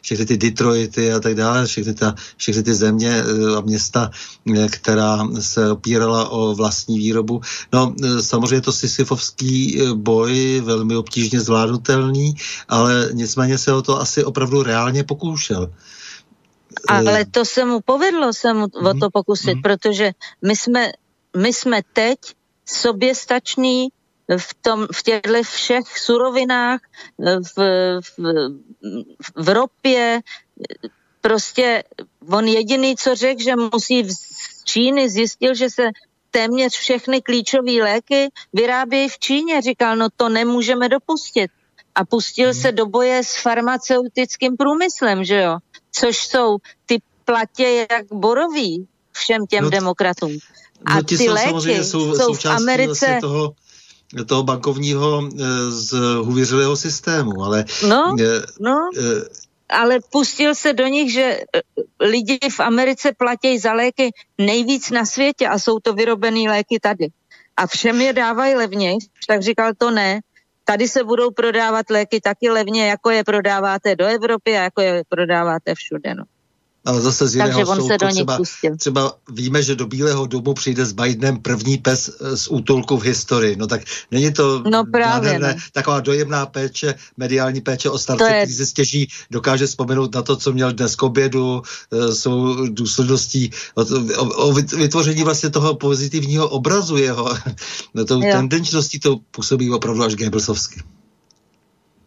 všechny ty Detroity a tak dále, všechny, ta, všechny ty země eh, a města, eh, která se opírala o vlastní výrobu. No, eh, samozřejmě to sisyfovský boj, velmi obtížně zvládnutelný, ale nicméně se o to asi opravdu reálně pokoušel. Ale to se mu povedlo se mu o to mhm. pokusit, mm-hmm. protože my jsme, my jsme teď soběstační v, tom, v těchto všech surovinách, v, v, v ropě, prostě on jediný, co řekl, že musí z Číny, zjistil, že se téměř všechny klíčové léky vyrábějí v Číně. Říkal, no to nemůžeme dopustit. A pustil hmm. se do boje s farmaceutickým průmyslem, že jo? Což jsou ty platě jak borový všem těm no, demokratům. A no, ty léky jsou, jsou v Americe... Vlastně toho toho bankovního eh, z huvěřilého systému, ale... No, eh, no, eh, ale pustil se do nich, že lidi v Americe platí za léky nejvíc na světě a jsou to vyrobené léky tady. A všem je dávají levně, tak říkal to ne. Tady se budou prodávat léky taky levně, jako je prodáváte do Evropy a jako je prodáváte všude. No ale zase z jiného Takže on se do třeba, pustil. třeba víme, že do Bílého domu přijde s Bidenem první pes eh, z útulku v historii. No tak není to no právě, ne. taková dojemná péče, mediální péče o starce, je... který se stěží, dokáže vzpomenout na to, co měl dnes k obědu, eh, jsou důsledností o, o, o vytvoření vlastně toho pozitivního obrazu jeho. No tou jo. tendenčností to působí opravdu až Goebbelsovsky.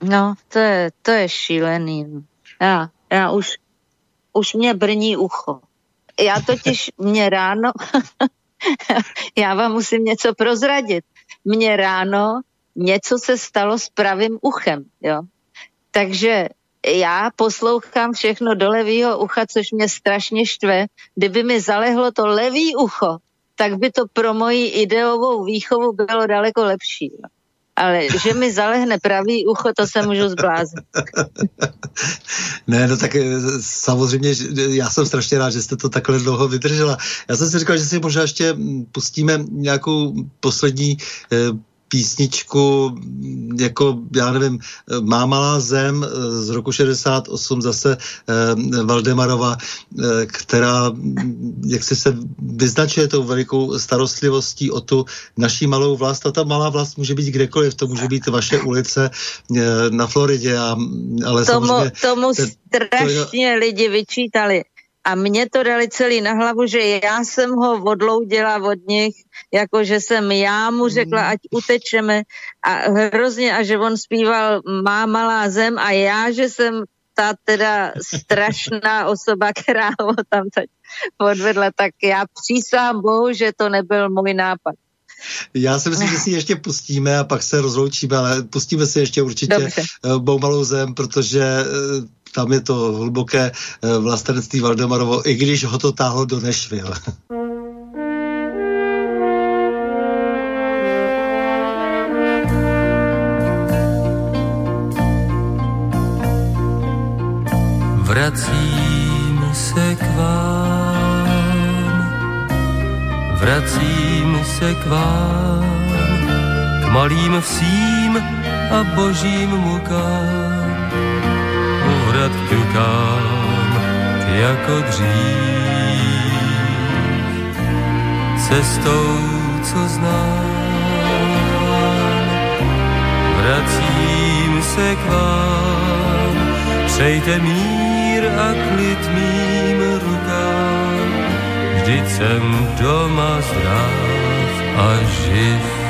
No, to je, to je šílený. Já, já už už mě brní ucho. Já totiž mě ráno, já vám musím něco prozradit. Mě ráno něco se stalo s pravým uchem, jo. Takže já poslouchám všechno do levýho ucha, což mě strašně štve. Kdyby mi zalehlo to levý ucho, tak by to pro moji ideovou výchovu bylo daleko lepší. Jo ale že mi zalehne pravý ucho, to se můžu zbláznit. ne, no tak eh, samozřejmě, já jsem strašně rád, že jste to takhle dlouho vydržela. Já jsem si říkal, že si možná ještě pustíme nějakou poslední eh, písničku, jako, já nevím, Má malá zem z roku 68 zase eh, Valdemarova, eh, která jak si se vyznačuje tou velikou starostlivostí o tu naší malou vlast a ta malá vlast může být kdekoliv, to může být vaše ulice eh, na Floridě, a, ale tomu, samozřejmě... Tomu strašně to, lidi vyčítali a mě to dali celý na hlavu, že já jsem ho odloudila od nich, jako že jsem já mu řekla, hmm. ať utečeme a hrozně, a že on zpíval Má malá zem a já, že jsem ta teda strašná osoba, která ho tam teď odvedla, tak já přísám Bohu, že to nebyl můj nápad. Já si myslím, že si ještě pustíme a pak se rozloučíme, ale pustíme si ještě určitě Dobře. Boumalou zem, protože eh, tam je to hluboké eh, vlastenství Valdemarovo, i když ho to táhlo do Nešvil. Vracím se k vám, vracím se k vám, k malým vsím a božím mukám pořád ťukám jako dřív. Cestou, co znám, vracím se k vám. Přejte mír a klid mým rukám, vždyť jsem doma zdrav a živ.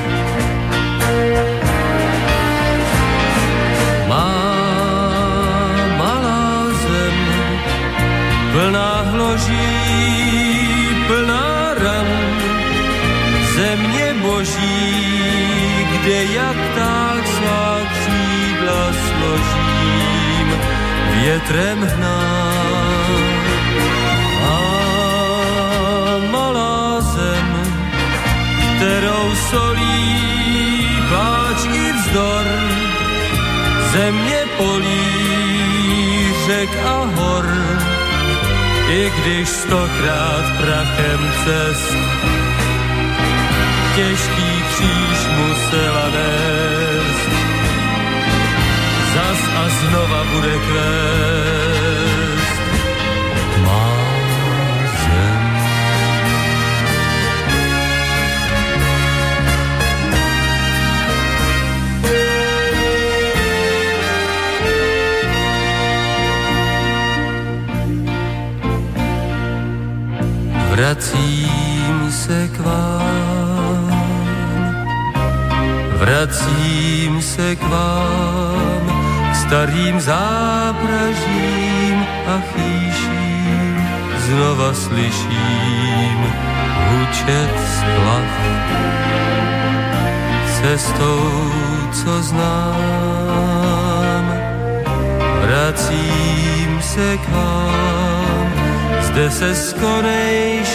Plná hloží, plná ran, země boží, kde jak tak svá křídla složím, větrem hnám. A malá zem, kterou solí pláč i vzdor, země polí, řek a hor, i když stokrát prachem cest těžký kříž musela nést. Zas a znova bude kvést. Vracím se k vám, vracím se k vám, k starým zápražím a chýším, znova slyším hučet splav. Cestou, co znám, vracím se k vám, zde se skonejším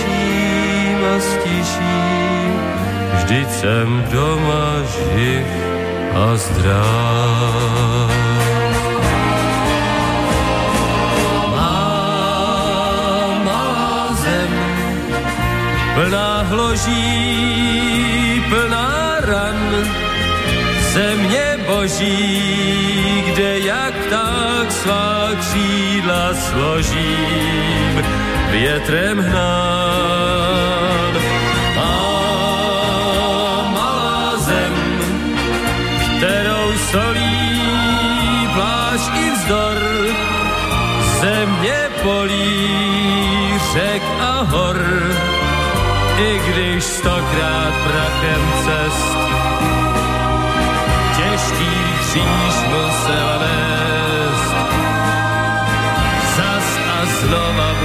a stiším, vždyť jsem doma živ a zdrav. Má zem, plná hloží, plná ran, země boží, kde jak tak svá křídla složím, větrem hnán. A malá zem, kterou solí pláž i vzdor, země polí, řek a hor, i když stokrát prachem cest těžký kříž musela nést.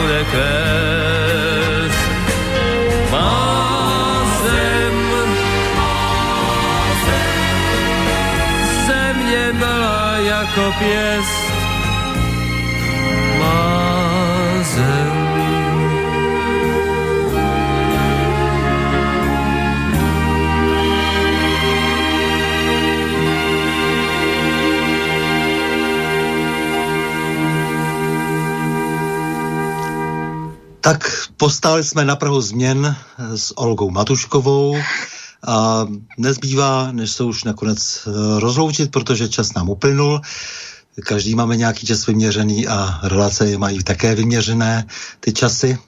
Znova bude kvést. Má zem, země byla jako pěst. Postali jsme na Prahu změn s Olgou Matuškovou a nezbývá, než se už nakonec eh, rozloučit, protože čas nám uplynul. Každý máme nějaký čas vyměřený a relace je mají také vyměřené ty časy.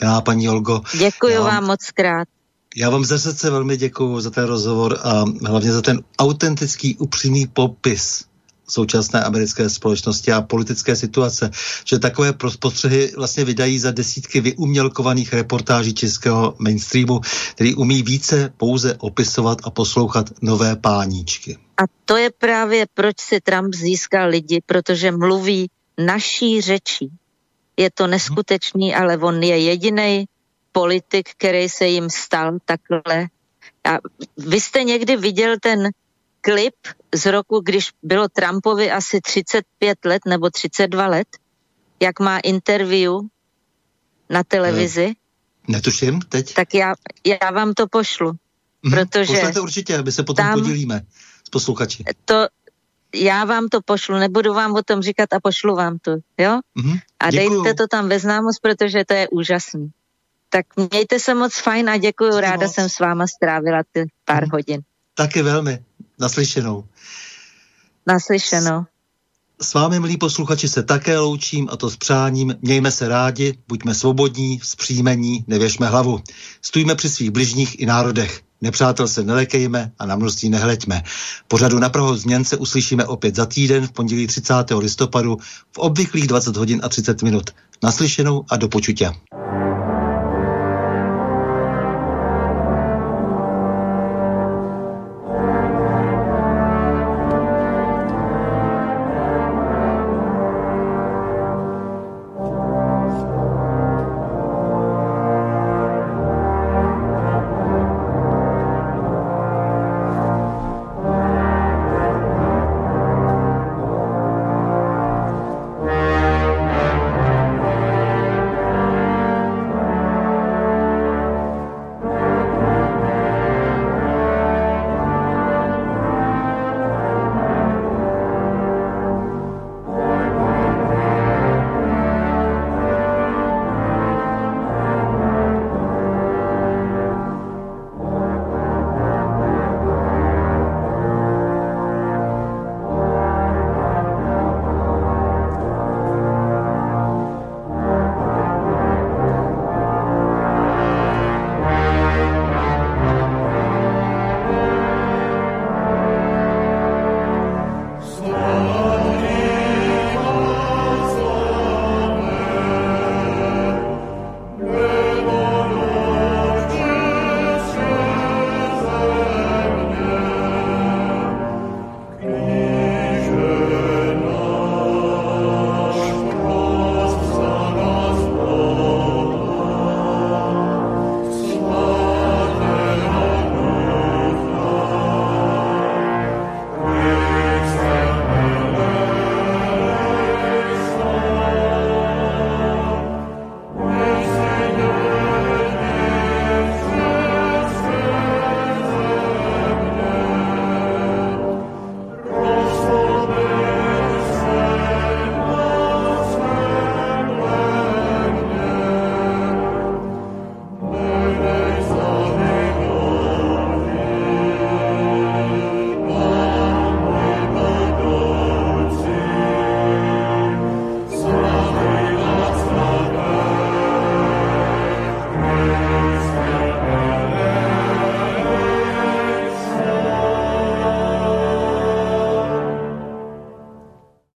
Milá paní Olgo. Děkuji vám, vám moc krát. Já vám ze srdce velmi děkuji za ten rozhovor a hlavně za ten autentický, upřímný popis současné americké společnosti a politické situace, že takové postřehy vlastně vydají za desítky vyumělkovaných reportáží českého mainstreamu, který umí více pouze opisovat a poslouchat nové páníčky. A to je právě, proč si Trump získal lidi, protože mluví naší řečí. Je to neskutečný, ale on je jediný politik, který se jim stal takhle. A vy jste někdy viděl ten klip z roku, když bylo Trumpovi asi 35 let nebo 32 let, jak má interview na televizi. Netuším teď. Tak já, já vám to pošlu. Mhm, protože Pošlete určitě, aby se potom tam- podílíme s posluchači. To, já vám to pošlu, nebudu vám o tom říkat a pošlu vám to, jo? Mhm, A děkuju. dejte to tam ve známost, protože to je úžasný. Tak mějte se moc fajn a děkuji, ráda moc. jsem s váma strávila ty pár Mhm. hodin. Taky velmi. Naslyšenou. Naslyšenou. S vámi, milí posluchači, se také loučím a to s přáním. Mějme se rádi, buďme svobodní, vzpříjmení, nevěšme hlavu. Stůjme při svých bližních i národech. Nepřátel se nelekejme a na množství nehleďme. Pořadu na Prahu změn se uslyšíme opět za týden v pondělí 30. listopadu v obvyklých 20 hodin a 30 minut. Naslyšenou a do počutě.